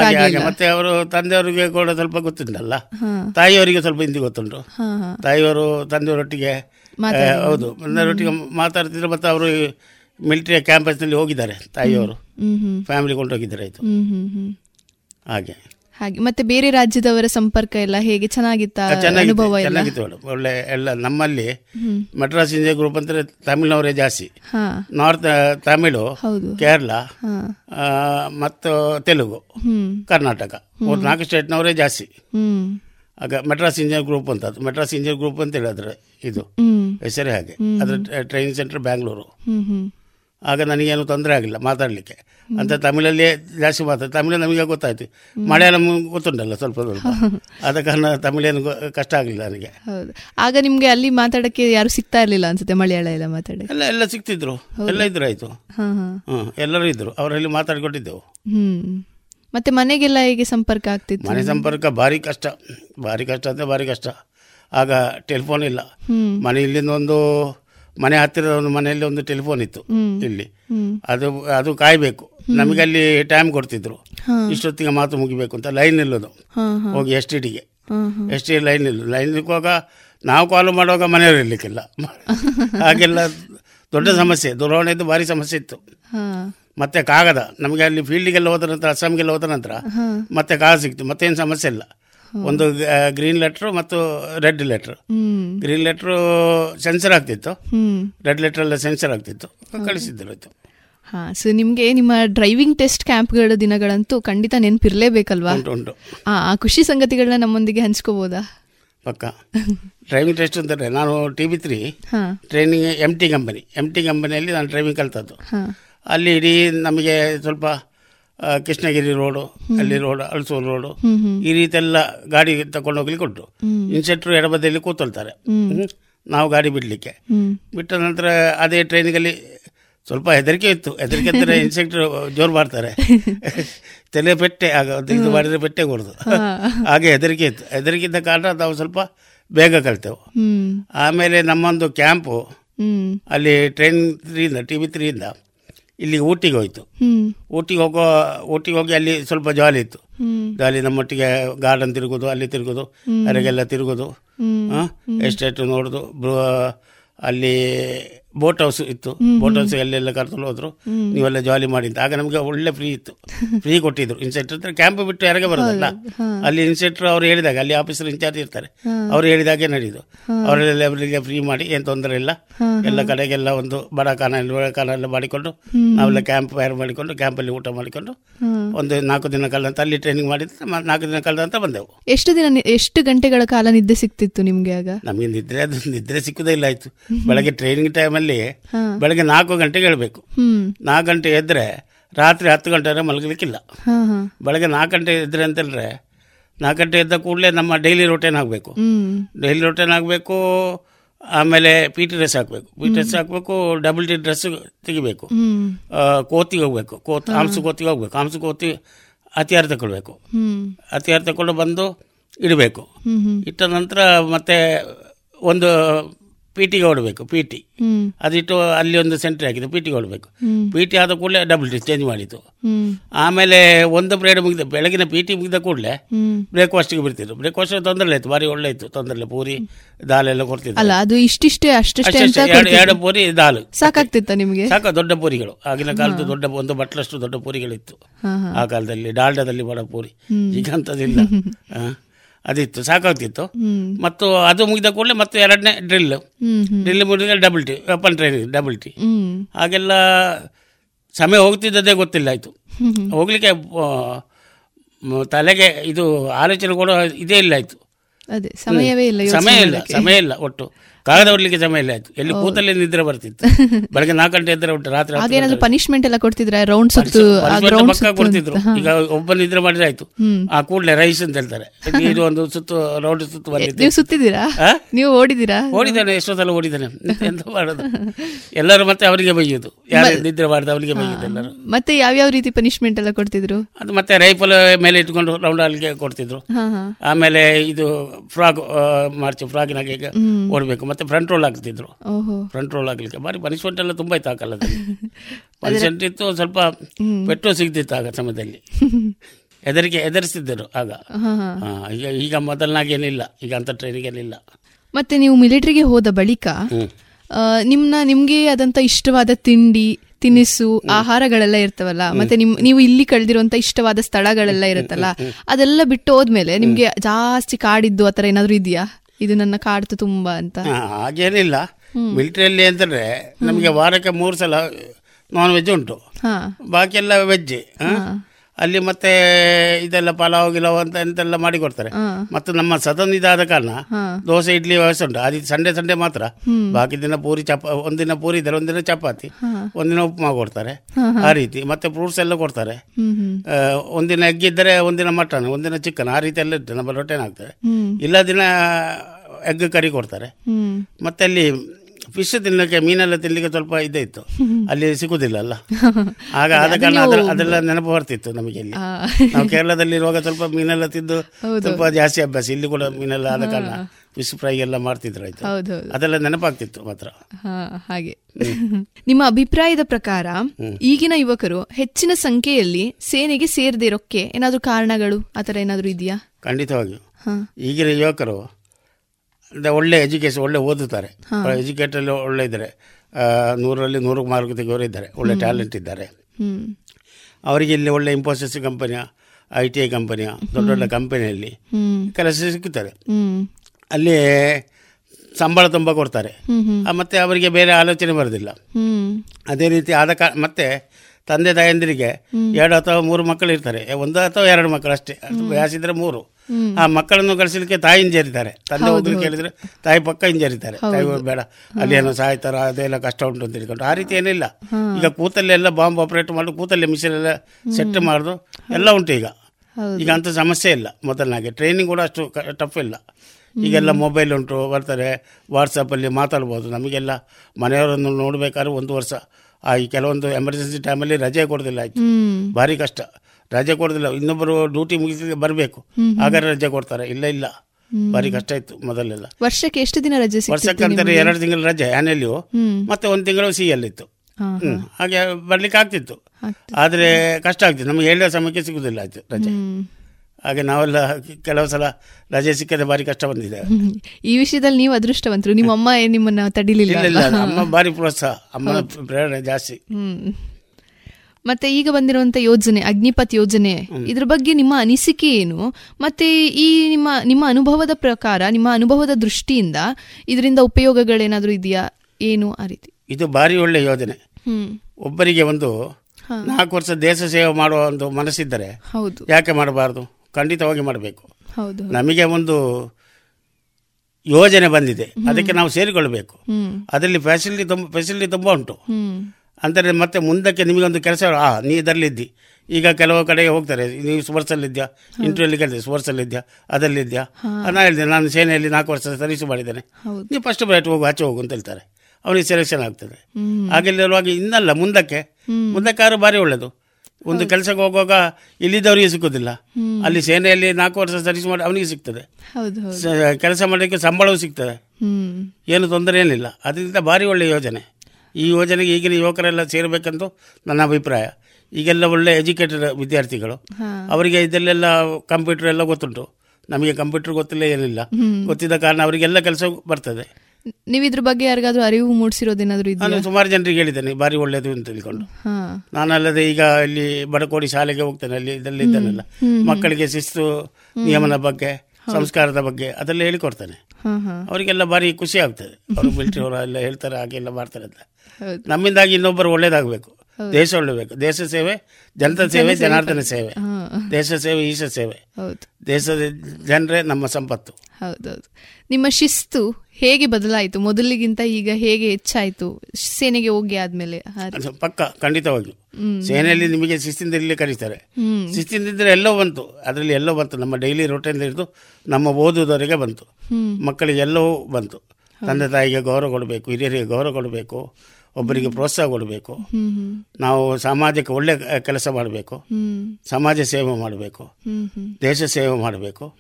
ಮತ್ತೆ ಅವರು ತಂದೆಯವರಿಗೆ ಕೂಡ ಸ್ವಲ್ಪ ಗೊತ್ತಿಲ್ಲ ತಾಯಿಯವರಿಗೆ ಸ್ವಲ್ಪ ಹಿಂದಿ ಗೊತ್ತುಂಟು. ತಾಯಿಯವರು ತಂದೆಯವರೊಟ್ಟಿಗೆ ಹೌದು. ತಂದೆಯವರೊಟ್ಟಿಗೆ ಮಾತಾಡ್ತಿದ್ರು ಮತ್ತೆ ಅವರು ಮಿಲಿಟರಿ ಕ್ಯಾಂಪಸ್ನಲ್ಲಿ ಹೋಗಿದ್ದಾರೆ ತಾಯಿಯವರು. ಫ್ಯಾಮಿಲಿ ಕೊಂಡೋಗಿದ್ದಾರೆ ಆಯಿತು. ಹಾಗೆ. ಹಾಗೆ ಮತ್ತೆ ಬೇರೆ ರಾಜ್ಯದವರ ಸಂಪರ್ಕ ಎಲ್ಲ ಹೇಗೆ ಚೆನ್ನಾಗಿತ್ತ ಅನುಭವ ಚೆನ್ನಾಗಿತ್ತು ಮೇಡಮ್. ಒಳ್ಳೆ ಎಲ್ಲ ನಮ್ಮಲ್ಲಿ ಮಡ್ರಾಸ್ ಇಂಡಿಯಾ ಗ್ರೂಪ್ ಅಂದ್ರೆ ತಮಿಳ್ನವರೇ ಜಾಸ್ತಿ. ನಾರ್ತ್ ತಮಿಳು ಕೇರಳ ಮತ್ತು ತೆಲುಗು ಕರ್ನಾಟಕ. ಮೂರ್ ನಾಲ್ಕು ಸ್ಟೇಟ್ನವರೇ ಜಾಸ್ತಿ. ಆಗ ಮೆಡ್ರಾಸ್ ಇಂಜಿನಿಯರ್ ಗ್ರೂಪ್ ಅಂತ ಅದು ಮೆಡ್ರಾಸ್ ಇಂಜಿನಿಯರ್ ಗ್ರೂಪ್ ಅಂತ ಹೇಳಿದ್ರೆ ಇದು. ಹೆಸರೇ ಹಾಗೆ. ಅದ್ರ ಟ್ರೈನಿಂಗ್ ಸೆಂಟರ್ ಬ್ಯಾಂಗ್ಳೂರು. ಆಗ ನನಗೇನು ತೊಂದರೆ ಆಗಿಲ್ಲ ಮಾತಾಡಲಿಕ್ಕೆ. ಅಂತ ತಮಿಳಲ್ಲೇ ಜಾಸ್ತಿ ಮಾತಾಡ ತಮಿಳು ನಮಗೆ ಗೊತ್ತಾಯ್ತು. ಮಲಯಾಳಂ ಗೊತ್ತುಂಟಲ್ಲ ಸ್ವಲ್ಪ ಸ್ವಲ್ಪ. ಆದ ಕಾರಣ ತಮಿಳೇನು ಕಷ್ಟ ಆಗಲಿಲ್ಲ ನನಗೆ. ಹೌದು. ಆಗ ನಿಮಗೆ ಅಲ್ಲಿ ಮಾತಾಡಕ್ಕೆ ಯಾರು ಸಿಗ್ತಾ ಇರಲಿಲ್ಲ ಅನ್ಸುತ್ತೆ ಮಲಯಾಳ ಎಲ್ಲ ಮಾತಾಡಿ ಎಲ್ಲ ಎಲ್ಲ ಸಿಗ್ತಿದ್ರು ಎಲ್ಲ ಇದ್ರು ಆಯಿತು ಎಲ್ಲರೂ ಇದ್ರು. ಅವರಲ್ಲಿ ಮಾತಾಡಿಕೊಟ್ಟಿದ್ದೆವು. ಮತ್ತೆ ಮನೆಗೆಲ್ಲ ಹೇಗೆ ಸಂಪರ್ಕ ಆಗ್ತಿತ್ತು? ಮನೆ ಸಂಪರ್ಕ ಭಾರಿ ಕಷ್ಟ. ಭಾರಿ ಕಷ್ಟ ಅಂದರೆ ಭಾರಿ ಕಷ್ಟ. ಆಗ ಟೆಲಿಫೋನ್ ಇಲ್ಲ. ಮನೆ ಇಲ್ಲಿಂದ ಒಂದು ಮನೆ ಹತ್ತಿರದ ಒಂದು ಮನೆಯಲ್ಲಿ ಒಂದು ಟೆಲಿಫೋನ್ ಇತ್ತು ಇಲ್ಲಿ. ಅದು ಅದು ಕಾಯಬೇಕು. ನಮಗೆ ಅಲ್ಲಿ ಟೈಮ್ ಕೊಡ್ತಿದ್ರು. ಇಷ್ಟೊತ್ತಿಗೆ ಮಾತು ಮುಗಿಬೇಕು ಅಂತ ಲೈನ್ ನಿಲ್ಲೋದು. ಹೋಗಿ ಎಸ್ ಟಿ ಟಿಗೆ ಹಾ ಎಸ್ ಟಿ ಲೈನ್ ನಿಲ್ಲ ಲೈನ್ ನಿಲ್ಲುವಾಗ ನಾವು ಕಾಲ್ ಮಾಡುವಾಗ ಮನೆಯವರು ಇರ್ಲಿಕ್ಕಿಲ್ಲ. (laughs) ಹಾಗೆಲ್ಲ ದೊಡ್ಡ ಸಮಸ್ಯೆ. ದೂರವಾಣಿದ್ದು ಭಾರಿ ಸಮಸ್ಯೆ ಇತ್ತು. ಮತ್ತೆ ಕಾಗದ. ನಮಗೆ ಅಲ್ಲಿ ಫೀಲ್ಡಿಗೆಲ್ಲ ಹೋದ ನಂತರ ಅಸ್ಸಾಮ್ಗೆಲ್ಲ ಹೋದ ನಂತರ ಮತ್ತೆ ಕಾಗದ ಸಿಕ್ತು. ಮತ್ತೇನು ಸಮಸ್ಯೆ ಇಲ್ಲ. ಒಂದು ಗ್ರೀನ್ ಲೆಟ್ರು ಮತ್ತು red letter green letter censor ಆಗ್ತಿತ್ತು. ರೆಡ್ ಲೆಟರ್ ಎಲ್ಲ ಸೆನ್ಸರ್ ಆಗ್ತಿತ್ತು. ಕಳಿಸಿದ್ರು ಹಾ ಸೊ ನಿಮಗೆ ನಿಮ್ಮ ಡ್ರೈವಿಂಗ್ ಟೆಸ್ಟ್ ಕ್ಯಾಂಪ್ಗಳ ದಿನಗಳಂತೂ ಖಂಡಿತ ನೆನಪಿರಲೇಬೇಕಲ್ವಾ? ಉಂಟು ಆ ಖುಷಿ ಸಂಗತಿಗಳನ್ನ ನಮ್ಮೊಂದಿಗೆ ಹಂಚ್ಕೋಬೋದಾ? ಪಕ್ಕ. ಡ್ರೈವಿಂಗ್ ಟೆಸ್ಟ್ ಅಂತಾರೆ ನಾನು T B three training M T company M T ಕಂಪನಿಯಲ್ಲಿ ನಾನು ಡ್ರೈವಿಂಗ್ ಕಲಿತದ್ದು. ಅಲ್ಲಿ ಇಡೀ ನಮಗೆ ಸ್ವಲ್ಪ ಕೃಷ್ಣಗಿರಿ ರೋಡು ಅಲ್ಲಿ ರೋಡ್ ಅಳಸೂರು ರೋಡು ಈ ರೀತಿ ಎಲ್ಲ ಗಾಡಿ ತಗೊಂಡು ಹೋಗ್ಲಿಕ್ಕೆ ಉಂಟು ಇನ್ಸೆಟ್ರು ಎಡಬದಿಯಲ್ಲಿ ಕೂತೊಳ್ತಾರೆ. ನಾವು ಗಾಡಿ ಬಿಡಲಿಕ್ಕೆ. ಬಿಟ್ಟ ನಂತರ ಅದೇ ಟ್ರೈನಿಗಲ್ಲಿ ಸ್ವಲ್ಪ ಹೆದರಿಕೆ ಇತ್ತು. ಹೆದರಿಕೆ ಅಂದರೆ ಇನ್ಸೆಕ್ಟ್ರು ಜೋರು ಮಾಡ್ತಾರೆ. ತಲೆ ಪೆಟ್ಟೆ ಆಗ ಇದು ಮಾಡಿದರೆ ಪೆಟ್ಟೆ ಕೊಡೋದು. ಹಾಗೆ ಹೆದರಿಕೆ ಇತ್ತು. ಹೆದರಿಕೆ ಇದ್ದ ಕಾರಣ ನಾವು ಸ್ವಲ್ಪ ಬೇಗ ಕಲ್ತೆವು. ಆಮೇಲೆ ನಮ್ಮೊಂದು ಕ್ಯಾಂಪು ಅಲ್ಲಿ ಟ್ರೈನ್ ತ್ರೀಯಿಂದ ಟಿ ವಿ ತ್ರೀಯಿಂದ ಇಲ್ಲಿ ಊಟಿಗೆ ಹೋಯ್ತು. ಊಟಿಗೆ ಹೋಗೋ ಊಟಿಗೆ ಹೋಗಿ ಅಲ್ಲಿ ಸ್ವಲ್ಪ ಜಾಲಿ ಇತ್ತು. ಜಾಲಿ ನಮ್ಮೊಟ್ಟಿಗೆ ಗಾರ್ಡನ್ ತಿರುಗೋದು ಅಲ್ಲಿ ತಿರುಗೋದು ಅರೆಗೆಲ್ಲ ತಿರುಗೋದು. ಎಸ್ಟೇಟ್ ನೋಡೋದು ಅಲ್ಲಿ ಬೋಟ್ ಹೌಸ್ ಇತ್ತು. ಬೋಟ್ ಹೌಸ್ ಎಲ್ಲೆಲ್ಲ ಕರ್ಕೊಂಡು ಹೋದ್ರು. ನೀವೆಲ್ಲ ಜಾಲಿ ಮಾಡಿ ಅಂತ. ಆಗ ನಮಗೆ ಒಳ್ಳೆ ಫ್ರೀ ಇತ್ತು. ಫ್ರೀ ಕೊಟ್ಟಿದ್ರು. ಇನ್ಸೆಕ್ಟರ್ ಅಂದ್ರೆ ಕ್ಯಾಂಪ್ ಬಿಟ್ಟು ಯಾರಿಗೆ ಬರೋದಲ್ಲ? ಅಲ್ಲಿ ಇನ್ಸೆಕ್ಟರ್ ಅವ್ರು ಹೇಳಿದಾಗ ಅಲ್ಲಿ ಆಫೀಸರ್ ಇನ್ಚಾರ್ಜ್ ಇರ್ತಾರೆ. ಅವ್ರು ಹೇಳಿದಾಗೆ ನಡೆಯುದು ಅವರೆಲ್ಲ ಅವರಿಗೆ ಫ್ರೀ ಮಾಡಿ ಏನು ತೊಂದರೆ ಇಲ್ಲ. ಎಲ್ಲ ಕಡೆಗೆಲ್ಲ ಒಂದು ಬಡ ಕಾನ ಕಾನ ಎಲ್ಲ ಮಾಡಿಕೊಂಡು ನಾವೆಲ್ಲ ಕ್ಯಾಂಪ್ ಫೈರ್ ಮಾಡಿಕೊಂಡು ಕ್ಯಾಂಪಲ್ಲಿ ಊಟ ಮಾಡಿಕೊಂಡು ಒಂದು ನಾಲ್ಕು ದಿನ ಕಳೆದಂತ ಅಲ್ಲಿ ಟ್ರೈನಿಂಗ್ ಮಾಡಿದ್ರೆ ನಾಲ್ಕು ದಿನ ಕಳೆದಂತ ಬಂದೆವು. ಎಷ್ಟು ದಿನ ಎಷ್ಟು ಗಂಟೆಗಳ ಕಾಲ ನಿದ್ದೆ ಸಿಕ್ತಿತ್ತು ನಿಮ್ಗೆ ಆಗ? ನಮಗೆ ನಿದ್ರೆ ಅದು ನಿದ್ರೆ ಸಿಕ್ಕುದೇ ಇಲ್ಲ ಆಯ್ತು. ಬೆಳಗ್ಗೆ ಟ್ರೈನಿಂಗ್ ಟೈಮಲ್ಲಿ ಬೆಳಗ್ಗೆ ನಾಲ್ಕು ಗಂಟೆಗೆ ಹೇಳಬೇಕು. ನಾಲ್ಕು ಗಂಟೆ ಎದ್ರೆ ರಾತ್ರಿ ಹತ್ತು ಗಂಟೆ ಮಲಗಲಿಕ್ಕಿಲ್ಲ. ಬೆಳಗ್ಗೆ ನಾಲ್ಕು ಗಂಟೆ ಎದ್ರೆ ಅಂತಂದ್ರೆ ನಾಲ್ಕು ಗಂಟೆ ಎದ್ದ ಕೂಡಲೇ ನಮ್ಮ ಡೈಲಿ ರೊಟೇನ್ ಆಗಬೇಕು. ಡೈಲಿ ರೊಟೇನ್ ಆಗಬೇಕು ಆಮೇಲೆ ಪಿ ಟಿ ಡ್ರೆಸ್ ಹಾಕಬೇಕು. ಪಿ ಟಿ ಡ್ರೆಸ್ ಹಾಕಬೇಕು ಡಬಲ್ ಟಿ ಡ್ರೆಸ್ ತೆಗಿಬೇಕು. ಕೋತಿಗೆ ಹೋಗ್ಬೇಕು. ಕೋತ್ ಆಮ್ಸು ಕೋತಿಗೆ ಹೋಗ್ಬೇಕು. ಆಮ್ಸು ಕೋತಿ ಅತಿಯಾರ ತಗೊಳ್ಬೇಕು. ಹ್ಮ್. ಅತಿಯಾರ ತಗೊಂಡು ಬಂದು ಇಡಬೇಕು. ಇಟ್ಟ ನಂತರ ಮತ್ತೆ ಒಂದು ಪಿ ಟಿಗೆ ಹೊಡಬೇಕು ಪಿ ಟಿ ಅದಿಟ್ಟು ಅಲ್ಲಿ ಒಂದು ಸೆಂಟ್ರಿ ಹಾಕಿದ್ದು ಪಿ ಟಿಗೆ ಹೊಡಬೇಕು. ಪಿಟಿ ಪಿ ಟಿ ಆದ ಕೂಡಲೇ ಡಬಲ್ ಟಿ ಚೇಂಜ್ ಮಾಡಿತು ಆಮೇಲೆ ಒಂದು ಬ್ರೇಡ್ ಮುಗಿದ ಬೆಳಗಿನ ಪಿ ಟಿ ಮುಗಿದ ಕೂಡಲೇ ಬ್ರೇಕ್ಫಾಸ್ಟಿಗೆ ಬಿಡ್ತಿದ್ರು. ಬ್ರೇಕ್ಫಾಸ್ಟ್ ತೊಂದರೆ ಇತ್ತು ಭಾರಿ ಒಳ್ಳೆ ಇತ್ತು. ತೊಂದರೆ ಪೂರಿ ದಾಲ್ ಎಲ್ಲ ಕೊಡ್ತಿದ್ರು. ಅಲ್ಲ ಅದು ಇಷ್ಟಿಷ್ಟೇ ಅಷ್ಟಷ್ಟೇ ಅಷ್ಟೇ ಎರಡು ಎರಡು ಪೂರಿ ದಾಲ್. ಸಾಕಾಗ್ತಿತ್ತು ನಿಮಗೆ? ಸಾಕ ದೊಡ್ಡ ಪೂರಿಗಳು. ಆಗಿನ ಕಾಲದ ದೊಡ್ಡ ಒಂದು ಬಟ್ಲಷ್ಟು ದೊಡ್ಡ ಪೂರಿಗಳಿತ್ತು. ಆ ಕಾಲದಲ್ಲಿ ಡಾಲ್ಡಾದಲ್ಲಿ ಬಡ ಪೂರಿ. ಈಗ ಅಂಥದ್ದಿಲ್ಲ (laughs) ಅದಿತ್ತು ಸಾಕಾಗ್ತಿತ್ತು. ಮತ್ತು ಅದು ಮುಗಿದ ಕೂಡಲೇ ಮತ್ತೆ ಎರಡನೇ ಡ್ರಿಲ್ ಡ್ರಿಲ್ ಮುಗಿದ double T weapon training double T ಹಾಗೆಲ್ಲ ಸಮಯ ಹೋಗ್ತಿದ್ದದೇ ಗೊತ್ತಿಲ್ಲ ಆಯಿತು. ಹೋಗ್ಲಿಕ್ಕೆ ತಲೆಗೆ ಇದು ಆಲೋಚನೆ ಕೂಡ ಇದೇ ಇಲ್ಲ ಆಯಿತು. ಸಮಯವೇ ಇಲ್ಲ ಸಮಯ ಇಲ್ಲ ಸಮಯ ಇಲ್ಲ ಒಟ್ಟು. ಕಾಗದ ಹೊಡ್ಲಿಕ್ಕೆ ಸಮಯ ಇಲ್ಲ ಆಯ್ತು. ಎಲ್ಲಿ ಕೂತಲ್ಲೇ ನಿದ್ರೆ ಬರ್ತಿತ್ತು. ಬೆಳಗ್ಗೆ ನಾಲ್ಕು ಗಂಟೆ ಎದ್ರೆ ಉಂಟು ರಾತ್ರಿ ಪನಿಶ್ಮೆಂಟ್. ಪನಿಷ್ಮೆಂಟ್ ಎಲ್ಲ ಕೊಡ್ತಿದ್ರೆ? ರೌಂಡ್ ಸುತ್ತು ಪಕ್ಕ ಕೊಡ್ತಿದ್ರು. ಈಗ ಒಬ್ಬ ನಿದ್ರೆ ಮಾಡಿದ್ರೆ ಆಯ್ತು. ಆ ಕೂಡಲೇ ರೈಸ್ ಅಂತ ಹೇಳ್ತಾರೆ. ಇದು ಒಂದು ಸುತ್ತು ರೌಂಡ್ ಸುತ್ತು ನೀವು ಸುತ್ತಿದ್ದೀರಾ? ನೀವು ಓಡಿದ್ದೀರಾ? ಓಡಿದ್ದಾನೆ ಎಷ್ಟೋ ಸಲ ಓಡಿದ್ದಾನೆ ಎಂತ ಮಾಡೋದು? ಎಲ್ಲರೂ ಮತ್ತೆ ಅವರಿಗೆ ಬೈಯೋದು. ಯಾರು ನಿದ್ರೆ ಮಾಡಿದ ಅವರಿಗೆ ಬೈಯೋದು ಎಲ್ಲರೂ. ಮತ್ತೆ ಯಾವ್ಯಾವ ರೀತಿ ಪನಿಶ್ಮೆಂಟ್ ಎಲ್ಲ ಕೊಡ್ತಿದ್ರು? ಅದು ಮತ್ತೆ ರೈಫಲ್ ಮೇಲೆ ಇಟ್ಕೊಂಡು ರೌಂಡ್ ಅಲ್ಲಿಗೆ ಕೊಡ್ತಿದ್ರು. ಆಮೇಲೆ ಇದು ಫ್ರಾಗ್ ಮಾರ್ಚ್ ಫ್ರಾಗಿನಾಗೆ ಓಡಬೇಕು. ಮತ್ತೆ ಫ್ರಂಟ್ ರೋಲ್ ಆಗ್ತಿದ್ರು ಫ್ರಂಟ್ ರೋಲ್ ಆಗ್ಲಿಕ್ಕೆ ಬಾರಿ ಪನಿಷ್ಮೆಂಟ್ ಎಲ್ಲ ತುಂಬಾ ಇತ್ತು ಆ ಕಾಲದಲ್ಲಿ. (laughs) ಪನಿಷ್ಮೆಂಟ್ ಇತ್ತು ಸ್ವಲ್ಪ ಪೆಟ್ರೋಲ್ ಸಿಗ್ತಿತ್ತು ಆಗ ಸಮಯದಲ್ಲಿ. (laughs) ಹೆದರಿಕೆ ಹೆದರಿಸ್ತಿದ್ದರು ಆಗ. ಈಗ ಈಗ ಮೊದಲನಾಗೇನಿಲ್ಲ ಈಗ ಅಂತ ಟ್ರೈನಿಂಗ್ ಏನಿಲ್ಲ. ಮತ್ತೆ ನೀವು ಮಿಲಿಟರಿಗೆ ಹೋದ ಬಳಿಕ ನಿಮ್ನ ನಿಮ್ಗೆ ಆದಂತ ಇಷ್ಟವಾದ ತಿಂಡಿ ತಿನಿಸು ಆಹಾರಗಳೆಲ್ಲ ಇರ್ತವಲ್ಲ ಮತ್ತೆ ನಿಮ್ ನೀವು ಇಲ್ಲಿ ಕಳೆದಿರುವಂತ ಇಷ್ಟವಾದ ಸ್ಥಳಗಳೆಲ್ಲ ಇರುತ್ತಲ್ಲ ಅದೆಲ್ಲ ಬಿಟ್ಟು ಹೋದ್ಮೇಲೆ ನಿಮ್ಗೆ ಜಾಸ್ತಿ ಕಾಡಿದ್ದು ಆತರ ಏನಾದ್ರು ಇದೆಯಾ? ಇದು ನನ್ನ ಕಾಡ್ತು ತುಂಬಾ ಅಂತ. ಹಾಗೇನಿಲ್ಲ. ಮಿಲಿಟರಿಯಲ್ಲಿ ಅಂತಂದ್ರೆ ನಮಗೆ ವಾರಕ್ಕೆ ಮೂರು ಸಲ ನಾನ್ ವೆಜ್ ಉಂಟು ಬಾಕಿ ಎಲ್ಲ ವೆಜ್ ಅಲ್ಲಿ ಮತ್ತೆ ಇದೆಲ್ಲ ಪಲಾವ್ ಗಿಲಾವ್ ಅಂತ ಎಂತೆಲ್ಲ ಮಾಡಿ ಕೊಡ್ತಾರೆ ಮತ್ತೆ ನಮ್ಮ ಸದನ್ ಇದಾದ ಕಾರಣ ದೋಸೆ ಇಡ್ಲಿ ವ್ಯವಸ್ಥೆ ಉಂಟು. ಅದು ಸಂಡೆ ಸಂಡೆ ಮಾತ್ರ. ಬಾಕಿ ದಿನ ಪೂರಿ ಚಪಾ ಒಂದಿನ ಪೂರಿ ಇದ್ದಾರೆ ಒಂದಿನ ಚಪಾತಿ ಒಂದಿನ ಉಪ್ಮಾ ಕೊಡ್ತಾರೆ. ಆ ರೀತಿ. ಮತ್ತೆ ಫ್ರೂಟ್ಸ್ ಎಲ್ಲ ಕೊಡ್ತಾರೆ. ಒಂದಿನ ಎಗ್ ಇದ್ದರೆ ಒಂದಿನ ಮಟನ್ ಒಂದಿನ ಚಿಕನ್ ಆ ರೀತಿ ಎಲ್ಲ ಇರ್ತದೆ. ನಮ್ಮ ರೊಟ್ಟೆನ ಆಗ್ತದೆ. ಇಲ್ಲ ದಿನ ಎಗ್ ಕರಿ ಕೊಡ್ತಾರೆ. ಮತ್ತೆ ಅಲ್ಲಿ ಫಿಶ್ ತಿನ್ನಲಿಕ್ಕೆ ಮೀನೆಲ್ಲ ತಿನ್ನಲಿಕ್ಕೆ ಸ್ವಲ್ಪ ಇದೇ ಇತ್ತು. (laughs) ಅಲ್ಲಿ ಸಿಗುದಿಲ್ಲ ಅಲ್ಲ. ಆಗ ಆದ ಕಾರಣ ಅದರ- ಅದೆಲ್ಲ ನೆನಪು ಬರ್ತಿತ್ತು ನಮಗೆ ಇಲ್ಲಿ. ನಾವು ಕೇರಳದಲ್ಲಿ ಇರುವಾಗ ಸ್ವಲ್ಪ ಮೀನೆಲ್ಲ ತಿಂದು ಸ್ವಲ್ಪ ಜಾಸ್ತಿ ಅಭ್ಯಾಸ. ಇಲ್ಲಿ ಕೂಡ ಮೀನೆಲ್ಲ ಆದ ಕಾರಣ ಫಿಶ್ ಫ್ರೈ ಎಲ್ಲ ಮಾಡ್ತಿದ್ರು ಆಯ್ತು. ಅದೆಲ್ಲ ನೆನಪಾಗ್ತಿತ್ತು ಮಾತ್ರ. ಹಾಗೆ. (laughs) ನಿಮ್ಮ ಅಭಿಪ್ರಾಯದ ಪ್ರಕಾರ ಈಗಿನ ಯುವಕರು ಹೆಚ್ಚಿನ ಸಂಖ್ಯೆಯಲ್ಲಿ ಸೇನೆಗೆ ಸೇರದೆ ಇರೋಕ್ಕೆ ಏನಾದ್ರು ಕಾರಣಗಳು ಆತರ ಏನಾದ್ರೂ ಇದೆಯಾ? ಖಂಡಿತವಾಗಿಯೂ. ಈಗಿನ ಯುವಕರು ಅಂದ್ರೆ ಒಳ್ಳೆ ಎಜುಕೇಶನ್ ಒಳ್ಳೆ ಓದುತ್ತಾರೆ. ಎಜುಕೇಟಲ್ಲಿ ಒಳ್ಳೆ ಇದ್ದಾರೆ. ನೂರಲ್ಲಿ ನೂರರಲ್ಲಿ ನೂರು ಮಾರ್ಕ್ ತೆಗೆಯೋರು ಇದ್ದಾರೆ. ಒಳ್ಳೆ ಟ್ಯಾಲೆಂಟ್ ಇದ್ದಾರೆ. ಅವರಿಗೆ ಇಲ್ಲಿ ಒಳ್ಳೆ ಇಂಫೋಸಿಸ್ ಕಂಪನಿಯ ಐ ಟಿ ಐ ಕಂಪನಿಯ ದೊಡ್ಡ ದೊಡ್ಡ ಕಂಪನಿಯಲ್ಲಿ ಕೆಲಸ ಸಿಗ್ತಾರೆ. ಅಲ್ಲಿ ಸಂಬಳ ತುಂಬ ಕೊಡ್ತಾರೆ. ಮತ್ತೆ ಅವರಿಗೆ ಬೇರೆ ಆಲೋಚನೆ ಬರೋದಿಲ್ಲ. ಅದೇ ರೀತಿ ಆದ ಕಾ ಮತ್ತೆ ತಂದೆ ತಾಯಂದಿರಿಗೆ ಎರಡು ಅಥವಾ ಮೂರು ಮಕ್ಕಳು ಇರ್ತಾರೆ. ಒಂದು ಅಥವಾ ಎರಡು ಮಕ್ಕಳು ಅಷ್ಟೇ. ಅದು ವಯಸ್ಸಿದ್ರೆ ಮೂರು. ಆ ಮಕ್ಕಳನ್ನು ಕಳಿಸಲಿಕ್ಕೆ ತಾಯಿ ಹಿಂಜರಿತಾರೆ. ತಂದೆ ಹೋದ್ರು ಕೇಳಿದ್ರೆ ತಾಯಿ ಪಕ್ಕ ಹಿಂಜರಿತಾರೆ. ತಾಯಿ ಬೇಡ. ಅಲ್ಲಿ ಏನೋ ಸಾಯ್ತಾರ ಅದೆಲ್ಲ ಕಷ್ಟ ಉಂಟು ಅಂತ ತಿಳ್ಕೊಂಡು ಆ ರೀತಿ ಏನಿಲ್ಲ. ಈಗ ಕೂತಲ್ಲಿ ಎಲ್ಲ ಬಾಂಬ್ ಆಪರೇಟ್ ಮಾಡಿ ಕೂತಲ್ಲಿ ಮಿಷನ್ ಎಲ್ಲ ಸೆಟ್ ಮಾಡೋದು ಎಲ್ಲ ಉಂಟು ಈಗ. ಈಗ ಅಂತ ಸಮಸ್ಯೆ ಇಲ್ಲ ಮೊದಲನಾಗೆ. ಟ್ರೈನಿಂಗ್ ಕೂಡ ಅಷ್ಟು ಟಫ್ ಇಲ್ಲ. ಈಗೆಲ್ಲ ಮೊಬೈಲ್ ಉಂಟು ಬರ್ತಾರೆ. ವಾಟ್ಸಪ್ಪಲ್ಲಿ ಮಾತಾಡ್ಬೋದು. ನಮಗೆಲ್ಲ ಮನೆಯವರನ್ನು ನೋಡಬೇಕಾದ್ರೆ ಒಂದು ವರ್ಷ ಈ ಕೆಲವೊಂದು ಎಮರ್ಜೆನ್ಸಿ ಟೈಮಲ್ಲಿ ರಜೆ ಕೊಡೋದಿಲ್ಲ ಆಯ್ತು. ಭಾರಿ ಕಷ್ಟ. ರಜೆ ಕೊಡೋದಿಲ್ಲ. ಇನ್ನೊಬ್ಬರು ಡ್ಯೂಟಿ ಮುಗಿಸಿ ಬರಬೇಕು. ಆಗ ರಜೆ ಕೊಡ್ತಾರೆ. ಇಲ್ಲ ಇಲ್ಲ. ಭಾರಿ ಕಷ್ಟ ಇತ್ತು ಮೊದಲೆಲ್ಲ. ವರ್ಷಕ್ಕೆ ಎಷ್ಟು ದಿನ ರಜೆ ವರ್ಷಕ್ಕೆ ಅಂತಾರೆ ಎರಡು ತಿಂಗಳು ರಜೆ ಆನೆಲ್ಲಿಯು ಮತ್ತೆ ಒಂದು ತಿಂಗಳು ಸಿ ಹ್ಮ್. ಹಾಗೆ ಬರ್ಲಿಕ್ಕೆ ಆಗ್ತಿತ್ತು. ಆದರೆ ಕಷ್ಟ ಆಗ್ತಿತ್ತು. ನಮಗೆ ಹೇಳಿದ ಸಮಯಕ್ಕೆ ಸಿಗುದಿಲ್ಲ ಆಯ್ತು ರಜೆ. ಹಾಗೆ ನಾವೆಲ್ಲ ಕೆಲವು ಸಲ ರಜೆ ಸಿಕ್ಕದೆ ಭಾರಿ ಕಷ್ಟ ಬಂದಿದೆ. ಈ ವಿಷಯದಲ್ಲಿ ನೀವು ಅದೃಷ್ಟವಂತರು. ನಿಮ್ಮ ಅಮ್ಮ ಏನ್ ನಿಮ್ಮನ್ನ ತಡಿಲಿಲ್ಲ ಇಲ್ಲ ಅಮ್ಮ ಭಾರಿ ಪ್ರೋತ್ಸಾಹ. ಅಮ್ಮನ ಪ್ರೇರಣೆ ಜಾಸ್ತಿ. ಮತ್ತೆ ಈಗ ಬಂದಿರುವಂತ ಯೋಜನೆ ಅಗ್ನಿಪಥ್ ಯೋಜನೆ ಇದ್ರ ಬಗ್ಗೆ ನಿಮ್ಮ ಅನಿಸಿಕೆ ಏನು? ಮತ್ತೆ ಈ ನಿಮ್ಮ ನಿಮ್ಮ ಅನುಭವದ ಪ್ರಕಾರ ನಿಮ್ಮ ಅನುಭವದ ದೃಷ್ಟಿಯಿಂದ ಇದರಿಂದ ಉಪಯೋಗಗಳೇನಾದ್ರೂ ಇದೆಯಾ? ಏನು ಆ ರೀತಿ? ಇದು ಭಾರಿ ಒಳ್ಳೆ ಯೋಜನೆ. ಒಬ್ಬರಿಗೆ ಒಂದು. ನಾಲ್ಕು ವರ್ಷ ದೇಶ ಸೇವೆ ಮಾಡುವ ಒಂದು ಮನಸ್ಸಿದ್ದರೆ ಹೌದು. ಯಾಕೆ ಮಾಡಬಾರ್ದು? ಖಂಡಿತವಾಗಿ ಮಾಡಬೇಕು. ನಮಗೆ ಒಂದು ಯೋಜನೆ ಬಂದಿದೆ. ಅದಕ್ಕೆ ನಾವು ಸೇರಿಕೊಳ್ಬೇಕು. ಅದರಲ್ಲಿ ಫೆಸಿಲಿಟಿ ತುಂಬ ಫೆಸಿಲಿಟಿ ತುಂಬ ಉಂಟು. ಅಂದರೆ ಮತ್ತೆ ಮುಂದಕ್ಕೆ ನಿಮಗೊಂದು ಕೆಲಸ ಆ ನೀ ಇದರಲ್ಲಿದ್ದಿ. ಈಗ ಕೆಲವು ಕಡೆಗೆ ಹೋಗ್ತಾರೆ. ನೀವು ಸ್ಪೋರ್ಟ್ಸಲ್ಲಿದ್ಯಾ? ಇಂಟರ್ವ್ಯೂಲಿ ಕಲಿತೆ ಸ್ಪೋರ್ಟ್ಸಲ್ಲಿದ್ಯಾ? ಅದರಲ್ಲಿದ್ಯಾ? ನಾನು ಹೇಳಿದೆ ನಾನು ಸೇನೆಯಲ್ಲಿ ನಾಲ್ಕು ವರ್ಷ ಸರ್ವಿಸ್ ಮಾಡಿದ್ದೇನೆ. ನೀವು ಫಸ್ಟ್ ಬ್ರೈಟ್ ಹೋಗು ಆಚೆ ಹೋಗು ಅಂತ ಹೇಳ್ತಾರೆ. ಅವನಿಗೆ ಸೆಲೆಕ್ಷನ್ ಆಗ್ತದೆ. ಹ್ಮ್. ಹಾಗೆಲ್ಲಿರುವಾಗ ಇನ್ನಲ್ಲ ಮುಂದಕ್ಕೆ. ಮುಂದಕ್ಕೆ ಭಾರಿ ಒಳ್ಳೆಯದು ಒಂದು ಕೆಲಸಕ್ಕೆ ಹೋಗುವಾಗ ಇಲ್ಲಿದ್ದವರಿಗೆ ಸಿಗೋದಿಲ್ಲ ಅಲ್ಲಿ ಸೇನೆಯಲ್ಲಿ ನಾಲ್ಕು ವರ್ಷ ಸರ್ವಿಸ್ ಮಾಡಿ ಅವನಿಗೆ ಸಿಗ್ತದೆ. ಕೆಲಸ ಮಾಡಲಿಕ್ಕೆ ಸಂಬಳವೂ ಸಿಗ್ತದೆ. ಏನು ತೊಂದರೆ ಏನಿಲ್ಲ. ಅದರಿಂದ ಭಾರಿ ಒಳ್ಳೆಯ ಯೋಜನೆ. ಈ ಯೋಜನೆಗೆ ಈಗಿನ ಯುವಕರೆಲ್ಲ ಸೇರಬೇಕಂತ ನನ್ನ ಅಭಿಪ್ರಾಯ. ಈಗೆಲ್ಲ ಒಳ್ಳೆ ಎಜುಕೇಟೆಡ್ ವಿದ್ಯಾರ್ಥಿಗಳು. ಅವರಿಗೆ ಇದರಲ್ಲೆಲ್ಲ ಕಂಪ್ಯೂಟರ್ ಎಲ್ಲ ಗೊತ್ತುಂಟು. ನಮಗೆ ಕಂಪ್ಯೂಟರ್ ಗೊತ್ತಿಲ್ಲ ಏನಿಲ್ಲ. ಗೊತ್ತಿದ್ದ ಕಾರಣ ಅವರಿಗೆಲ್ಲ ಕೆಲಸ ಬರ್ತದೆ. ನೀವು ಇದ್ರ ಬಗ್ಗೆ ಯಾರಿಗಾದ್ರೂ ಅರಿವು ಮೂಡಿಸಿರೋದೇನಾದ್ರೂ ನಾನು ಸುಮಾರು ಜನರಿಗೆ ಹೇಳಿದ್ದೇನೆ ಬಾರಿ ಒಳ್ಳೇದು ಅಂತ ತಿಳ್ಕೊಂಡು. ನಾನಲ್ಲದೆ ಈಗ ಇಲ್ಲಿ ಬಡಕೋಡಿ ಶಾಲೆಗೆ ಹೋಗ್ತೇನೆ ಅಲ್ಲಿ ಇದರಲ್ಲಿ ಇದ್ದಾನಲ್ಲ. ಮಕ್ಕಳಿಗೆ ಶಿಸ್ತು ನಿಯಮನ ಬಗ್ಗೆ ಸಂಸ್ಕಾರದ ಬಗ್ಗೆ ಅದೆಲ್ಲ ಹೇಳಿಕೊಡ್ತೇನೆ. ಅವರಿಗೆಲ್ಲ ಭಾರಿ ಖುಷಿ ಆಗ್ತದೆ. ಅವರು ಮಿಲ್ಟ್ರಿ ಅವರು ಎಲ್ಲ ಹೇಳ್ತಾರೆ ಹಾಗೆಲ್ಲ ಮಾಡ್ತಾರೆ ಅಂತ. ನಮ್ಮಿಂದಾಗಿ ಇನ್ನೊಬ್ಬರು ಒಳ್ಳೇದಾಗಬೇಕು. ದೇಶ ಒಳ್ಳೇಬೇಕು. ದೇಶ ಸೇವೆ ಜನತಾ ಸೇವೆ ಜನಾರ್ದನ ಸೇವೆ. ದೇಶ ಸೇವೆ ಈಶ ಸೇವೆ. ದೇಶದ ಜನರೇ ನಮ್ಮ ಸಂಪತ್ತು. ಹೌದೌದು. ನಿಮ್ಮ ಶಿಸ್ತು ಹೇಗೆ ಬದಲಾಯಿತು? ಮೊದಲಿಗಿಂತ ಈಗ ಹೇಗೆ ಹೆಚ್ಚಾಯಿತು? ಸೇನೆಗೆ ಹೋಗಿ ಆದ್ಮೇಲೆ ಪಕ್ಕ ಖಂಡಿತವಾಗಿ ಸೇನೆಯಲ್ಲಿ ನಿಮಗೆ ಶಿಸ್ತಿಂದ ಇಲ್ಲಿ ಕರೀತಾರೆ. ಹ್ಮ್. ಶಿಸ್ತಿಂದಿದ್ರೆ ಎಲ್ಲೋ ಬಂತು. ಅದರಲ್ಲಿ ಎಲ್ಲೋ ಬಂತು. ನಮ್ಮ ಡೈಲಿ ರೊಟೀನ್ ಹಿಡಿದು ನಮ್ಮ ಓದುವುದವರಿಗೆ ಬಂತು. ಮಕ್ಕಳಿಗೆ ಎಲ್ಲವೂ ಬಂತು. ತಂದೆ ತಾಯಿಗೆ ಗೌರವ ಕೊಡಬೇಕು ಹಿರಿಯರಿಗೆ ಗೌರವ ಕೊಡಬೇಕು ಒಬ್ಬರಿಗೆ ಪ್ರೋತ್ಸಾಹ ಕೊಡಬೇಕು. ನಾವು ಸಮಾಜಕ್ಕೆ ಒಳ್ಳೆ ಕೆಲಸ ಮಾಡಬೇಕು. ಸಮಾಜ ಸೇವೆ ಮಾಡಬೇಕು. ದೇಶ ಸೇವೆ ಮಾಡಬೇಕು.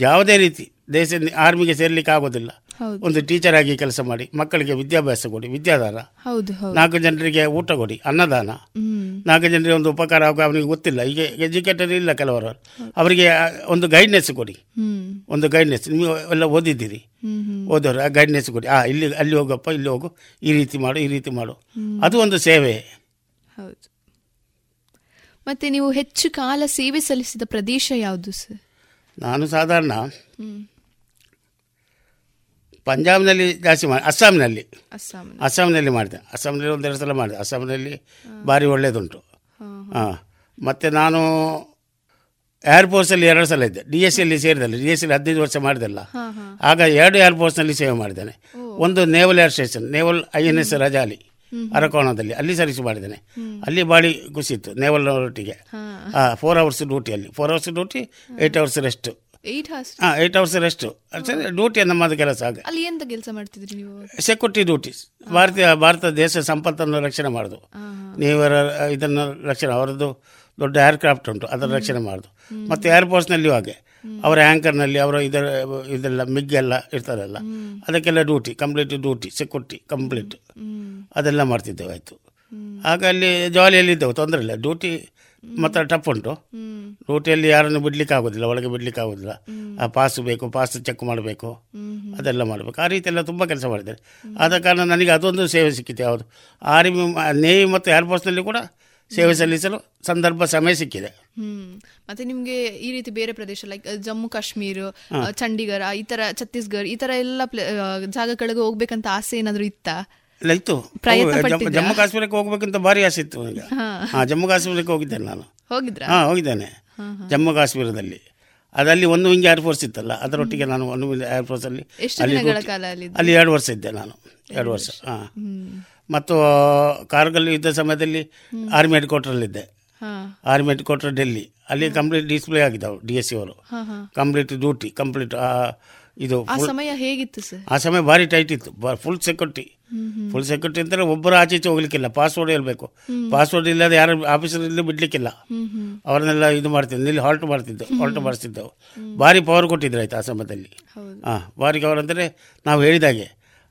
ಯಾವುದೇ ರೀತಿ ದೇಶ ಆರ್ಮಿಗೆ ಸೇರ್ಲಿಕ್ಕೆ ಆಗೋದಿಲ್ಲ. ಒಂದು ಟೀಚರ್ ಆಗಿ ಕೆಲಸ ಮಾಡಿ ಮಕ್ಕಳಿಗೆ ವಿದ್ಯಾಭ್ಯಾಸ ಕೊಡಿ ವಿದ್ಯಾದಾನ. ನಾಲ್ಕು ಜನರಿಗೆ ಊಟ ಕೊಡಿ ಅನ್ನದಾನ. ನಾಲ್ಕು ಜನರಿಗೆ ಒಂದು ಉಪಕಾರ ಆಗ ಅವನಿಗೆ ಗೊತ್ತಿಲ್ಲ. ಈಗ ಎಜುಕೇಟೆಡ್ ಇಲ್ಲ ಕೆಲವರು. ಅವರಿಗೆ ಒಂದು ಗೈಡ್ನೆಸ್ ಕೊಡಿ. ಒಂದು ಗೈಡ್ನೆಸ್ ನೀವು ಎಲ್ಲ ಓದಿದ್ದೀರಿ. ಓದೋರು ಆ ಗೈಡ್ನೆಸ್ ಕೊಡಿ. ಆ ಇಲ್ಲಿ ಅಲ್ಲಿ ಹೋಗಪ್ಪ ಇಲ್ಲಿ ಹೋಗು. ಈ ರೀತಿ ಮಾಡು ಈ ರೀತಿ ಮಾಡು. ಅದು ಒಂದು ಸೇವೆ. ಹೌದು. ಮತ್ತೆ ನೀವು ಹೆಚ್ಚು ಕಾಲ ಸೇವೆ ಸಲ್ಲಿಸಿದ ಪ್ರದೇಶ ಯಾವುದು ಸರ್? ನಾನು ಸಾಧಾರಣ ಪಂಜಾಬ್ನಲ್ಲಿ ಜಾಸ್ತಿ ಮಾಡಿ ಅಸ್ಸಾಂನಲ್ಲಿ. ಅಸ್ಸಾಂನಲ್ಲಿ. ಮಾಡಿದೆ. ಅಸ್ಸಾಂನಲ್ಲಿ ಒಂದೆರಡು ಸಲ ಮಾಡಿದೆ. ಅಸ್ಸಾಂನಲ್ಲಿ ಭಾರಿ ಒಳ್ಳೆಯದುಂಟು ಹಾಂ ಮತ್ತು ನಾನು ಏರ್ಫೋರ್ಸಲ್ಲಿ ಎರಡು ಸಲ ಇದ್ದೆ. ಡಿ ಎಸ್ ಸಿಯಲ್ಲಿ ಸೇರಿದಲ್ಲ. ಡಿ ಎಸ್ ಸಿಲಿ ಹದಿನೈದು ವರ್ಷ ಮಾಡಿದಲ್ಲ. ಆಗ ಎರಡು ಏರ್ಫೋರ್ಸ್ನಲ್ಲಿ ಸೇವೆ ಮಾಡಿದ್ದೇನೆ. ಒಂದು naval air station naval I N S Rajali ಅರಕೋಣದಲ್ಲಿ. ಅಲ್ಲಿ ಸರ್ವಿಸ್ ಮಾಡಿದ್ದೇನೆ. ಅಲ್ಲಿ ಭಾರಿ ಖುಷಿ ಇತ್ತು ನೇವಲ್ ಹಾ. Four hours ಡ್ಯೂಟಿಯಲ್ಲಿ four hours duty eight hours rest eight hours ಹಾಂ ಏಯ್ಟ್ ಅವರ್ಸ್ ರೆಸ್ಟ್ ಡ್ಯೂಟಿ ನಮ್ಮದು ಕೆಲಸ ಆಗ ಅಲ್ಲಿ ಎಂತ ಕೆಲಸ ಮಾಡ್ತಿದ್ರಿ ನೀವು? ಸೆಕ್ಯೂರಿಟಿ ಡ್ಯೂಟೀಸ್ ಭಾರತೀಯ ಭಾರತ ದೇಶ ಸಂಪತ್ತನ್ನು ರಕ್ಷಣೆ ಮಾಡೋದು. ನೀವರ ಇದನ್ನು ರಕ್ಷಣೆ ಅವರದ್ದು ದೊಡ್ಡ ಏರ್ಕ್ರಾಫ್ಟ್ ಉಂಟು ಅದರ ರಕ್ಷಣೆ ಮಾಡೋದು. ಮತ್ತು ಏರ್ಫೋರ್ಸ್ನಲ್ಲಿಯೂ ಹಾಗೆ. ಅವರ ಆ್ಯಂಕರ್ನಲ್ಲಿ ಅವರ ಇದರ ಇದೆಲ್ಲ ಮಿಗ್ಗೆಲ್ಲ ಇರ್ತಾರಲ್ಲ. ಅದಕ್ಕೆಲ್ಲ duty complete duty security complete ಅದೆಲ್ಲ ಮಾಡ್ತಿದ್ದೇವೆ ಆಯಿತು. ಆಗ ಅಲ್ಲಿ ಜಾಲಿಯಲ್ಲಿದ್ದೆವು ತೊಂದರೆ ಇಲ್ಲ. ಡ್ಯೂಟಿ ಮಾತ್ರ ಟಫ್ ಉಂಟು. ಡ್ಯೂಟಿಯಲ್ಲಿ ಯಾರನ್ನು ಬಿಡ್ಲಿಕ್ಕೆ ಆಗೋದಿಲ್ಲ ಒಳಗೆ ಬಿಡ್ಲಿಕ್ಕೆ ಆಗೋದಿಲ್ಲ ಆ ಪಾಸ್ ಬೇಕು ಪಾಸ್ ಚೆಕ್ ಮಾಡಬೇಕು ಅದೆಲ್ಲ ಮಾಡಬೇಕು. ಆ ರೀತಿ ಎಲ್ಲ ತುಂಬ ಕೆಲಸ ಮಾಡಿದ್ದಾರೆ. ಆದ ಕಾರಣ ನನಗೆ ಅದೊಂದು ಸೇವೆ ಸಿಕ್ಕಿದೆ ಯಾವುದು? ಆರ್ಮಿ ನೇವಿ ಮತ್ತು ಏರ್ಫೋರ್ಸ್ನಲ್ಲಿ ಕೂಡ ಸೇವೆ ಸಲ್ಲಿಸಲು ಸಂದರ್ಭ ಸಮಯ ಸಿಕ್ಕಿದೆ. ಮತ್ತೆ ನಿಮಗೆ ಈ ರೀತಿ ಬೇರೆ ಪ್ರದೇಶ ಲೈಕ್ ಜಮ್ಮು ಕಾಶ್ಮೀರ ಚಂಡೀಗಡ ಚಂಡೀಗಢ ಈ ತರ ಛತ್ತೀಸ್ಗಢ ಈ ತರ ಎಲ್ಲ ಜಾಗಗಳಿಗೆ ಹೋಗ್ಬೇಕಂತ ಆಸೆ ಏನಾದ್ರು ಇತ್ತಾ? ಇಲ್ಲ ಇತ್ತು. ಜಮ್ಮು- ಕಾಶ್ಮೀರಕ್ಕೆ ಹೋಗ್ಬೇಕಂತ ಭಾರಿ ಆಸೆ ಇತ್ತು ನನಗೆ. ಹಾ. ಹಾಂ ಜಮ್ಮು ಕಾಶ್ಮೀರಕ್ಕೆ ಹೋಗಿದ್ದೇನೆ ನಾನು. ಹೋಗಿದ್ರಾ? ಹಾಂ ಹೋಗಿದ್ದೇನೆ. ಜಮ್ಮು ಕಾಶ್ಮೀರದಲ್ಲಿ. ಅದಲ್ಲಿ ಒಂದು ವಿಂಗ್ ಏರ್ಫೋರ್ಸ್ ಇತ್ತಲ್ಲ ಅದರೊಟ್ಟಿಗೆ ನಾನು ಒಂದು ವಿಂಗ್ ಏರ್ಫೋರ್ಸಲ್ಲಿ ಎಷ್ಟು ಅಲ್ಲಿ ಅಲ್ಲಿ ಎರಡು ವರ್ಷ ಇದ್ದೆ ನಾನು. ಎರಡು ವರ್ಷ ಹಾಂ. ಮತ್ತು ಕಾರ್ಗಲ್ ಯುದ್ಧ ಸಮಯದಲ್ಲಿ ಆರ್ಮಿ ಹೆಡ್ ಕ್ವಾರ್ಟರಲ್ಲಿದ್ದೆ ಆರ್ಮಿ ಹೆಡ್ ಕ್ವಾರ್ಟರ್ ಡೆಲ್ಲಿ ಅಲ್ಲಿ ಕಂಪ್ಲೀಟ್ ಡಿಸ್ಪ್ಲೇ ಆಗಿದ್ದವು ಡಿ ಎಸ್ ಸಿ ಅವರು. ಕಂಪ್ಲೀಟ್ ಡ್ಯೂಟಿ ಕಂಪ್ಲೀಟ್ ಇದು ಆ ಸಮಯ ಹೇಗಿತ್ತು ಸರ್? ಆ ಸಮಯ ಭಾರಿ ಟೈಟ್ ಇತ್ತು ಫುಲ್ ಸೆಕ್ಯೂರಿಟಿ ಫುಲ್ ಸೆಕ್ಯೂರಿಟಿ ಅಂತಾರೆ ಒಬ್ಬರು ಆಚೆ ಈಚೆ ಹೋಗ್ಲಿಕ್ಕಿಲ್ಲ. ಪಾಸ್ವರ್ಡ್ ಹೇಳ್ಬೇಕು. ಪಾಸ್ವರ್ಡ್ ಇಲ್ಲದೆ ಯಾರು ಆಫೀಸರಲ್ಲಿ ಬಿಡ್ಲಿಕ್ಕಿಲ್ಲ. ಅವರನ್ನೆಲ್ಲ ಇದು ಮಾಡ್ತಿದ್ದೆ. ಇಲ್ಲಿ ಹಾಲ್ಟ್ ಮಾಡ್ತಿದ್ದೆ ಹಾಲ್ಟ್ ಮಾಡಿಸ್ತಿದ್ದೆವು. ಭಾರಿ ಪವರ್ ಕೊಟ್ಟಿದ್ರು ಆಯ್ತು ಆ ಸಮಯದಲ್ಲಿ. ಹಾಂ ಭಾರಿ ಪವರ್ ಅಂದರೆ ನಾವು ಹೇಳಿದಾಗೆ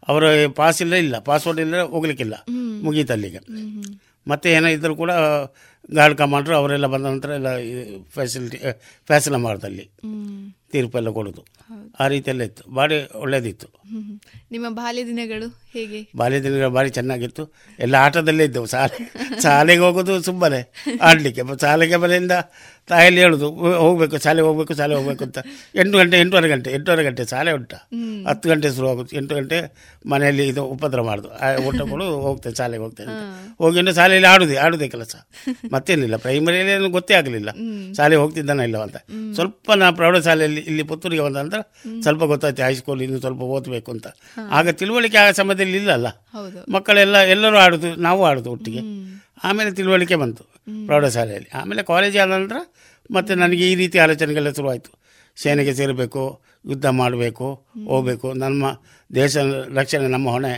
ಅವರ ಪಾಸ್ ಇಲ್ಲ ಇಲ್ಲ. ಪಾಸ್ವರ್ಡ್ ಇಲ್ಲ ಹೋಗ್ಲಿಕ್ಕಿಲ್ಲ. ಮುಗೀತು ಅಲ್ಲಿಗೆ ಮತ್ತೆ ಏನೋ ಕೂಡ ಗಾರ್ಡ್ ಕಮಾಂಡ್ರು ಅವರೆಲ್ಲ ಬಂದ ನಂತರ ಎಲ್ಲ ಫೆಸಿಲಿಟಿ ಫ್ಯಾಸಲ ತೀರ್ಪು ತೀರ್ಪೆಲ್ಲ ಕೊಡೋದು. ಆ ರೀತಿಯೆಲ್ಲ ಇತ್ತು. ಭಾರಿ ಒಳ್ಳೇದಿತ್ತು. ನಿಮ್ಮ ಬಾಲ್ಯ ದಿನಗಳು ಹೇಗೆ? ಬಾಲ್ಯ ದಿನಗಳು ಭಾರಿ ಚೆನ್ನಾಗಿತ್ತು. ಎಲ್ಲ ಆಟದಲ್ಲೇ ಇದ್ದವು. ಶಾಲೆ, ಶಾಲೆಗೆ ಹೋಗೋದು ಸುಮ್ಮನೆ ಆಡಲಿಕ್ಕೆ. ಶಾಲೆಗೆ ಮನೆಯಿಂದ ತಾಯಲ್ಲಿ ಹೇಳೋದು ಹೋಗಬೇಕು, ಶಾಲೆಗೆ ಹೋಗಬೇಕು ಶಾಲೆ ಹೋಗಬೇಕು ಅಂತ. ಎಂಟು ಗಂಟೆ, ಎಂಟೂವರೆ ಗಂಟೆ ಎಂಟೂವರೆ ಗಂಟೆ ಶಾಲೆ ಉಂಟ. ಹತ್ತು ಗಂಟೆ ಶುರು ಆಗುತ್ತೆ ಎಂಟು ಗಂಟೆ ಮನೆಯಲ್ಲಿ ಇದು ಉಪದ್ರ ಮಾಡೋದು. ಊಟಗಳು ಹೋಗ್ತೇನೆ ಶಾಲೆಗೆ ಹೋಗ್ತೇನೆ ಅಂತ. ಹೋಗಿ ಇನ್ನು ಶಾಲೆಯಲ್ಲಿ ಆಡುದೇ ಆಡುದೇ ಕೆಲಸ. ಮತ್ತೇನಿಲ್ಲ. ಪ್ರೈಮರಿಯಲ್ಲಿ ಏನು ಗೊತ್ತೇ ಆಗಲಿಲ್ಲ. ಶಾಲೆಗೆ ಹೋಗ್ತಿದ್ದಾನ ಇಲ್ಲ ಅಂತ. ಸ್ವಲ್ಪ ನಾ ಪ್ರೌಢಶಾಲೆಯಲ್ಲಿ ಇಲ್ಲಿ ಪುತ್ತೂರಿಗೆ ಬಂದ ನಂತರ ಸ್ವಲ್ಪ ಗೊತ್ತಾಯ್ತು ಹೈಸ್ಕೂಲ್ ಇನ್ನು ಸ್ವಲ್ಪ ಓದ್ಬೇಕು ಅಂತ. ಆಗ ತಿಳುವಳಿಕೆ ಆ ಸಮಯದಲ್ಲಿ ಇಲ್ಲಲ್ಲ. ಹೌದು. ಮಕ್ಕಳೆಲ್ಲ ಎಲ್ಲರೂ ಆಡೋದು ನಾವು ಆಡೋದು ಒಟ್ಟಿಗೆ. ಆಮೇಲೆ ತಿಳುವಳಿಕೆ ಬಂತು ಪ್ರೌಢಶಾಲೆಯಲ್ಲಿ. ಆಮೇಲೆ ಕಾಲೇಜ್ ಆದ ನಂತರ ಮತ್ತೆ ನನಗೆ ಈ ರೀತಿ ಆಲೋಚನೆಗೆಲ್ಲ ಶುರುವಾಯಿತು. ಸೇನೆಗೆ ಸೇರಬೇಕು ಯುದ್ಧ ಮಾಡಬೇಕು ಹೋಗಬೇಕು. ನಮ್ಮ ದೇಶ ರಕ್ಷಣೆ ನಮ್ಮ ಹೊಣೆ.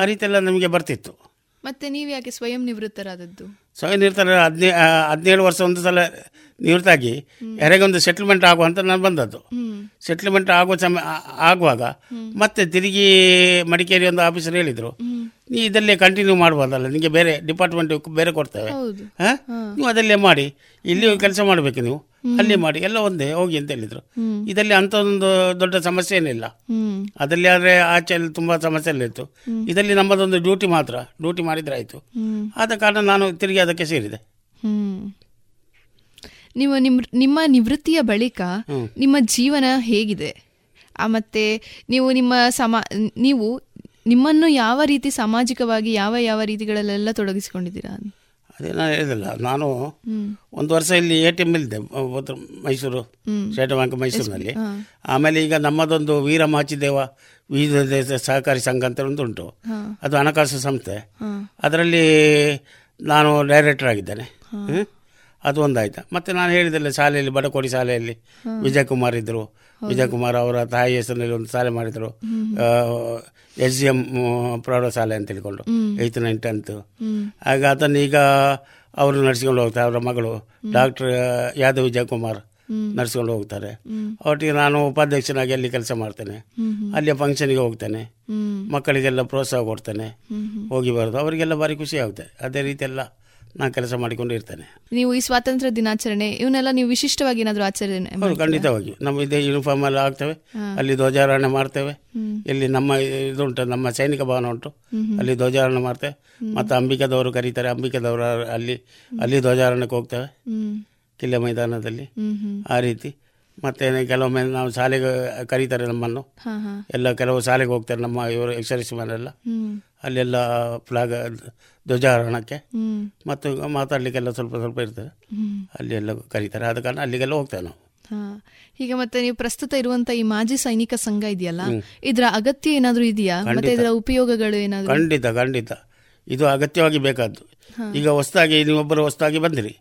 ಆ ರೀತಿಯೆಲ್ಲ ಎಲ್ಲ ನಮಗೆ ಬರ್ತಿತ್ತು. ಮತ್ತೆ ನೀವು ಯಾಕೆ ಸ್ವಯಂ ನಿವೃತ್ತರಾದದ್ದು? ಸ್ವಯಂ ನಿವೃತ್ತರ ಹದಿನೇ ಹದಿನೇಳು ವರ್ಷ ಒಂದು ಸಲ ನಿವೃತ್ತಾಗಿ ಯಾರಿಗೊಂದು ಸೆಟ್ಲ್ಮೆಂಟ್ ಆಗುವಂತ ನಾನು ಬಂದದ್ದು. ಸೆಟ್ಲ್ಮೆಂಟ್ ಆಗುವ ಸಮಯ ಆಗುವಾಗ ಮತ್ತೆ ತಿರುಗಿ ಮಡಿಕೇರಿ ಒಂದು ಆಫೀಸರ್ ಹೇಳಿದರು ನೀ ಇದಲ್ಲೇ ಕಂಟಿನ್ಯೂ ಮಾಡಬಹುದಲ್ಲ ನಿಮಗೆ ಬೇರೆ ಡಿಪಾರ್ಟ್ಮೆಂಟ್ ಬೇರೆ ಕೊಡ್ತೇವೆ. ಹಾ? ನೀವು ಅದಲ್ಲೇ ಮಾಡಿ ಇಲ್ಲಿ ಕೆಲಸ ಮಾಡಬೇಕು ನೀವು. ಅಲ್ಲಿ ಮಾಡಿ ಎಲ್ಲ ಒಂದೇ ಹೋಗಿ ಅಂತ ಹೇಳಿದ್ರು. ಇದರಲ್ಲಿ ಅಂತ ಒಂದು ದೊಡ್ಡ ಸಮಸ್ಯೆ ಏನಿಲ್ಲ ಅದರಲ್ಲಿ ಆದ್ರೆ ಆಚೆ ತುಂಬಾ ಸಮಸ್ಯೆ ಇತ್ತು ಇದರಲ್ಲಿ ನಮ್ಮದೊಂದು ಡ್ಯೂಟಿ ಮಾತ್ರ ಡ್ಯೂಟಿ ಮಾಡಿದ್ರೆ ಆಯಿತು ಆದ ಕಾರಣ ನಾನು ತಿರುಗಿ ಅದಕ್ಕೆ ಸೇರಿದೆ. ನೀವು ನಿಮ್ ನಿಮ್ಮ ನಿವೃತ್ತಿಯ ಬಳಿಕ. ನಿಮ್ಮ ಜೀವನ ಹೇಗಿದೆ? ಮತ್ತೆ ನೀವು ನಿಮ್ಮ ಸಮ ನೀವು ನಿಮ್ಮನ್ನು ಯಾವ ರೀತಿ ಸಾಮಾಜಿಕವಾಗಿ ಯಾವ ಯಾವ ರೀತಿಗಳಲ್ಲೆಲ್ಲ ತೊಡಗಿಸಿಕೊಂಡಿದ್ದೀರಾ ಅದೇ ನಾನು ಹೇಳಿದಲ್ಲ ನಾನು ಒಂದು ವರ್ಷ ಇಲ್ಲಿ ಎ ಟಿ ಎಂ ಇಲ್ಲದೆ ಮೈಸೂರು. ಸ್ಟೇಟ್ ಬ್ಯಾಂಕ್ ಮೈಸೂರಿನಲ್ಲಿ. ಆಮೇಲೆ ಈಗ ನಮ್ಮದೊಂದು ವೀರ ಮಾಚಿದೇವ ವಿವಿಧ ಸಹಕಾರಿ ಸಂಘ ಅಂತ ಒಂದು ಉಂಟು. ಅದು ಹಣಕಾಸು ಸಂಸ್ಥೆ. ಅದರಲ್ಲಿ ನಾನು ಡೈರೆಕ್ಟರ್ ಆಗಿದ್ದೇನೆ? ಅದು ಒಂದಾಯ್ತು. ಮತ್ತೆ ನಾನು ಹೇಳಿದಲ್ಲ ಶಾಲೆಯಲ್ಲಿ ಬಡಕೋಡಿ ಶಾಲೆಯಲ್ಲಿ ವಿಜಯ್ ಕುಮಾರ್ ಇದ್ದರು ವಿಜಯ್ ಕುಮಾರ್ ಅವರ ತಾಯಿ ಹೆಸರಿನಲ್ಲಿ ಒಂದು ಶಾಲೆ ಮಾಡಿದ್ರು. ಎಸ್ ಜಿ ಎಂ ಪ್ರೌಢಶಾಲೆ ಅಂತ ಹೇಳ್ಕೊಂಡು ಏಯ್ತ್ ನೈನ್ ಟೆಂತ್ ಆಗ ಅದನ್ನು ಈಗ ಅವರು ನಡೆಸಿಕೊಂಡು ಹೋಗ್ತಾರೆ ಅವರ ಮಗಳು ಡಾಕ್ಟರ್ ಯಾದವ್ ವಿಜಯಕುಮಾರ್ ನಡೆಸ್ಕೊಂಡು ಹೋಗ್ತಾರೆ. ಒಟ್ಟಿಗೆ ನಾನು ಉಪಾಧ್ಯಕ್ಷನಾಗಿ ಅಲ್ಲಿ ಕೆಲಸ ಮಾಡ್ತೇನೆ. ಅಲ್ಲಿ ಫಂಕ್ಷನ್ಗೆ ಹೋಗ್ತೇನೆ. ಮಕ್ಕಳಿಗೆಲ್ಲ ಪ್ರೋತ್ಸಾಹ ಕೊಡ್ತೇನೆ. ಹೋಗಿ ಬರೋದು. ಅವರಿಗೆಲ್ಲ ಭಾರಿ ಖುಷಿ ಆಗುತ್ತೆ. ಅದೇ ರೀತಿ ಎಲ್ಲ ನಾನು ಕೆಲಸ ಮಾಡಿಕೊಂಡು ಇರ್ತೇನೆ. ನೀವು ಈ ಸ್ವಾತಂತ್ರ್ಯ ದಿನಾಚರಣೆ ಇವನ್ನೆಲ್ಲ ನೀವು ವಿಶಿಷ್ಟವಾಗಿ ಏನಾದರೂ ಆಚರಣೆ ಹೌದು ಖಂಡಿತವಾಗಿ. ನಮ್ಮ ಇದೇ ಯೂನಿಫಾರ್ಮ್ ಎಲ್ಲ ಹಾಕ್ತೇವೆ. ಅಲ್ಲಿ ಧ್ವಜಾರೋಹಣೆ ಮಾಡ್ತೇವೆ. ಇಲ್ಲಿ ನಮ್ಮ ಇದುಂಟು ನಮ್ಮ ಸೈನಿಕ ಭವನ ಉಂಟು. ಅಲ್ಲಿ ಧ್ವಜಾರೋಹಣೆ ಮಾಡ್ತೇವೆ. ಮತ್ತು ಅಂಬಿಕಾದವರು ಕರೀತಾರೆ. ಅಂಬಿಕಾದವರು ಅಲ್ಲಿ ಅಲ್ಲಿ ಧ್ವಜಾರೋಹಣಕ್ಕೆ ಹೋಗ್ತೇವೆ. ಕಿಲ್ಲೆ ಮೈದಾನದಲ್ಲಿ. ಆ ರೀತಿ. ಮತ್ತೆ ಕೆಲವೊಮ್ಮೆ ನಾವು ಶಾಲೆಗೆ ಕರೀತಾರೆ ನಮ್ಮನ್ನು. ಎಲ್ಲ ಕೆಲವು ಶಾಲೆಗೆ ಹೋಗ್ತಾರೆ ನಮ್ಮ ಇವರು ಎಕ್ಸರ್ಸ್ ಮನೆಲ್ಲ ಅಲ್ಲೆಲ್ಲ ಫ್ಲಾಗ್ ಧ್ವಜಾರೋಹಣಕ್ಕೆ ಮತ್ತು ಮಾತಾಡಲಿಕ್ಕೆಲ್ಲ ಸ್ವಲ್ಪ ಸ್ವಲ್ಪ ಇರ್ತಾರೆ ಅಲ್ಲಿ ಎಲ್ಲ ಕರೀತಾರೆ. ಆದ ಕಾರಣ ಅಲ್ಲಿಗೆಲ್ಲ ಹೋಗ್ತೇವೆ ನಾವು. ಹೀಗೆ ಮತ್ತೆ ನೀವು ಪ್ರಸ್ತುತ ಇರುವಂತ ಈ ಮಾಜಿ ಸೈನಿಕ ಸಂಘ ಇದೆಯಲ್ಲ ಇದರ ಅಗತ್ಯ ಏನಾದರೂ ಇದೆಯಾ? ಮತ್ತೆ ಇದರ ಉಪಯೋಗಗಳು ಏನಾದರೂ? ಖಂಡಿತ ಖಂಡಿತ. ಇದು ಅಗತ್ಯವಾಗಿ ಬೇಕಾದ್ದು. ಈಗ ಹೊಸದಾಗಿ ನೀವೊಬ್ಬರು ಹೊಸದಾಗಿ ಬಂದಿರಿ.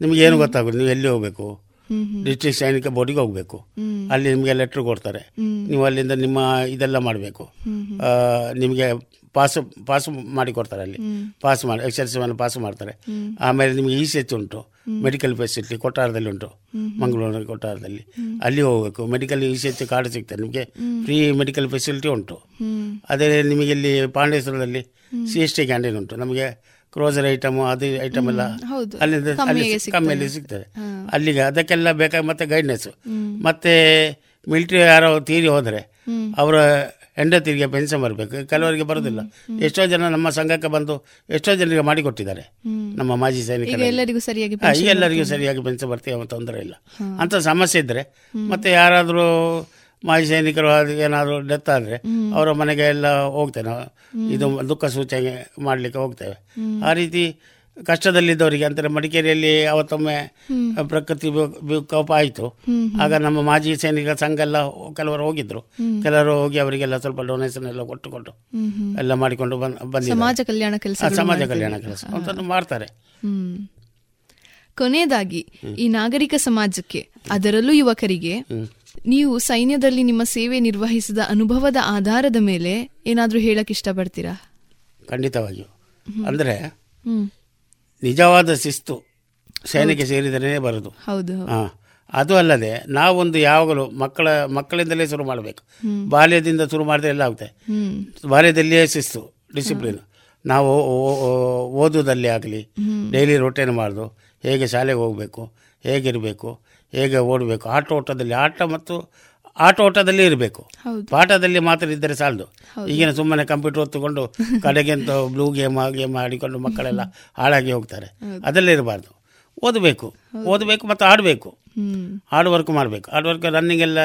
ನಿಮಗೆ ಏನು ಗೊತ್ತಾಗೋದು? ನೀವು ಎಲ್ಲಿ ಹೋಗಬೇಕು? ಡಿಸ್ಟ್ರಿಕ್ಟ್ ಸೈನಿಕ ಬೋರ್ಡಿಗೆ ಹೋಗಬೇಕು. ಅಲ್ಲಿ ನಿಮಗೆ ಲೆಟ್ರ್ ಕೊಡ್ತಾರೆ. ನೀವು ಅಲ್ಲಿಂದ ನಿಮ್ಮ ಇದೆಲ್ಲ ಮಾಡಬೇಕು. ನಿಮಗೆ ಪಾಸ್ ಪಾಸ್ ಮಾಡಿ ಕೊಡ್ತಾರೆ ಅಲ್ಲಿ. ಪಾಸ್ ಮಾಡಿ ಎಕ್ಸರ್ಸೈಸ್ ಮೇಲೆ ಪಾಸ್ ಮಾಡ್ತಾರೆ. ಆಮೇಲೆ ನಿಮಗೆ ಇ ಸಿ ಎಚ್ ಉಂಟು. ಮೆಡಿಕಲ್ ಫೆಸಿಲಿಟಿ ಕೊಟ್ಟಾರದಲ್ಲಿ ಉಂಟು. ಮಂಗಳೂರಿನ ಕೊಟ್ಟಾರದಲ್ಲಿ. ಅಲ್ಲಿ ಹೋಗಬೇಕು. Medical E C H card ಸಿಗ್ತದೆ. ನಿಮಗೆ ಫ್ರೀ ಮೆಡಿಕಲ್ ಫೆಸಿಲಿಟಿ ಉಂಟು. ಅದೇ ನಿಮಗೆ ಇಲ್ಲಿ ಪಾಂಡೇಶ್ವರದಲ್ಲಿ ಸಿ ಎಸ್ ಟಿ ಕ್ಯಾಂಟೀನ್ ಉಂಟು. ನಮಗೆ ಕ್ರೋಸರ್ ಐಟಮ್ ಅದು ಐಟಮ್ ಎಲ್ಲ. ಅಲ್ಲಿಂದ ಕಮ್ಮಿಯಲ್ಲಿ ಸಿಗ್ತದೆ. ಅಲ್ಲಿಗೆ ಅದಕ್ಕೆಲ್ಲ ಬೇಕಾಗಿ ಮತ್ತೆ ಗೈಡ್ನೆಸ್ ಮತ್ತೆ ಮಿಲಿಟರಿ ಯಾರೋ ತೀರಿ ಹೋದರೆ ಅವರ ಹೆಂಡತಿರಿಗೆ ಪೆನ್ಷನ್ ಬರಬೇಕು. ಕೆಲವರಿಗೆ ಬರೋದಿಲ್ಲ. ಎಷ್ಟೋ ಜನ ನಮ್ಮ ಸಂಘಕ್ಕೆ ಬಂದು ಎಷ್ಟೋ ಜನರಿಗೆ ಮಾಡಿಕೊಟ್ಟಿದ್ದಾರೆ ನಮ್ಮ ಮಾಜಿ ಸೈನಿಕರು ಎಲ್ಲರಿಗೂ ಸರಿಯಾಗಿ ಎಲ್ಲರಿಗೂ ಸರಿಯಾಗಿ ಪೆನ್ಷನ್ ಬರ್ತೀವಿ ತೊಂದರೆ ಇಲ್ಲ. ಅಂತ ಸಮಸ್ಯೆ ಇದ್ದರೆ ಮತ್ತೆ ಯಾರಾದರೂ ಮಾಜಿ ಸೈನಿಕರು ಅದು ಏನಾದರೂ ಡೆತ್ ಆದರೆ ಅವರ ಮನೆಗೆ ಎಲ್ಲ ಹೋಗ್ತೇನೆ ಇದು ದುಃಖ ಸೂಚನೆ ಮಾಡಲಿಕ್ಕೆ ಹೋಗ್ತೇವೆ. ಆ ರೀತಿ ಕಷ್ಟದಲ್ಲಿದ್ದವರಿಗೆ ಅಂದರೆ ಮಡಿಕೇರಿಯಲ್ಲಿ ಅವತ್ತೊಮ್ಮೆ ಪ್ರಕೃತಿ ವಿಕೋಪ ಆಯಿತು. ಆಗ ನಮ್ಮ ಮಾಜಿ ಸೈನಿಕ ಸಂಘ ಎಲ್ಲ ಕೆಲವರು ಹೋಗಿದ್ರು. ಕೆಲವರು ಹೋಗಿ ಅವರಿಗೆಲ್ಲ ಸ್ವಲ್ಪ ಡೊನೇಷನ್ ಎಲ್ಲ ಕೊಟ್ಟುಕೊಂಡು ಎಲ್ಲ ಮಾಡಿಕೊಂಡು ಬಂದ್. ಸಮಾಜ ಕಲ್ಯಾಣ ಕೆಲಸ ಸಮಾಜ ಕಲ್ಯಾಣ ಕೆಲಸ. ಅಂತಂದು ಮಾಡ್ತಾರೆ. ಕೊನೆಯದಾಗಿ ಈ ನಾಗರಿಕ ಸಮಾಜಕ್ಕೆ ಅದರಲ್ಲೂ ಯುವಕರಿಗೆ ನೀವು ಸೈನ್ಯದಲ್ಲಿ ನಿಮ್ಮ ಸೇವೆ ನಿರ್ವಹಿಸಿದ ಅನುಭವದ ಆಧಾರದ ಮೇಲೆ ಏನಾದರೂ ಹೇಳಕ್ ಇಷ್ಟಪಡ್ತೀರಾ? ಖಂಡಿತವಾಗಿಯೂ. ಅಂದರೆ ನಿಜವಾದ ಶಿಸ್ತು ಸೈನ್ಯಕ್ಕೆ ಸೇರಿದರೆ ಬರೋದು. ಹೌದು ಅದು ಅಲ್ಲದೆ ನಾವೊಂದು ಯಾವಾಗಲೂ ಮಕ್ಕಳ ಮಕ್ಕಳಿಂದಲೇ ಶುರು ಮಾಡಬೇಕು. ಬಾಲ್ಯದಿಂದ ಶುರು ಮಾಡಿದ್ರೆ ಎಲ್ಲ ಆಗುತ್ತೆ. ಬಾಲ್ಯದಲ್ಲಿಯೇ ಶಿಸ್ತು ಡಿಸಿಪ್ಲಿನ್. ನಾವು ಓ- ಓ- ಆಗಲಿ ಡೈಲಿ ರೊಟೇನ್ ಮಾಡೋದು ಹೇಗೆ ಶಾಲೆಗೆ ಹೋಗಬೇಕು ಹೇಗಿರಬೇಕು ಹೇಗೆ ಓಡಬೇಕು? ಆಟೋಟದಲ್ಲಿ ಆಟ ಮತ್ತು ಆಟೋಟದಲ್ಲಿ ಇರಬೇಕು. ಪಾಠದಲ್ಲಿ ಮಾತ್ರ ಇದ್ದರೆ ಸಾಲದು. ಈಗಿನ ಸುಮ್ಮನೆ ಕಂಪ್ಯೂಟರ್ ಹೊತ್ತುಕೊಂಡು ಕಡೆಗೆಂತ (laughs) ಬ್ಲೂ ಗೇಮ್ ಆ ಗೇಮ್ ಆಡಿಕೊಂಡು ಮಕ್ಕಳೆಲ್ಲ ಹಾಳಾಗಿ ಹೋಗ್ತಾರೆ. ಅದೆಲ್ಲ ಇರಬಾರ್ದು. ಓದಬೇಕು. ಓದಬೇಕು ಮತ್ತು ಆಡಬೇಕು. ಹಾರ್ಡ್ ವರ್ಕ್ ಮಾಡಬೇಕು. ಹಾರ್ಡ್ ವರ್ಕ್ ರನ್ನಿಂಗ್ ಎಲ್ಲ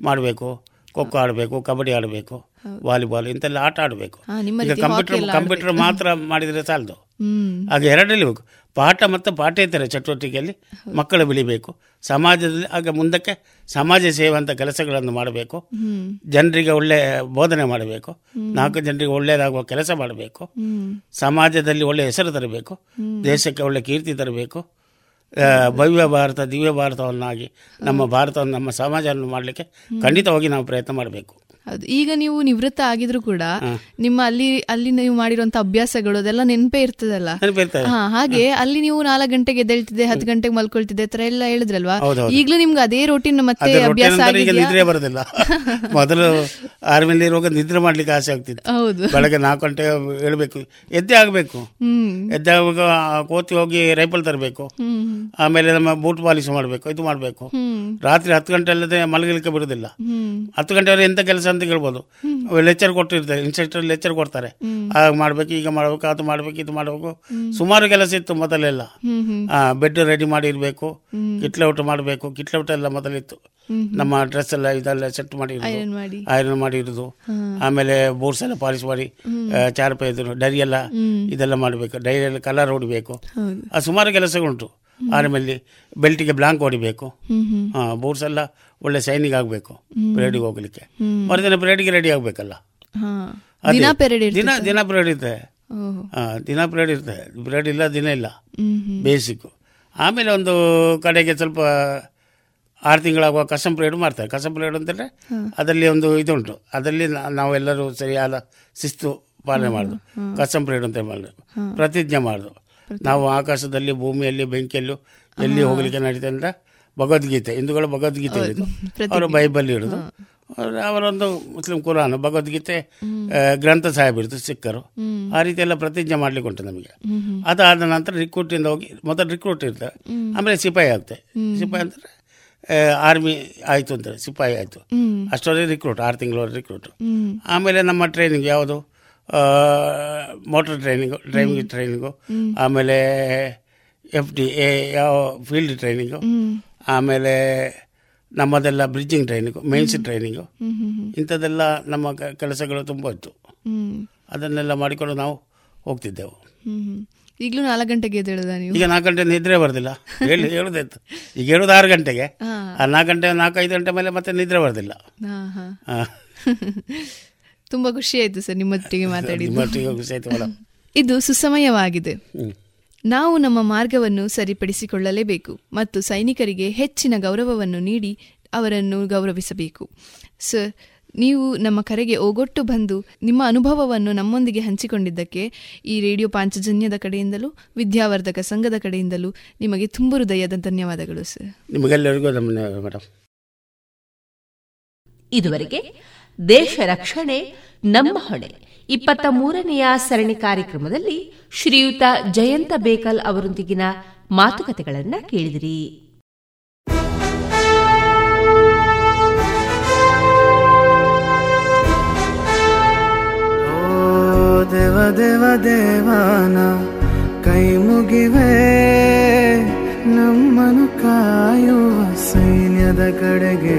ಮಾಡಬೇಕು. ಖೋಖೋ ಆಡಬೇಕು ಕಬಡ್ಡಿ ಆಡಬೇಕು ವಾಲಿಬಾಲ್ ಇಂತೆಲ್ಲ ಆಟ ಆಡಬೇಕು. ಈಗ ಕಂಪ್ಯೂಟರ್ ಕಂಪ್ಯೂಟರ್ ಮಾತ್ರ ಮಾಡಿದರೆ ಸಾಲದು. ಹಾಗೆ ಎರಡರಲ್ಲಿ ಬೇಕು ಪಾಠ ಮತ್ತು ಪಾಠೇತರ ಚಟುವಟಿಕೆಯಲ್ಲಿ ಮಕ್ಕಳು ಬೆಳಿಬೇಕು. ಸಮಾಜದಲ್ಲಿ ಆಗ ಮುಂದಕ್ಕೆ ಸಮಾಜ ಸೇವಂತ ಕೆಲಸಗಳನ್ನು ಮಾಡಬೇಕು. ಜನರಿಗೆ ಒಳ್ಳೆ ಬೋಧನೆ ಮಾಡಬೇಕು. ನಾಲ್ಕು ಜನರಿಗೆ ಒಳ್ಳೆಯದಾಗುವ ಕೆಲಸ ಮಾಡಬೇಕು. ಸಮಾಜದಲ್ಲಿ ಒಳ್ಳೆ ಹೆಸರು ತರಬೇಕು. ದೇಶಕ್ಕೆ ಒಳ್ಳೆ ಕೀರ್ತಿ ತರಬೇಕು. ಭವ್ಯ ಭಾರತ ದಿವ್ಯ ಭಾರತವನ್ನಾಗಿ ನಮ್ಮ ಭಾರತವನ್ನು ನಮ್ಮ ಸಮಾಜವನ್ನು ಮಾಡಲಿಕ್ಕೆ ಖಂಡಿತವಾಗಿ ನಾವು ಪ್ರಯತ್ನ ಮಾಡಬೇಕು. ಈಗ ನೀವು ನಿವೃತ್ತ ಆಗಿದ್ರು ಕೂಡ ನಿಮ್ಮ ಅಲ್ಲಿ ಅಲ್ಲಿ ನೀವು ಮಾಡಿರುವಂತ ಅಭ್ಯಾಸಗಳು ಅದೆಲ್ಲ ನೆನಪೇ ಇರ್ತದಲ್ಲ? ಹಾ ಹಾಗೆ ಅಲ್ಲಿ ನೀವು ನಾಲ್ಕು ಗಂಟೆಗೆ ಎದ್ದೇಳ್ತಿದ್ದೆ ಹತ್ತು ಗಂಟೆಗೆ ಮಲ್ಕೊಳ್ತಿದೆ ತರ ಎಲ್ಲ ಹೇಳಿದ್ರಲ್ವಾ. ಈಗಲೂ ನಿಮ್ಗೆ ಅದೇ ರೋಟೀನ್ ಮತ್ತೆ ಅಭ್ಯಾಸ ನಿದ್ರೆ ಬರೋದಿಲ್ಲ. (laughs) ಮೊದಲು ಆರ್ಮಿಲಿ ಇರುವಾಗ ನಿದ್ರೆ ಮಾಡ್ಲಿಕ್ಕೆ ಆಸೆ ಆಗ್ತಿತ್ತು. ಹೌದು. ಬೆಳಗ್ಗೆ ನಾಲ್ಕು ಗಂಟೆ ಹೇಳ್ಬೇಕು. ಎದ್ದೆ ಆಗಬೇಕು. ಹ್ಮ್. ಎದ್ದಾಗ ಕೋತಿ ಹೋಗಿ ರೈಫಲ್ ತರಬೇಕು. ಹ್ಮ್. ಆಮೇಲೆ ನಮ್ಮ ಬೂಟ್ ಪಾಲಿಶ್ ಮಾಡಬೇಕು ಇದು ಮಾಡಬೇಕು. ರಾತ್ರಿ ಹತ್ತು ಗಂಟೆ ಅಲ್ಲದೆ ಮಲಗಲಿಕ್ಕೆ ಬಿಡುದಿಲ್ಲ. ಹತ್ತು ಗಂಟೆವರೆಗೆ ಎಂತ ಕೆಲಸ ಅಂತ ಹೇಳ್ಬೋದು. ಲೆಕ್ಚರ್ ಕೊಟ್ಟಿರ್ತಾರೆ ಇನ್ಸ್ಟ್ರಕ್ಟರ್ ಲೆಕ್ಚರ್ ಕೊಡ್ತಾರೆ. ಆಗ ಮಾಡ್ಬೇಕು ಈಗ ಮಾಡ್ಬೇಕು ಅದು ಮಾಡ್ಬೇಕು ಇದು ಮಾಡಬೇಕು. ಸುಮಾರು ಕೆಲಸ ಇತ್ತು ಮೊದಲೆಲ್ಲ. ಬೆಡ್ ರೆಡಿ ಮಾಡಿರ್ಬೇಕು ಕಿಟ್ಲೌಟ್ ಮಾಡಬೇಕು ಕಿಟ್ಲೌಟ್ ಎಲ್ಲ ಮೊದಲಿತ್ತು. ನಮ್ಮ ಡ್ರೆಸ್ ಎಲ್ಲ ಇದೆಲ್ಲ ಸೆಟ್ ಮಾಡಿ. ಐರನ್ ಮಾಡಿ. ಇರೋದು ಆಮೇಲೆ ಬೋರ್ಡ್ಸ್ ಎಲ್ಲ ಪಾಲಿಶ್ ಮಾಡಿ ಚಾರ್ ಚಾರ್ಪ ಇದ್ರು ಡೈರಿ ಎಲ್ಲ ಇದೆಲ್ಲ ಮಾಡಬೇಕು. ಡೈರಿಯಲ್ಲಿ ಕಲರ್ ಹೊಡಿಬೇಕು. ಆ ಸುಮಾರು ಕೆಲಸಗಳುಂಟು. ಆರ್ಮಲ್ಲಿ ಬೆಲ್ಟಿಗೆ ಬ್ಲಾಂಕ್ ಹೊಡಿಬೇಕು. ಬೋರ್ಡ್ಸ್ ಎಲ್ಲ ಒಳ್ಳೆ ಶೈನಿಂಗ್ ಆಗಬೇಕು ಪರೇಡಿಗೆ ಹೋಗ್ಲಿಕ್ಕೆ. ಮರುದಿನ ಪರೇಡಿಗೆ ರೆಡಿ ಆಗಬೇಕಲ್ಲ. ದಿನ ಪೆರೇಡ್ ದಿನ ಪರೇಡ್ ಹಾಂ ದಿನ ಪರೇಡ್ ಇರ್ತದೆ. ಪರೇಡ್ ಇಲ್ಲ ದಿನ ಇಲ್ಲ. ಬೇಸಿಕ್ಕು ಆಮೇಲೆ ಒಂದು ಕಡೆಗೆ ಸ್ವಲ್ಪ ಆರು ತಿಂಗಳಾಗುವ ಕಸಂ ಪರೇಡ್ ಮಾಡ್ತಾರೆ. ಕಸಂ ಪರೇಡ್ ಅಂತಂದರೆ ಅದರಲ್ಲಿ ಒಂದು ಇದುಂಟು. ಅದರಲ್ಲಿ ನಾವೆಲ್ಲರೂ ಸರಿಯಾದ ಶಿಸ್ತು ಪಾಲನೆ ಮಾಡೋದು. ಕಸಂ ಪರೇಡ್ ಅಂತ ಮಾಡೋದು. ಪ್ರತಿಜ್ಞೆ ಮಾಡೋದು. ನಾವು ಆಕಾಶದಲ್ಲಿ ಭೂಮಿಯಲ್ಲಿ ಬೆಂಕಿಯಲ್ಲೂ ಎಲ್ಲಿ ಹೋಗ್ಲಿಕ್ಕೆ ನಡೀತದೆ ಅಂದ್ರೆ ಭಗವದ್ಗೀತೆ ಹಿಂದೂಗಳು ಭಗವದ್ಗೀತೆ ಇರೋದು ಅವರು ಬೈಬಲ್ ಅವ್ರು- ಅವರೊಂದು ಮುಸ್ಲಿಂ ಕುರಾನ್ ಭಗವದ್ಗೀತೆ ಗ್ರಂಥ ಸಾಹೇಬ್ ಇರ್ತದೆ ಸಿಕ್ಕರು ಆ ರೀತಿ ಎಲ್ಲ ಪ್ರತಿಜ್ಞೆ ಮಾಡ್ಲಿಕ್ಕೆ ಉಂಟು ನಮಗೆ. ಅದಾದ ನಂತರ ರಿಕ್ರೂಟಿಂದ ಹೋಗಿ ಮೊದಲು ರಿಕ್ರೂಟ್ ಇರ್ತದೆ ಆಮೇಲೆ ಸಿಪಾಯಿ ಆಗುತ್ತೆ ಸಿಪಾಯಿ ಅಂದರೆ ಆರ್ಮಿ ಆಯಿತು ಅಂತ ಸಿಪಾಯಿ ಆಯಿತು. ಅಷ್ಟೊಂದು ರಿಕ್ರೂಟ್ ಆರು ತಿಂಗಳವರೆಗೆ ರಿಕ್ರೂಟ್ ಆಮೇಲೆ ನಮ್ಮ ಟ್ರೈನಿಂಗ್ ಯಾವುದು? ಮೋಟರ್ ಟ್ರೈನಿಂಗು ಡ್ರೈವಿಂಗ್ ಟ್ರೈನಿಂಗು ಆಮೇಲೆ ಎಫ್ ಡಿ ಎ ಯಾವ ಫೀಲ್ಡ್ ಟ್ರೈನಿಂಗು ಆಮೇಲೆ ನಮ್ಮದೆಲ್ಲ ಬ್ರಿಡ್ಜಿಂಗ್ ಟ್ರೈನಿಂಗು ಮೇನ್ಸ್ ಟ್ರೈನಿಂಗು ಇಂಥದ್ದೆಲ್ಲ ನಮ್ಮ ಕೆಲಸಗಳು ತುಂಬ ಇತ್ತು. ಅದನ್ನೆಲ್ಲ ಮಾಡಿಕೊಂಡು ನಾವು ಹೋಗ್ತಿದ್ದೆವು. ಈಗಲೂ ನಾಲ್ಕು ಗಂಟೆಗೆ ನೀವು? ಈಗ ನಾಲ್ಕು ಗಂಟೆ ನಿದ್ರೆ ಬರೋದಿಲ್ಲ. ಹೇಳಿ ಹೇಳುದಾಯ್ತು ಈಗ ಹೇಳುದು ಆರು ಗಂಟೆಗೆ. ಆ ನಾಲ್ಕು ಗಂಟೆ ನಾಲ್ಕು ಐದು ಗಂಟೆ ಮೇಲೆ ಮತ್ತೆ ನಿದ್ರೆ ಬರೋದಿಲ್ಲ. ತುಂಬಾ ಖುಷಿ ಆಯ್ತು ಸರ್ ನಿಮ್ಮೊಟ್ಟಿಗೆ (laughs) ಮಾತಾಡಿ ನಿಮ್ಮೊಟ್ಟಿಗೆ ಖುಷಿ ಆಯ್ತು ಮೇಡಮ್. ಇದು ಸುಸಮಯವಾಗಿದೆ. ನಾವು ನಮ್ಮ ಮಾರ್ಗವನ್ನು ಸರಿಪಡಿಸಿಕೊಳ್ಳಲೇಬೇಕು ಮತ್ತು ಸೈನಿಕರಿಗೆ ಹೆಚ್ಚಿನ ಗೌರವವನ್ನು ನೀಡಿ ಅವರನ್ನು ಗೌರವಿಸಬೇಕು. ಸರ್ ನೀವು ನಮ್ಮ ಕರೆಗೆ ಓಗೊಟ್ಟು ಬಂದು ನಿಮ್ಮ ಅನುಭವವನ್ನು ನಮ್ಮೊಂದಿಗೆ ಹಂಚಿಕೊಂಡಿದ್ದಕ್ಕೆ ಈ ರೇಡಿಯೋ ಪಾಂಚಜನ್ಯದ ಕಡೆಯಿಂದಲೂ ವಿದ್ಯಾವರ್ಧಕ ಸಂಘದ ಕಡೆಯಿಂದಲೂ ನಿಮಗೆ ತುಂಬ ಹೃದಯದ ಧನ್ಯವಾದಗಳು ಸರ್. ನಿಮಗೆಲ್ಲರಿಗೂ ಮೇಡಮ್ ಇದುವರೆಗೆ ದೇಶ ರಕ್ಷಣೆ ನಮ್ಮ ಹೊಣೆ. ಇಪ್ಪತ್ತ ಮೂರನೆಯ ಸರಣಿ ಕಾರ್ಯಕ್ರಮದಲ್ಲಿ ಶ್ರೀಯುತ ಜಯಂತ ಬೇಕಲ್ ಅವರೊಂದಿಗಿನ ಮಾತುಕತೆಗಳನ್ನ ಕೇಳಿದಿರಿ. ದೇವ ದೇವ ದೇವಾನ, ಕೈ ಮುಗಿವೆ ನಮ್ಮನು ಕಾಯುವ ಸೈನ್ಯದ ಕಡೆಗೆ.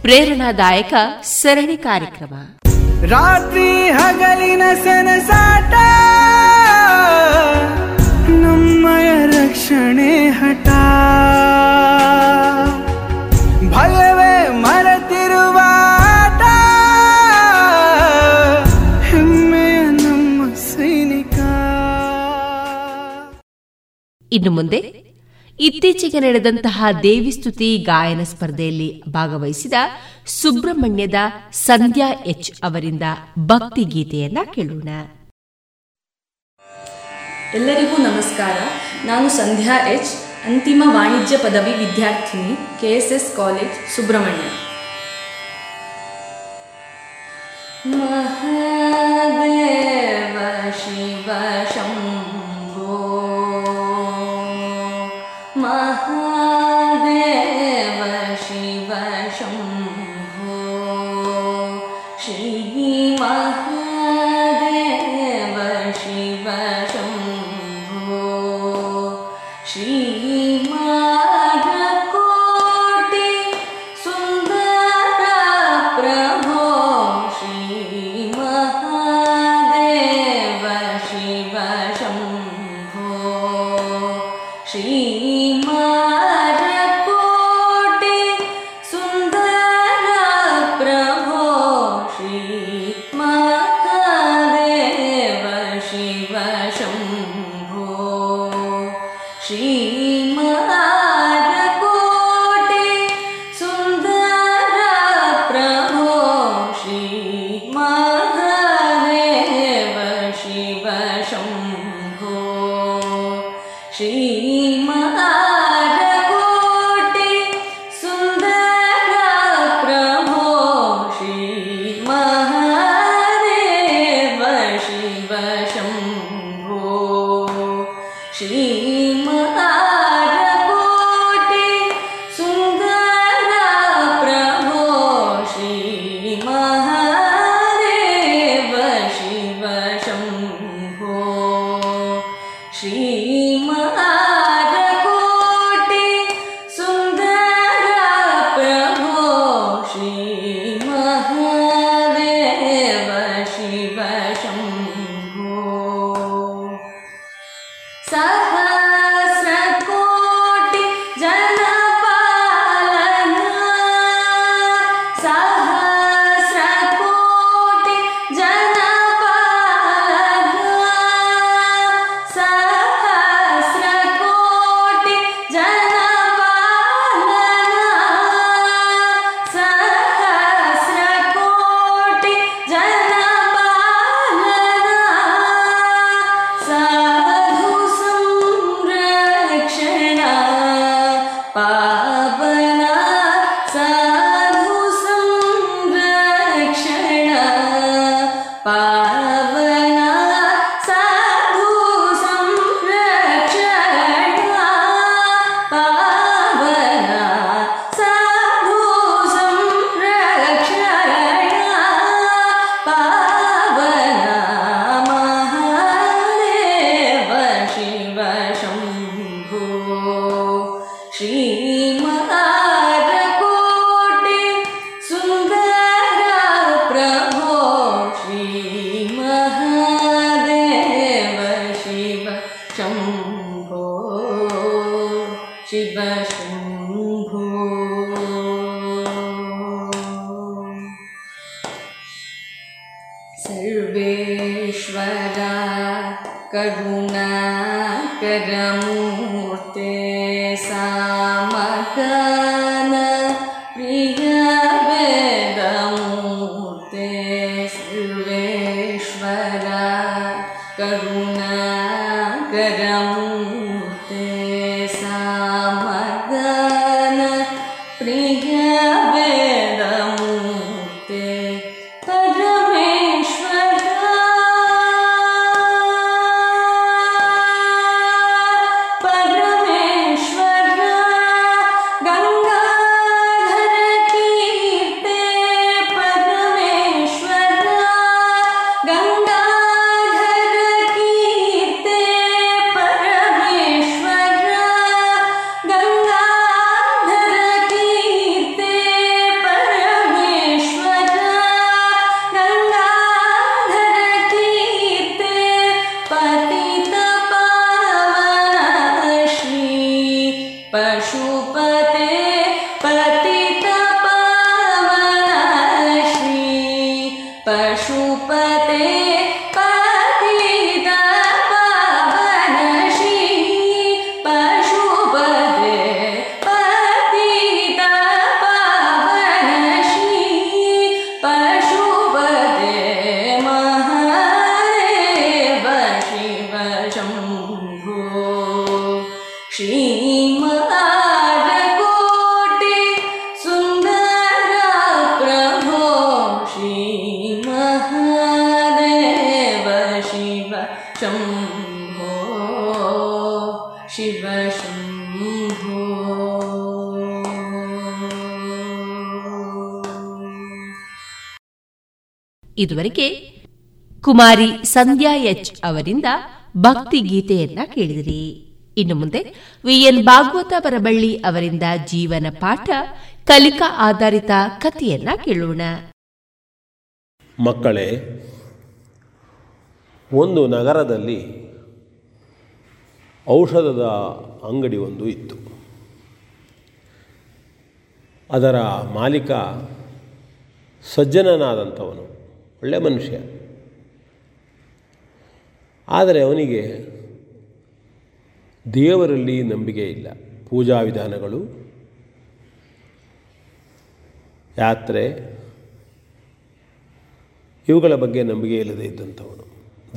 ಪ್ರೇರಣಾದಾಯಕ ಸರಣಿ ಕಾರ್ಯಕ್ರಮ. ರಾತ್ರಿ ಹಗಲಿನ ಸೆನಸಾಟ ನಮ್ಮಯ ರಕ್ಷಣೆ ಹಠ. ಭಯವೇ ಮರೆತಿರುವ ಹೆಮ್ಮೆಯ ನಮ್ಮ ಸೈನಿಕ. ಇನ್ನು ಮುಂದೆ ಇತ್ತೀಚೆಗೆ ನಡೆದಂತಹ ದೇವಿಸ್ತುತಿ ಗಾಯನ ಸ್ಪರ್ಧೆಯಲ್ಲಿ ಭಾಗವಹಿಸಿದ ಸುಬ್ರಹ್ಮಣ್ಯದ ಸಂಧ್ಯಾ ಎಚ್ ಅವರಿಂದ ಭಕ್ತಿ ಗೀತೆಯನ್ನ ಕೇಳೋಣ. ಎಲ್ಲರಿಗೂ ನಮಸ್ಕಾರ. ನಾನು ಸಂಧ್ಯಾ ಎಚ್, ಅಂತಿಮ ವಾಣಿಜ್ಯ ಪದವಿ ವಿದ್ಯಾರ್ಥಿನಿ ಕೆಎಸ್ಎಸ್ ಕಾಲೇಜ್, ಸುಬ್ರಹ್ಮಣ್ಯ. ಮಹಾದೇವ ಇದುವರೆಗೆ ಕುಮಾರಿ ಸಂಧ್ಯಾ ಎಚ್ ಅವರಿಂದ ಭಕ್ತಿ ಗೀತೆಯನ್ನ ಕೇಳಿದಿರಿ. ಇನ್ನು ಮುಂದೆ ವಿಎನ್ ಭಾಗವತ ಬರಬಳ್ಳಿ ಅವರಿಂದ ಜೀವನ ಪಾಠ, ಕಲಿಕಾ ಆಧಾರಿತ ಕಥೆಯನ್ನ ಕೇಳೋಣ. ಮಕ್ಕಳೇ, ಒಂದು ನಗರದಲ್ಲಿ ಔಷಧದ ಅಂಗಡಿ ಒಂದು ಇತ್ತು. ಅದರ ಮಾಲೀಕ ಸಜ್ಜನನಾದಂಥವನು. ಒಳ್ಳೆಯ ಮನುಷ್ಯ. ಆದರೆ ಅವನಿಗೆ ದೇವರಲ್ಲಿ ನಂಬಿಕೆ ಇಲ್ಲ. ಪೂಜಾ ವಿಧಾನಗಳು, ಯಾತ್ರೆ, ಇವುಗಳ ಬಗ್ಗೆ ನಂಬಿಕೆ ಇಲ್ಲದೆ ಇದ್ದಂಥವನು.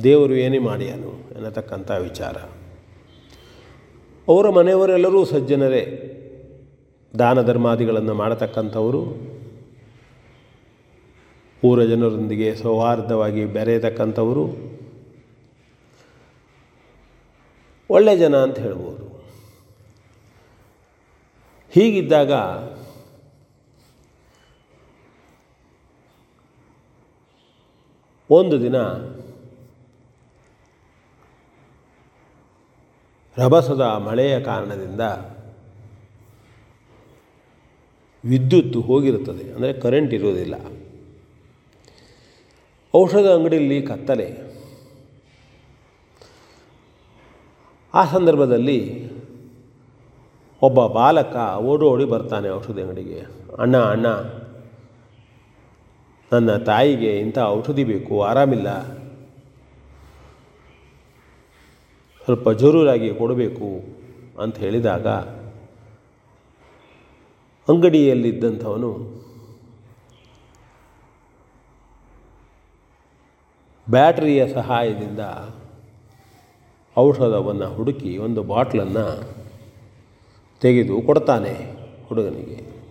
ದೇವರು ಏನೇ ಮಾಡ್ಯಾನು ಅನ್ನತಕ್ಕಂಥ ವಿಚಾರ. ಅವರ ಮನೆಯವರೆಲ್ಲರೂ ಸಜ್ಜನರೇ. ದಾನ ಧರ್ಮಾದಿಗಳನ್ನು ಮಾಡತಕ್ಕಂಥವರು. ಊರ ಜನರೊಂದಿಗೆ ಸೌಹಾರ್ದವಾಗಿ ಬೆರೆಯತಕ್ಕಂಥವರು ಒಳ್ಳೆಯ ಜನ ಅಂತ ಹೇಳ್ಬೋದು. ಹೀಗಿದ್ದಾಗ ಒಂದು ದಿನ ರಭಸದ ಮಳೆಯ ಕಾರಣದಿಂದ ವಿದ್ಯುತ್ ಹೋಗಿರುತ್ತದೆ. ಅಂದರೆ ಕರೆಂಟ್ ಇರುವುದಿಲ್ಲ. ಔಷಧ ಅಂಗಡಿಯಲ್ಲಿ ಕತ್ತಲೆ. ಆ ಸಂದರ್ಭದಲ್ಲಿ ಒಬ್ಬ ಬಾಲಕ ಓಡಿ ಬರ್ತಾನೆ ಔಷಧಿ ಅಂಗಡಿಗೆ. ಅಣ್ಣ ಅಣ್ಣ, ನನ್ನ ತಾಯಿಗೆ ಇಂಥ ಔಷಧಿ ಬೇಕು, ಆರಾಮಿಲ್ಲ. ಸ್ವಲ್ಪ ಜರೂರಾಗಿ ಕೊಡಬೇಕು ಅಂತ ಹೇಳಿದಾಗ ಅಂಗಡಿಯಲ್ಲಿದ್ದಂಥವನು ಬ್ಯಾಟ್ರಿಯ ಸಹಾಯದಿಂದ ಔಷಧವನ್ನು ಹುಡುಕಿ ಒಂದು ಬಾಟ್ಲನ್ನು ತೆಗೆದು ಕೊಡ್ತಾನೆ ಹುಡುಗನಿಗೆ.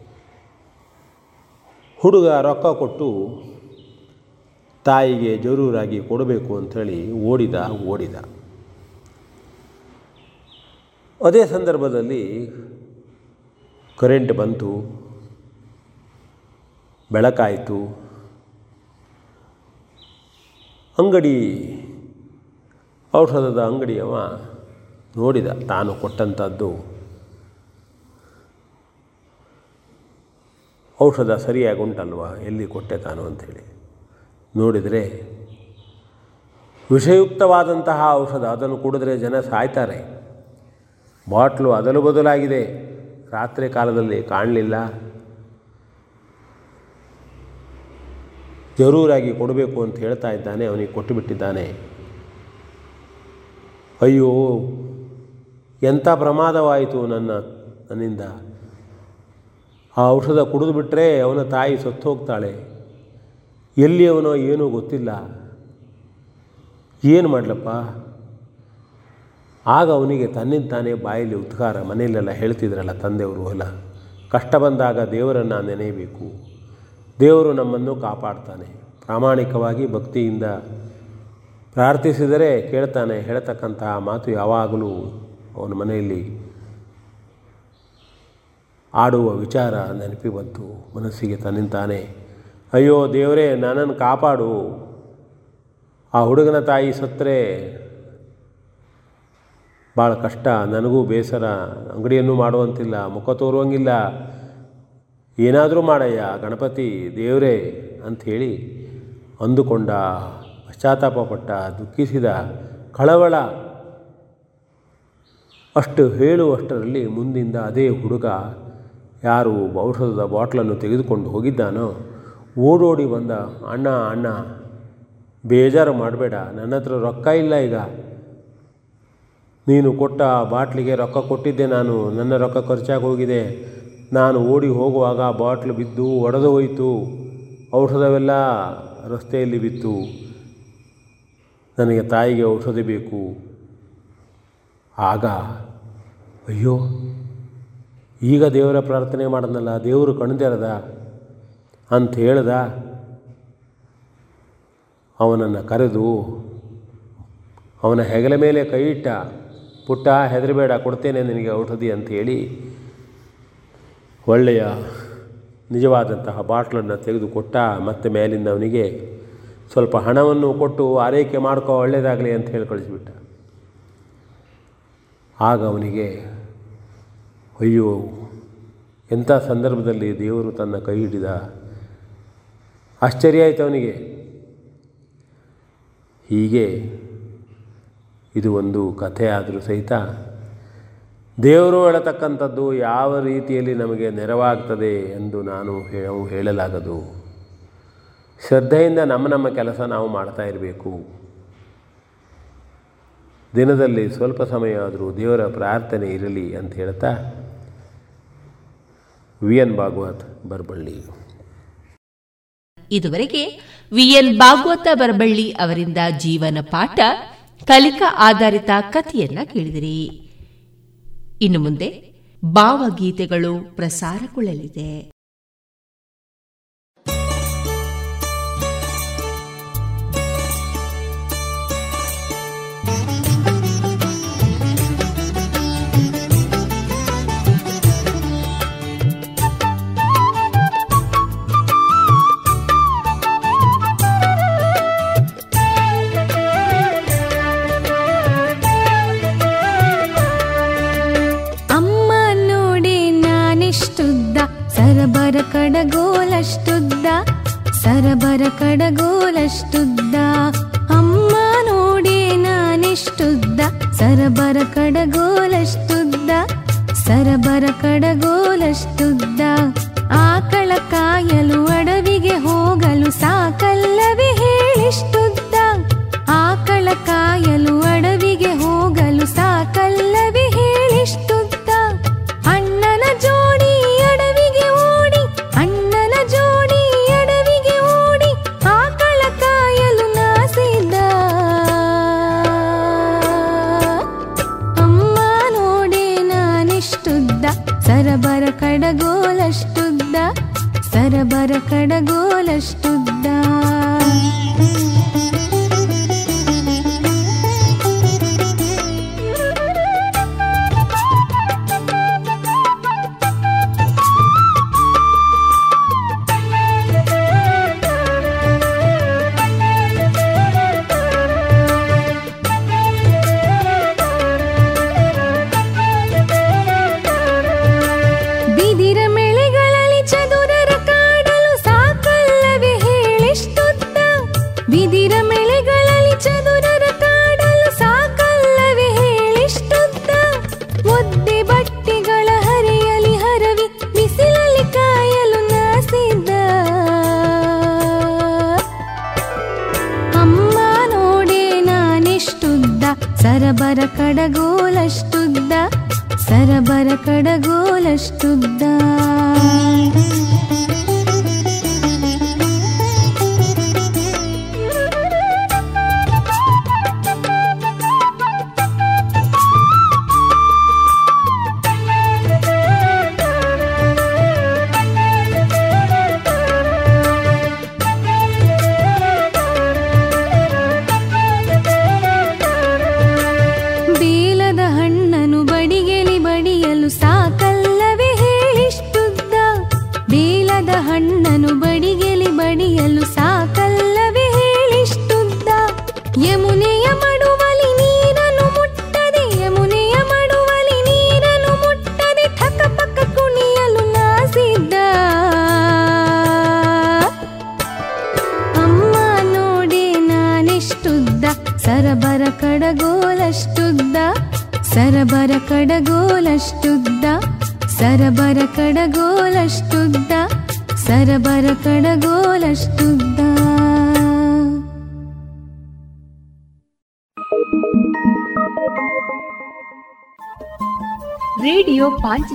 ಹುಡುಗ ರೊಕ್ಕ ಕೊಟ್ಟು ತಾಯಿಗೆ ಜರೂರಾಗಿ ಕೊಡಬೇಕು ಅಂಥೇಳಿ ಓಡಿದ ಓಡಿದ. ಅದೇ ಸಂದರ್ಭದಲ್ಲಿ ಕರೆಂಟ್ ಬಂತು, ಬೆಳಕಾಯಿತು. ಅಂಗಡಿ, ಔಷಧದ ಅಂಗಡಿಯವ ನೋಡಿದ, ತಾನು ಕೊಟ್ಟಂಥದ್ದು ಔಷಧ ಸರಿಯಾಗಿ ಉಂಟಲ್ವ ಎಲ್ಲಿ ಕೊಟ್ಟೆ ತಾನು ಅಂಥೇಳಿ. ನೋಡಿದರೆ ವಿಷಯುಕ್ತವಾದಂತಹ ಔಷಧ, ಅದನ್ನು ಕುಡಿದ್ರೆ ಜನ ಸಾಯ್ತಾರೆ. ಬಾಟ್ಲು ಅದಲು ಬದಲಾಗಿದೆ. ರಾತ್ರಿ ಕಾಲದಲ್ಲಿ ಕಾಣಲಿಲ್ಲ. ಜರೂರಾಗಿ ಕೊಡಬೇಕು ಅಂತ ಹೇಳ್ತಾ ಇದ್ದಾನೆ, ಅವನಿಗೆ ಕೊಟ್ಟು ಬಿಟ್ಟಿದ್ದಾನೆ. ಅಯ್ಯೋ, ಎಂಥ ಪ್ರಮಾದವಾಯಿತು ನನ್ನ, ನನ್ನಿಂದ. ಆ ಔಷಧ ಕುಡಿದು ಬಿಟ್ಟರೆ ಅವನ ತಾಯಿ ಸತ್ತು ಹೋಗ್ತಾಳೆ ಎಲ್ಲಿ ಅವನೋ ಏನೂ ಗೊತ್ತಿಲ್ಲ. ಏನು ಮಾಡಲಪ್ಪ? ಆಗ ಅವನಿಗೆ ತನ್ನಿಂದ ತಾನೇ ಬಾಯಲ್ಲಿ ಉದ್ಗಾರ ಮನೆಯಲ್ಲೆಲ್ಲ ಹೇಳ್ತಿದ್ರಲ್ಲ ತಂದೆಯವರು ಎಲ್ಲ. ಕಷ್ಟ ಬಂದಾಗ ದೇವರನ್ನು ನೆನೆಯಬೇಕು. ದೇವರು ನಮ್ಮನ್ನು ಕಾಪಾಡ್ತಾನೆ. ಪ್ರಾಮಾಣಿಕವಾಗಿ ಭಕ್ತಿಯಿಂದ ಪ್ರಾರ್ಥಿಸಿದರೆ ಕೇಳ್ತಾನೆ ಹೇಳ್ತಕ್ಕಂತಹ ಮಾತು ಯಾವಾಗಲೂ ಅವನ ಮನೆಯಲ್ಲಿ ಆಡುವ ವಿಚಾರ ನೆನಪಿ ಬಂತು. ಮನಸ್ಸಿಗೆ ತನ್ನಿಂತಾನೆ, ಅಯ್ಯೋ ದೇವರೇ, ನನ್ನನ್ನು ಕಾಪಾಡು. ಆ ಹುಡುಗನ ತಾಯಿ ಸತ್ತರೆ ಭಾಳ ಕಷ್ಟ. ನನಗೂ ಬೇಸರ. ಅಂಗಡಿಯನ್ನು ಮಾಡುವಂತಿಲ್ಲ. ಮುಖ ತೋರುವಂಗಿಲ್ಲ. ಏನಾದರೂ ಮಾಡಯ್ಯ, ಗಣಪತಿ, ದೇವರೇ ಅಂಥೇಳಿ ಅಂದುಕೊಂಡ ಪಶ್ಚಾತ್ತಾಪಪಟ್ಟ ದುಃಖಿಸಿದ ಕಳವಳ ಅಷ್ಟು ಹೇಳುವಷ್ಟರಲ್ಲಿ ಮುಂದಿಂದ ಅದೇ ಹುಡುಗ ಯಾರು ಔಷಧದ ಬಾಟ್ಲನ್ನು ತೆಗೆದುಕೊಂಡು ಹೋಗಿದ್ದಾನೋ, ಓಡೋಡಿ ಬಂದ, ಅಣ್ಣ ಅಣ್ಣ, ಬೇಜಾರು ಮಾಡಬೇಡ, ನನ್ನ ಹತ್ರ ರೊಕ್ಕ ಇಲ್ಲ ಈಗ. ನೀನು ಕೊಟ್ಟ ಬಾಟ್ಲಿಗೆ ರೊಕ್ಕ ಕೊಟ್ಟಿದ್ದೆ ನಾನು, ನನ್ನ ರೊಕ್ಕ ಖರ್ಚಾಗಿ ಹೋಗಿದೆ ನಾನು ಓಡಿ ಹೋಗುವಾಗ ಬಾಟ್ಲು ಬಿದ್ದು ಒಡೆದು ಹೋಯಿತು. ಔಷಧವೆಲ್ಲ ರಸ್ತೆಯಲ್ಲಿ ಬಿತ್ತು. ನನಗೆ ತಾಯಿಗೆ ಔಷಧಿ ಬೇಕು. ಆಗ, ಅಯ್ಯೋ, ಈಗ ದೇವರ ಪ್ರಾರ್ಥನೆ ಮಾಡಿದ್ನಲ್ಲ, ದೇವರು ಕಣ್ದೆರದ ಅಂತ ಹೇಳ್ದ. ಅವನನ್ನು ಕರೆದು, ಅವನ ಹೆಗಲ ಮೇಲೆ ಕೈ ಇಟ್ಟ, ಪುಟ್ಟ ಹೆದರಬೇಡ, ಕೊಡ್ತೇನೆ ನಿನಗೆ ಔಷಧಿ ಅಂಥೇಳಿ ಒಳ್ಳೆಯ ನಿಜವಾದಂತಹ ಬಾಟ್ಲನ್ನು ತೆಗೆದುಕೊಟ್ಟ ಮತ್ತೆ ಮೇಲಿಂದ ಅವನಿಗೆ ಸ್ವಲ್ಪ ಹಣವನ್ನು ಕೊಟ್ಟು ಆರೈಕೆ ಮಾಡ್ಕೋ ಒಳ್ಳೆಯದಾಗಲಿ ಅಂತ ಹೇಳಿ ಕಳಿಸಿಬಿಟ್ಟ. ಆಗ ಅವನಿಗೆ, ಅಯ್ಯೋ, ಎಂಥ ಸಂದರ್ಭದಲ್ಲಿ ದೇವರು ತನ್ನ ಕೈ ಹಿಡಿದ? ಆಶ್ಚರ್ಯ ಆಯಿತು ಅವನಿಗೆ. ಹೀಗೆ ಇದು ಒಂದು ಕಥೆ ಆದರೂ ಸಹಿತ ದೇವರು ಹೇಳತಕ್ಕಂಥದ್ದು ಯಾವ ರೀತಿಯಲ್ಲಿ ನಮಗೆ ನೆರವಾಗ್ತದೆ ಎಂದು ನಾನು ಹೇಳಲಾಗದು. ಶ್ರದ್ಧೆಯಿಂದ ನಮ್ಮ ನಮ್ಮ ಕೆಲಸ ನಾವು ಮಾಡ್ತಾ ಇರಬೇಕು. ದಿನದಲ್ಲಿ ಸ್ವಲ್ಪ ಸಮಯ ಆದರೂ ದೇವರ ಪ್ರಾರ್ಥನೆ ಇರಲಿ ಅಂತ ಹೇಳ್ತಾ ವಿ ಎನ್ ಭಾಗವತ್ ಬರಬಳ್ಳಿ. ಇದುವರೆಗೆ ವಿ ಎನ್ ಭಾಗವತ ಬರಬಳ್ಳಿ ಅವರಿಂದ ಜೀವನ ಪಾಠ ಕಲಿಕಾ ಆಧಾರಿತ ಕಥೆಯನ್ನ ಕೇಳಿದಿರಿ. ಇನ್ನು ಮುಂದೆ ಭಾವಗೀತೆಗಳು ಪ್ರಸಾರಗೊಳ್ಳಲಿದೆ. ಕಡಗೋಲಷ್ಟುದ್ದ, ಸರಬರ ಕಡಗೋಲಷ್ಟುದ್ದ. ಅಮ್ಮ ನೋಡಿ ನಾನಿಷ್ಟುದ್ದ, ಸರಬರ ಕಡಗೋಲಷ್ಟುದ್ದ ಸರಬರ ಕಡಗೋಲಷ್ಟುದ್ದ. ಆಕಳ ಕಾಯಲು ಅಡವಿಗೆ ಹೋಗಲು ಸಾಕಲ್ಲವೇ ಹೇಳಿಷ್ಟುದ್ದ. ಆಕಳ ಕಾಯಲು ಅಡವಿಗೆ ಹೋಗಲು ಸಾಕಲ್ಲವೇ बरकडगोल ಸರಬರ ಕಡಗೋಲಷ್ಟುದ್ದ ಸರಬರ ಕಡಗೋಲಷ್ಟುದ್ದ.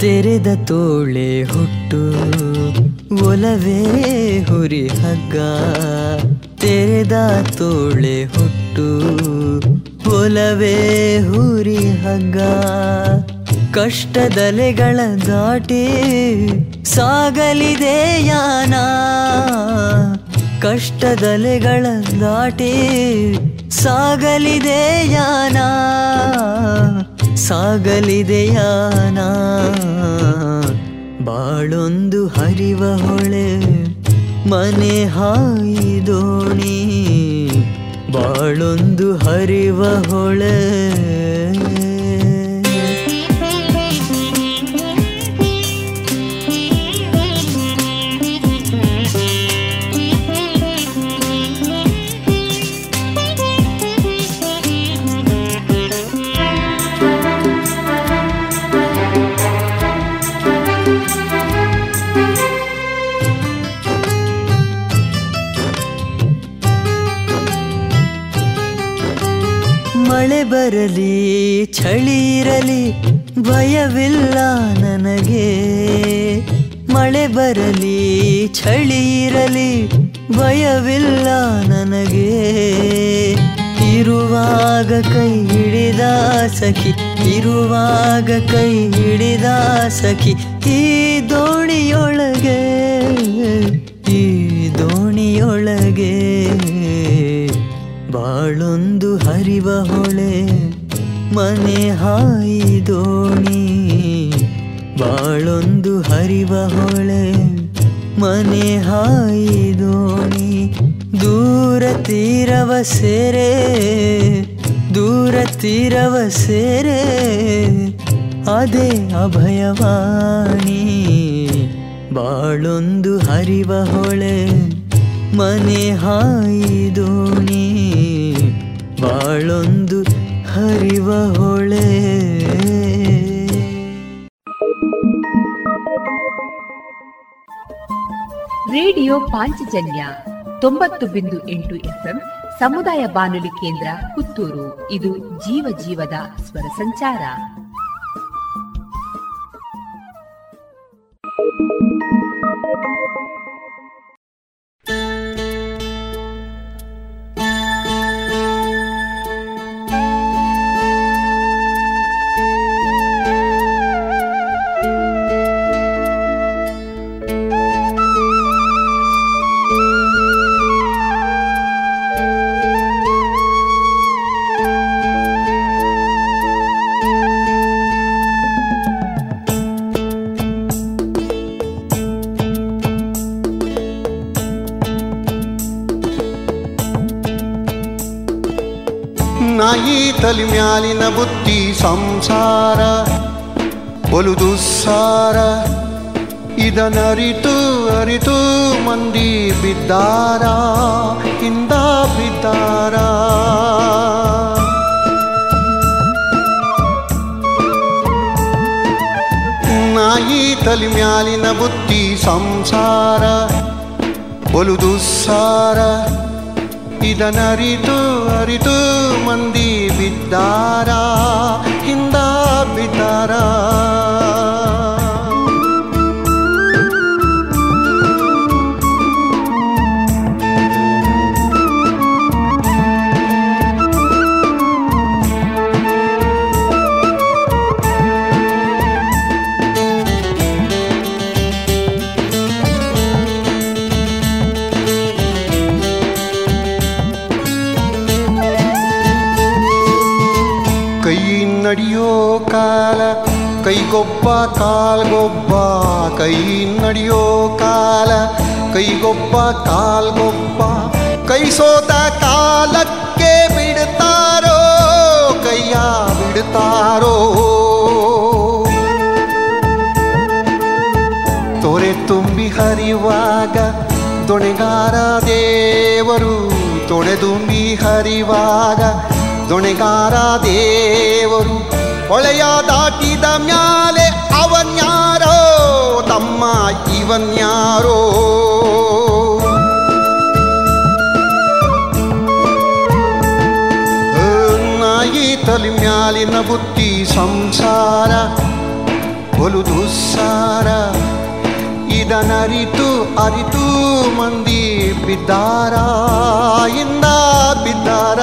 ತೆರೆದ ತೋಳೆ ಹುಟ್ಟು, ಒಲವೇ ಹುರಿ ಹಗ್ಗ. ತೆರೆದ ತೋಳೆ ಹುಟ್ಟು, ಒಲವೇ ಹುರಿ ಹಗ್ಗ. ಕಷ್ಟದಲೆಗಳ ದಾಟಿ ಸಾಗಲಿದೆ ಯಾನ. ಕಷ್ಟದಲೆಗಳ ದಾಟಿ ಸಾಗಲಿದೆ ಯಾನ. ಸಾಗಲಿದೆ ಯಾನ ಬಾಳೊಂದು ಹರಿವ ಹೊಳೆ ಮನೆ ಹಾಯಿದೋಣಿ ಬಾಳೊಂದು ಹರಿವ ಹೊಳೆ. ಬರಲಿ ಇರಲಿ ಭಯವಿಲ್ಲ ನನಗೆ. ಮಳೆ ಬರಲಿ ಚಳಿ ಇರಲಿ ಭಯವಿಲ್ಲ ನನಗೆ. ಇರುವಾಗ ಕೈ ಹಿಡಿದ ಸಖಿ, ಇರುವಾಗ ಕೈ ಹಿಡಿದ ಸಖಿ ಈ ದೋಣಿಯೊಳಗೆ. ಬಾಳೊಂದು ಹರಿವ ಹೊಳೆ, ಮನೆ ಹಾಯಿ ದೋಣಿ ಬಾಳೊಂದು ಹರಿವ ಹೊಳೆ, ಮನೆ ಹಾಯಿ ದೋಣಿ ದೂರ ತೀರವ ಸೇರೆ, ದೂರ ತೀರವ ಸೇರೆ, ಅದೇ ಅಭಯವಾಣಿ. ಬಾಳೊಂದು ಹರಿವ ಹೊಳೆ, ಮನೆ ಹಾಯಿ ದೋಣಿ ಬಾಳೊಂದು ಹರಿವ ಹೊಳೆ. ರೇಡಿಯೋ ಪಾಂಚಜನ್ಯ ತೊಂಬತ್ತು ಬಿಂದು ಎಂಟು ಎಫ್ಎಂ ಸಮುದಾಯ ಬಾನುಲಿ ಕೇಂದ್ರ ಪುತ್ತೂರು. ಇದು ಜೀವ ಜೀವದ ಸ್ವರ ಸಂಚಾರ. ತಲಿ ಮ್ಯಾಲಿನ ಬುತ್ತಿ ಸಂಸಾರ, ಒಲು ದುಸ್ಸಾರ. ಇದನರಿತು ಅರಿತು ಮಂದಿ ಬಿದ್ದಾರ ಹಿಂದ ಬಿದ್ದಾರ. ನಾಯಿ ತಲಿ ಮ್ಯಾಲಿನ ಬುತ್ತಿ ಸಂಸಾರ, ಒಲು ದುಸ್ಸಾರ. ಇದನರಿತು ಅರಿತು ಮಂದಿ ಬಿದ್ದಾರ ಹಿಂದ ಬಿದ್ದಾರ ಕೈಗೊಬ್ಬ, ಕಾಲ್ಗೊಬ್ಬ, ಕೈ ನಡೆಯೋ ಕಾಲ. ಕೈಗೊಬ್ಬ, ಕಾಲ್ಗೊಬ್ಬ, ಕೈ ಸೋತ ಕಾಲಕ್ಕೆ ಬಿಡ್ತಾರೋ, ಕೈಯ ಬಿಡ್ತಾರೋ. ತೊರೆ ತುಂಬಿ ಹರಿವಾಗ ದೊಣೆಗಾರ ದೇವರು, ತೊಡೆ ತುಂಬಿ ಹರಿವಾಗ ದೊಣೆಗಾರ ದೇವರು. ಹೊಳೆಯ ದಾಟಿದ ಮ್ಯಾಲೆ ಅವನ್ಯಾರೋ ತಮ್ಮ ಇವನ್ಯಾರೋ ನಾಯಿ ತಲಿ ಮ್ಯಾಲಿನ ಬುತ್ತಿ ಸಂಸಾರ, ಒಲು ದುಸ್ಸಾರ. ಇದನರಿತು ಅರಿತು ಮಂದಿ ಬಿದ್ದಾರ? ಇಂದ ಬಿದ್ದಾರ?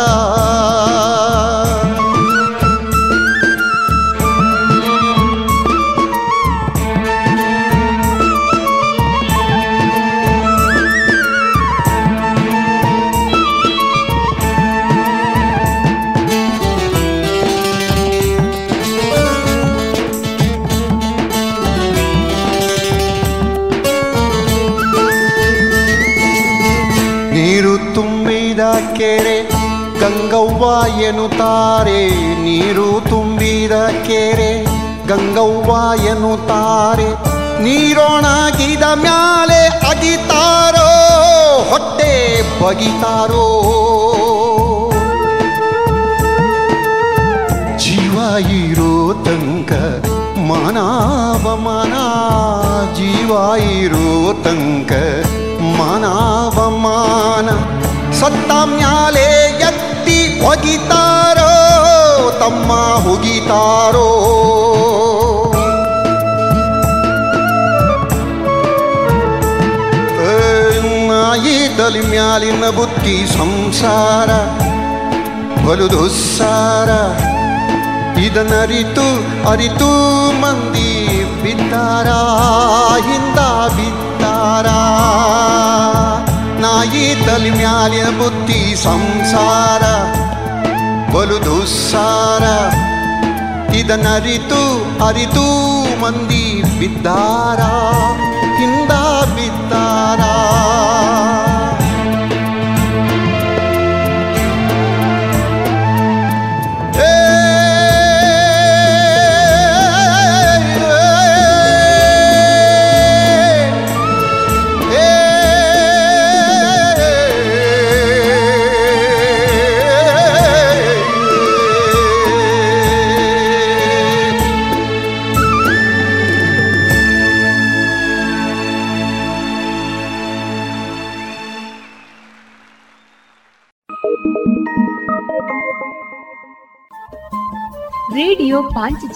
ಎನ್ನುತ್ತಾರೆ, ನೀರು ತುಂಬಿದ ಕೆರೆ ಗಂಗವ್ವ ಎನ್ನುತ್ತಾರೆ ನೀರೊಣಗಿದ ಮ್ಯಾಲೆ ಅಗಿತಾರೋ, ಹೊಟ್ಟೆ ಬಗಿತಾರೋ. ಜೀವ ಇರೋ ತನಕ ಮಾನವಮಾನ, ಜೀವ ಇರೋ ತನಕ ಮಾನವಮಾನ, ಸತ್ತ ಮ್ಯಾಲೆ ಹೊಗಿತಾರೋ ತಮ್ಮ ಹುಗಿತಾರೋ. ನಾಯಿ ತಲಿ ಮ್ಯಾಲಿನ ಬುತ್ತಿ ಸಂಸಾರ, ಬಲು ದುಸ್ಸಾರ. ಇದನ್ನರಿತು ಅರಿತು ಮಂದಿ ಬಿದ್ದಾರ, ಹಿಂದ ಬಿದ್ದಾರ. ನಾಯಿ ತಲಿ ಮ್ಯಾಲಿನ ಬುತ್ತಿ ಸಂಸಾರ ಬಲು ದುಸ್ಸಾರ ಇದನ್ನರಿತು ಅರಿತು ಮಂದಿ ಬಿದ್ದಾರ ಹಿಂದ ಬಿದ್ದಾರ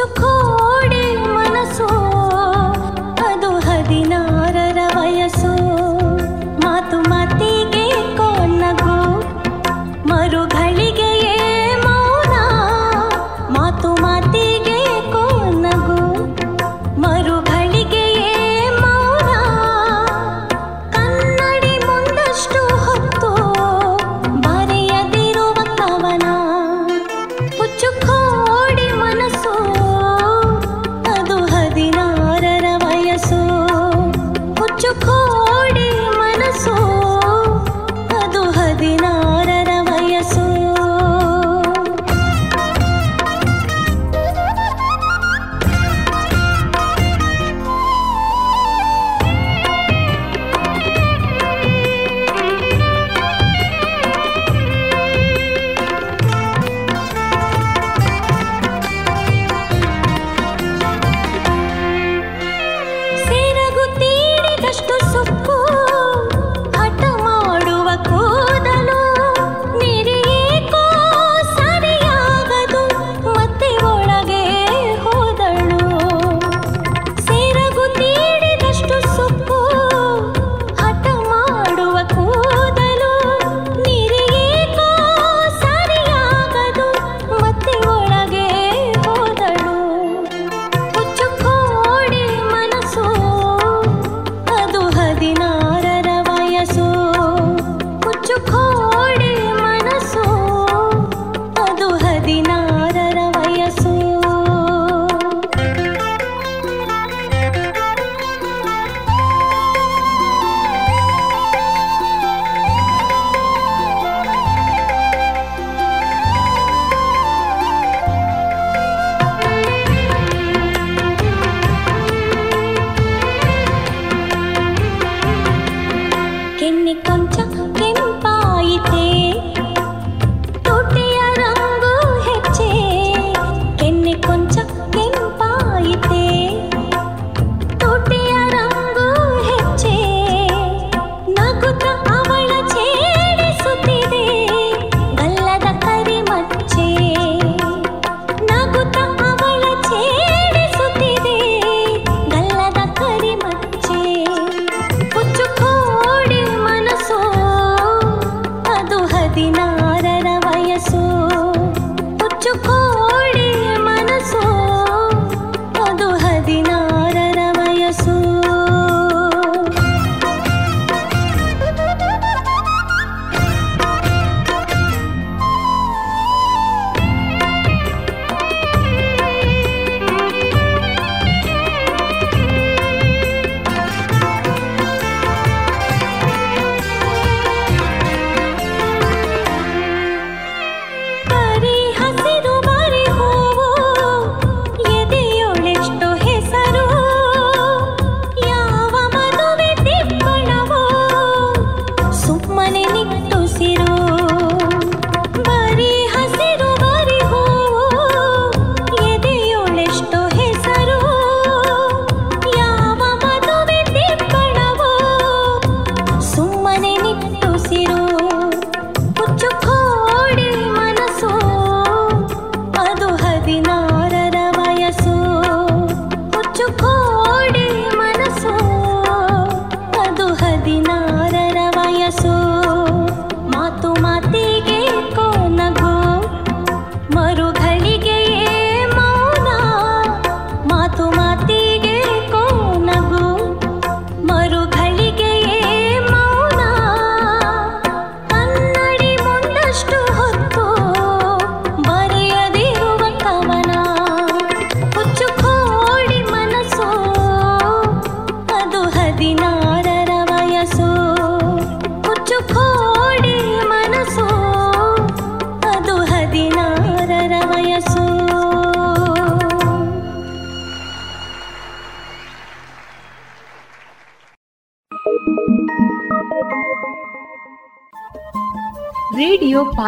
চক্ষু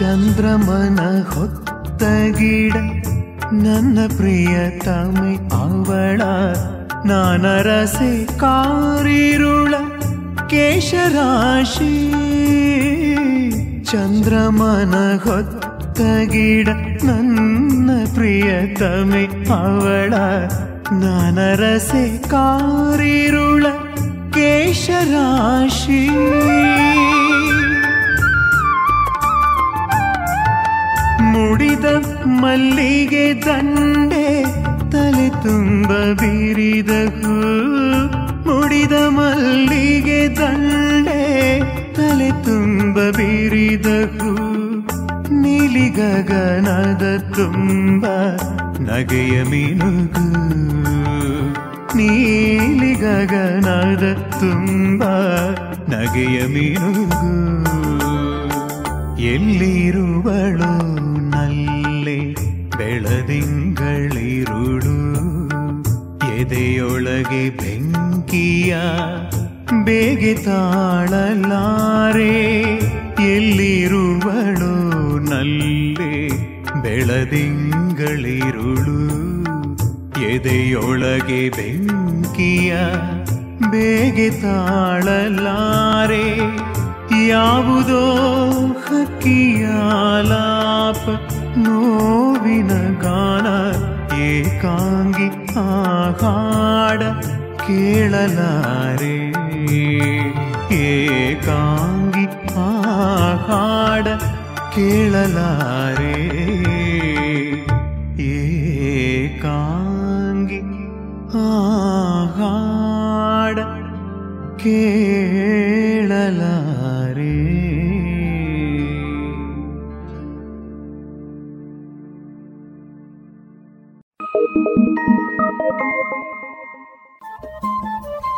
ಚಂದ್ರಮನ ಹೊತ್ತ ಗಿಡ, ನನ್ನ ಪ್ರಿಯತಮೆ ಅವಳ ನಾನರಸೆ ಕಾರಿರುಳ ಕೇಶರಾಶಿ. ಚಂದ್ರಮನ ಹೊತ್ತ ಗಿಡ, ನನ್ನ ಪ್ರಿಯತಮೆ ಅವಳ ನಾನರಸೆ ಕಾರಿರುಳ ಕೇಶರಾಶಿ. ಮುಡಿದ ಮಲ್ಲಿಗೆ ದಂಡೆ ತಲೆ ತುಂಬ ಬೀರಿದ ಮುಡಿದ ಮಲ್ಲಿಗೆ ದಂಡೆ ತಲೆ ತುಂಬ ಬೀರಿದ ನೀಲಿ ಗಗನದ ತುಂಬ ನಗೆಯ ಮಿನುಗು. ನೀಲಿ ಗಗನದ ತುಂಬ ನಗೆಯ ಮಿನುಗು. ಎಲ್ಲಿರುವಳು? ಬೆಳದಿಂಗಳಿರುಳು ಎದೆಯೊಳಗೆ ಬೆಂಕಿಯ ಬೇಗೆ ತಾಳಲಾರೆ. ಎಲ್ಲಿರುವಳು ನಲ್ಲೆ ಬೆಳದಿಂಗಳಿರುಳು. ಎದೆಯೊಳಗೆ ಬೆಂಕಿಯ ಬೇಗೆ ತಾಳಲಾರೆ. ಯಾವುದೋ ಹಕ್ಕಿಯ ಲಾಪ ನೋವಿನ ಗಾನ ಏಕಾಂಗಿ ಆ ಹಾಡ ಕೇಳಲಾರೆ ಏಕಾಂಗಿ ಆ ಹಾಡ ಕೇಳಲಾರೆ ಏಕಾಂಗಿ ಆ ಹಾಡ ಕೇಳಲಾರೆ